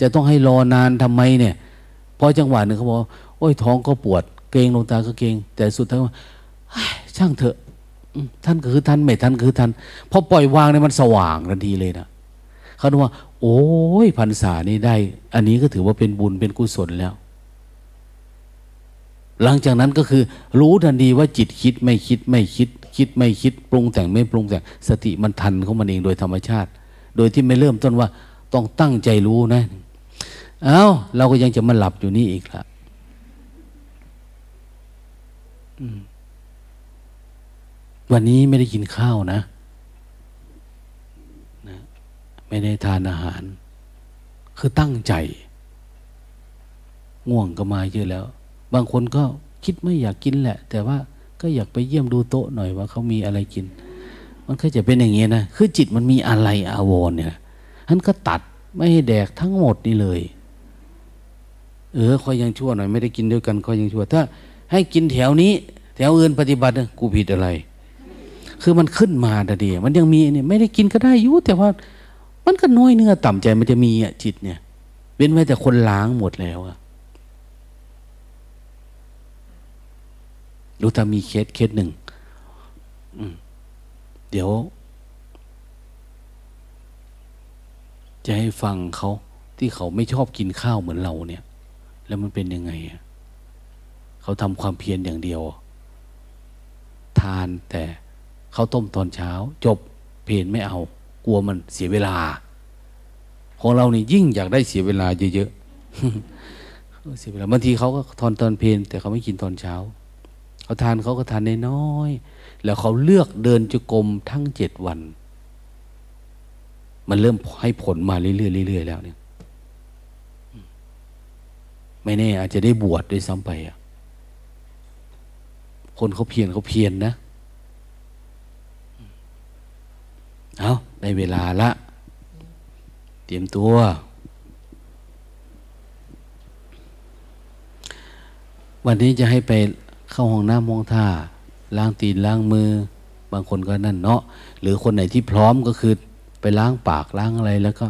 จะต้องให้รอนานทำไมเนี่ย พอจังหวะหนึ่งเขาบอกโอ้ยท้องก็ปวด เกรงลวงตาก็เกรงแต่สุดท้ายว่าช่างเถอะท่านก็คือท่านไม่ท่านคือท่านพอปล่อยวางเนี่ยมันสว่างทันทีเลยนะเขาบอกว่า โอ้ยพรรษานี้ได้ อันนี้ก็ถือว่าเป็นบุญเป็นกุศลแล้ว หลังจากนั้นก็คือ รู้ทันทีว่าจิตคิดไม่คิดไม่คิด คิดไม่คิด ปรุงแต่งไม่ปรุงแต่งสติมันทันของมันเองโดยธรรมชาติ โดยที่ไม่เริ่มต้นว่าต้องตั้งใจรู้นะ เอา้า เราก็ยังจะมาหลับอยู่นี่อีกละวันนี้ไม่ได้กินข้าวนะ ไม่ได้ทานอาหาร คือตั้งใจ ง่วงก็มาเยอะแล้ว บางคนก็คิดไม่อยากกินแหละ แต่ว่าก็อยากไปเยี่ยมดูโต๊ะหน่อยว่าเขามีอะไรกิน มันก็จะเป็นอย่างเงี้นะ คือจิตมันมีอะไรอาวรเนี่ยท่านก็ตัดไม่ให้แดกทั้งหมดนี่เลย เออคอยยังชั่วหน่อยไม่ได้กินด้วยกันคอยยังชั่ว ถ้า ให้กินแถวนี้ แถวอื่นปฏิบัติกูผิดอะไร คือมันขึ้นมาแต่เดียมันยังมีเนี่ยไม่ได้กินก็ได้ยุ่แต่ว่า มันก็น้อยเนื้อต่ำใจมันจะมีอะจิตเนี่ยเว้นไว้แต่คนล้างหมดแล้วอะรู้ถ้ามีเคสเคสหนึ่งเดี๋ยว จะให้ฟังเขาที่เขาไม่ชอบกินข้าวเหมือนเราเนี่ย แล้วมันเป็นยังไง เขาทำความเพียรอย่างเดียว ทานแต่เขาต้มตอนเช้า จบเพนไม่เอา กลัวมันเสียเวลา ของเรานี่ยิ่งอยากได้เสียเวลาเยอะๆเสียเวลาบางทีเขาก็ทอนตอนเพลนแต่เขาไม่กินตอนเช้าเขาทานเขาก็ทานน้อยๆแล้วเขาเลือกเดินจุกรมทั้งเจ็ดวัน มันเริ่มให้ผลมาเรื่อยๆเรื่อยๆแล้วเนี่ย ไม่แน่ อาจจะได้บวชด้วยซ้ำไปคนเขาเพียรเขาเพียรนนะ เอาได้เวลาละ เตรียมตัว วันนี้จะให้ไปเข้าห้องน้ำห้องท่า ล้างตีนล้างมือ บางคนก็นั่นเนาะ หรือคนไหนที่พร้อมก็คือ ไปล้างปากล้างอะไรแล้วก็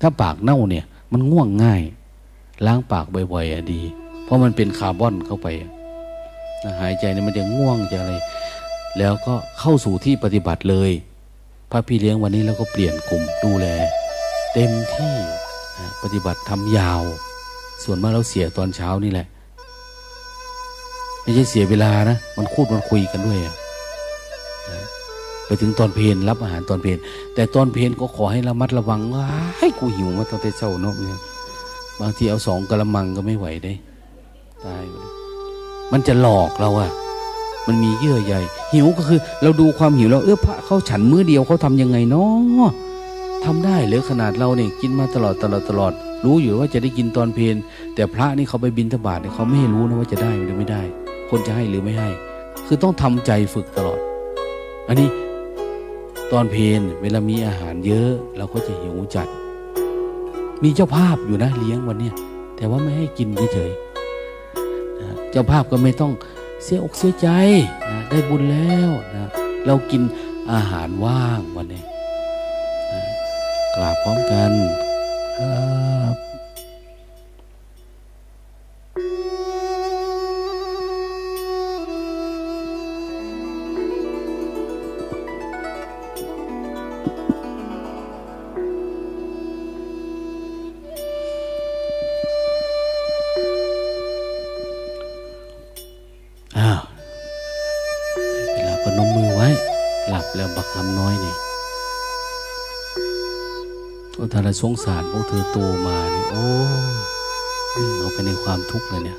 ถ้าปากเน่าเนี่ย มันง่วงง่าย ล้างปากบ่อยๆอะดี เพราะมันเป็นคาร์บอนเข้าไปหายใจเนี่ยมันจะง่วงจะอะไร แล้วก็เข้าสู่ที่ปฏิบัติเลย พระพี่เลี้ยงวันนี้แล้วก็เปลี่ยนกลุ่มดูแล เต็มที่ปฏิบัติทำยาว ส่วนมากเราเสียตอนเช้านี่แหละ ไม่ใช่เสียเวลานะ มันคูดมันคุยกันด้วยอะไปถึงตอนเพลนรับอาหารตอนเพลนแต่ตอนเพลนก็ขอให้ระมัดระวังว่าให้กูหิวมาตอนแต่เช้าเนาะเนี่ย บางทีเอาสองกระมังก็ไม่ไหวได้ตายมันจะหลอกเราอะมันมีเยื่อใยหิวก็คือ เราดูความหิวเราเออพระเขาฉันมื้อเดียวเขาทํำยังไงเนาะทำได้หรือขนาดเราเนี่ยกินมาตลอดตลอดตลอด รู้อยู่ว่าจะได้กินตอนเพลนแต่พระนี่เขาไปบินทบาทเนี่ยเขาไม่รู้นะว่าจะได้หรือไม่ได้ คนจะให้หรือไม่ให้ คือต้องทำใจฝึกตลอด อันนี้ตอนเพลนเวลามีอาหารเยอะ เราก็จะหิวจัด มีเจ้าภาพอยู่นะเลี้ยงวันเนี้ยแต่ว่าไม่ให้กินเฉยๆเจ้าภาพก็ไม่ต้องเสียอกเสียใจนะได้บุญแล้วนะเรากินอาหารว่างวันนี้นะกราบพร้อมกัน สงสารพวกเธอโตมาเนี่ยโอ้วิ่งเอาไปในความทุกข์เลยเนี่ย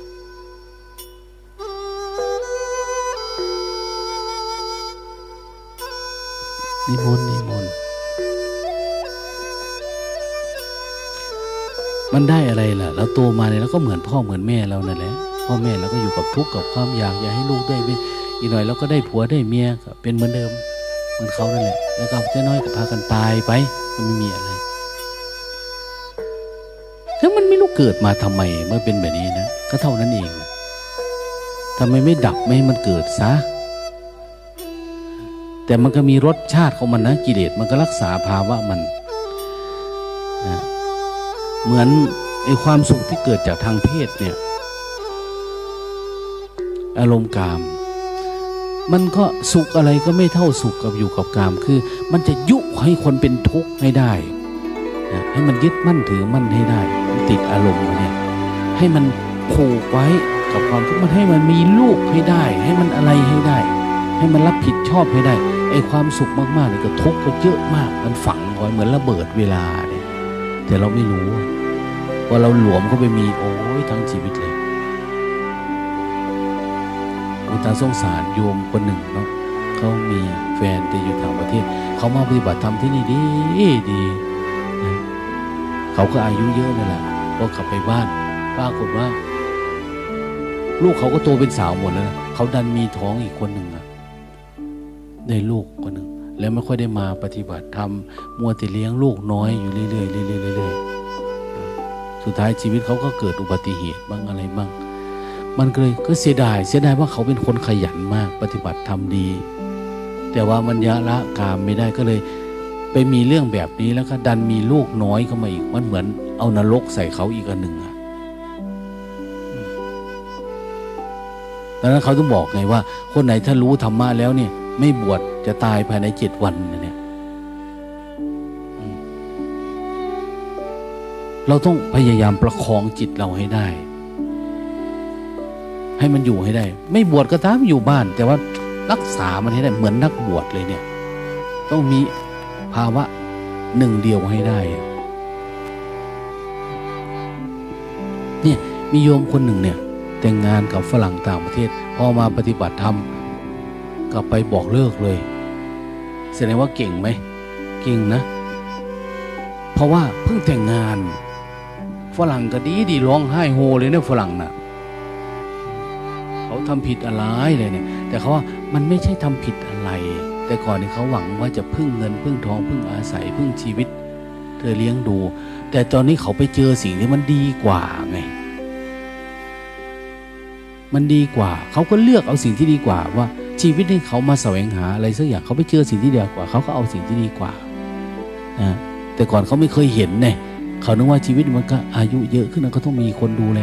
นิมนต์นิมนต์มันได้อะไรล่ะแล้วโตมาเนี่ยแล้วก็เหมือนพ่อเหมือนแม่เรานั่นแหละพ่อแม่เราก็อยู่กับทุกข์กับความอยากอยากให้ลูกได้ไปอีกหน่อยเราก็ได้ผัวได้เมียเป็นเหมือนเดิมเหมือนเขานั่นแหละแล้วก็เจ้าน้อยก็พากันตายไปก็ไม่มีอะไร แล้วมันไม่รู้เกิดมาทำไมเมื่อเป็นแบบนี้นะก็เท่านั้นเองทำไมไม่ดับไม่ให้มันเกิดซะแต่มันก็มีรสชาติของมันนะกิเลสมันก็รักษาภาวะมันนะเหมือนไอ้ความสุขที่เกิดจากทางเพศเนี่ย อารมณ์กาม มันก็สุขอะไรก็ไม่เท่าสุขกับอยู่กับกาม คือ มันจะยุให้คนเป็นทุกข์ให้ได้ ให้มันยึดมั่นถือมั่นให้ได้ ติดอารมณ์เนี่ยให้มันผูกไว้กับความทุกข์มันให้มันมีลูกให้ได้ ให้มันอะไรให้ได้ ให้มันรับผิดชอบให้ได้ไอ้ความสุขมากๆเนี่ยก็ทุกข์ก็เยอะมาก มันฝังไว้เหมือนระเบิดเวลาเนี่ยแต่เราไม่รู้ว่าเราหลวมก็ไปมีโอ้ยทั้งชีวิตเลยอุตาสงสารโยมคนหนึ่งเนาะเขามีแฟนแต่อยู่ต่างประเทศ เขามาปฏิบัติธรรมที่นี่ดีดี เขาก็อายุเยอะนั่นแหละก็กลับไปบ้านปรากฏว่า ลูกเขาก็โตเป็นสาวหมดแล้วนะเขาดันมีท้องอีกคนหนึ่งอะได้ลูกคนหนึ่งแล้วไม่ค่อยได้มาปฏิบัติทำมัวแต่เลี้ยงลูกน้อยอยู่เรื่อยๆเรื่อยๆเรื่อยๆสุดท้ายชีวิตเขาก็เกิดอุบัติเหตุบ้างอะไรบ้าง มันก็เลยก็เสียดาย เสียดายว่าเขาเป็นคนขยันมาก ปฏิบัติทำดี แต่ว่ามันยะละกามไม่ได้ก็เลย ไปมีเรื่องแบบนี้แล้วก็ดันมีลูกน้อยเข้ามาอีกมันเหมือนเอานรกใส่เขาอีกอันหนึ่งอะดังนั้นเขาต้องบอกไงว่า คนไหนถ้ารู้ธรรมะแล้วเนี่ย ไม่บวชจะตายภายในเจ็ดวันเนี่ยเราต้องพยายามประคองจิตเราให้ได้ ให้มันอยู่ให้ได้ ไม่บวชก็ตามอยู่บ้าน แต่ว่ารักษามันให้ได้เหมือนนักบวชเลยเนี่ย ต้องมี ภาวะหนึ่งเดียวให้ได้ เนี่ยมีโยมคนหนึ่งเนี่ย แต่งงานกับฝรั่งต่างประเทศ พอมาปฏิบัติธรรมก็ไปบอกเลิกเลยแสดงว่าเก่งไหมเก่งนะ เพราะว่าเพิ่งแต่งงาน ฝรั่งก็ดีดีร้องไห้โฮเลยเนี่ยฝรั่งนะ่ะเขาทำผิดอะไรเลยเนี่ย แต่เขาว่ามันไม่ใช่ทำผิดอะไร แต่ก่อนนี่เขาหวังว่าจะพึ่งเงินพึ่งทองพึ่งอาศัยพึ่งชีวิต เธอเลี้ยงดู แต่ตอนนี้เขาไปเจอสิ่งที่มันดีกว่าไงมันดีกว่า เขาก็เลือกเอาสิ่งที่ดีกว่า ว่าชีวิตที่เขามาแสวงหาอะไรสักอย่างเขาไปเจอสิ่งที่ดีกว่า เขาก็เอาสิ่งที่ดีกว่านะแต่ก่อนเขาไม่เคยเห็นเนี่ยเขานึกว่าชีวิตมันก็อายุเยอะขึ้นแล้วก็ต้องมีคนดูแล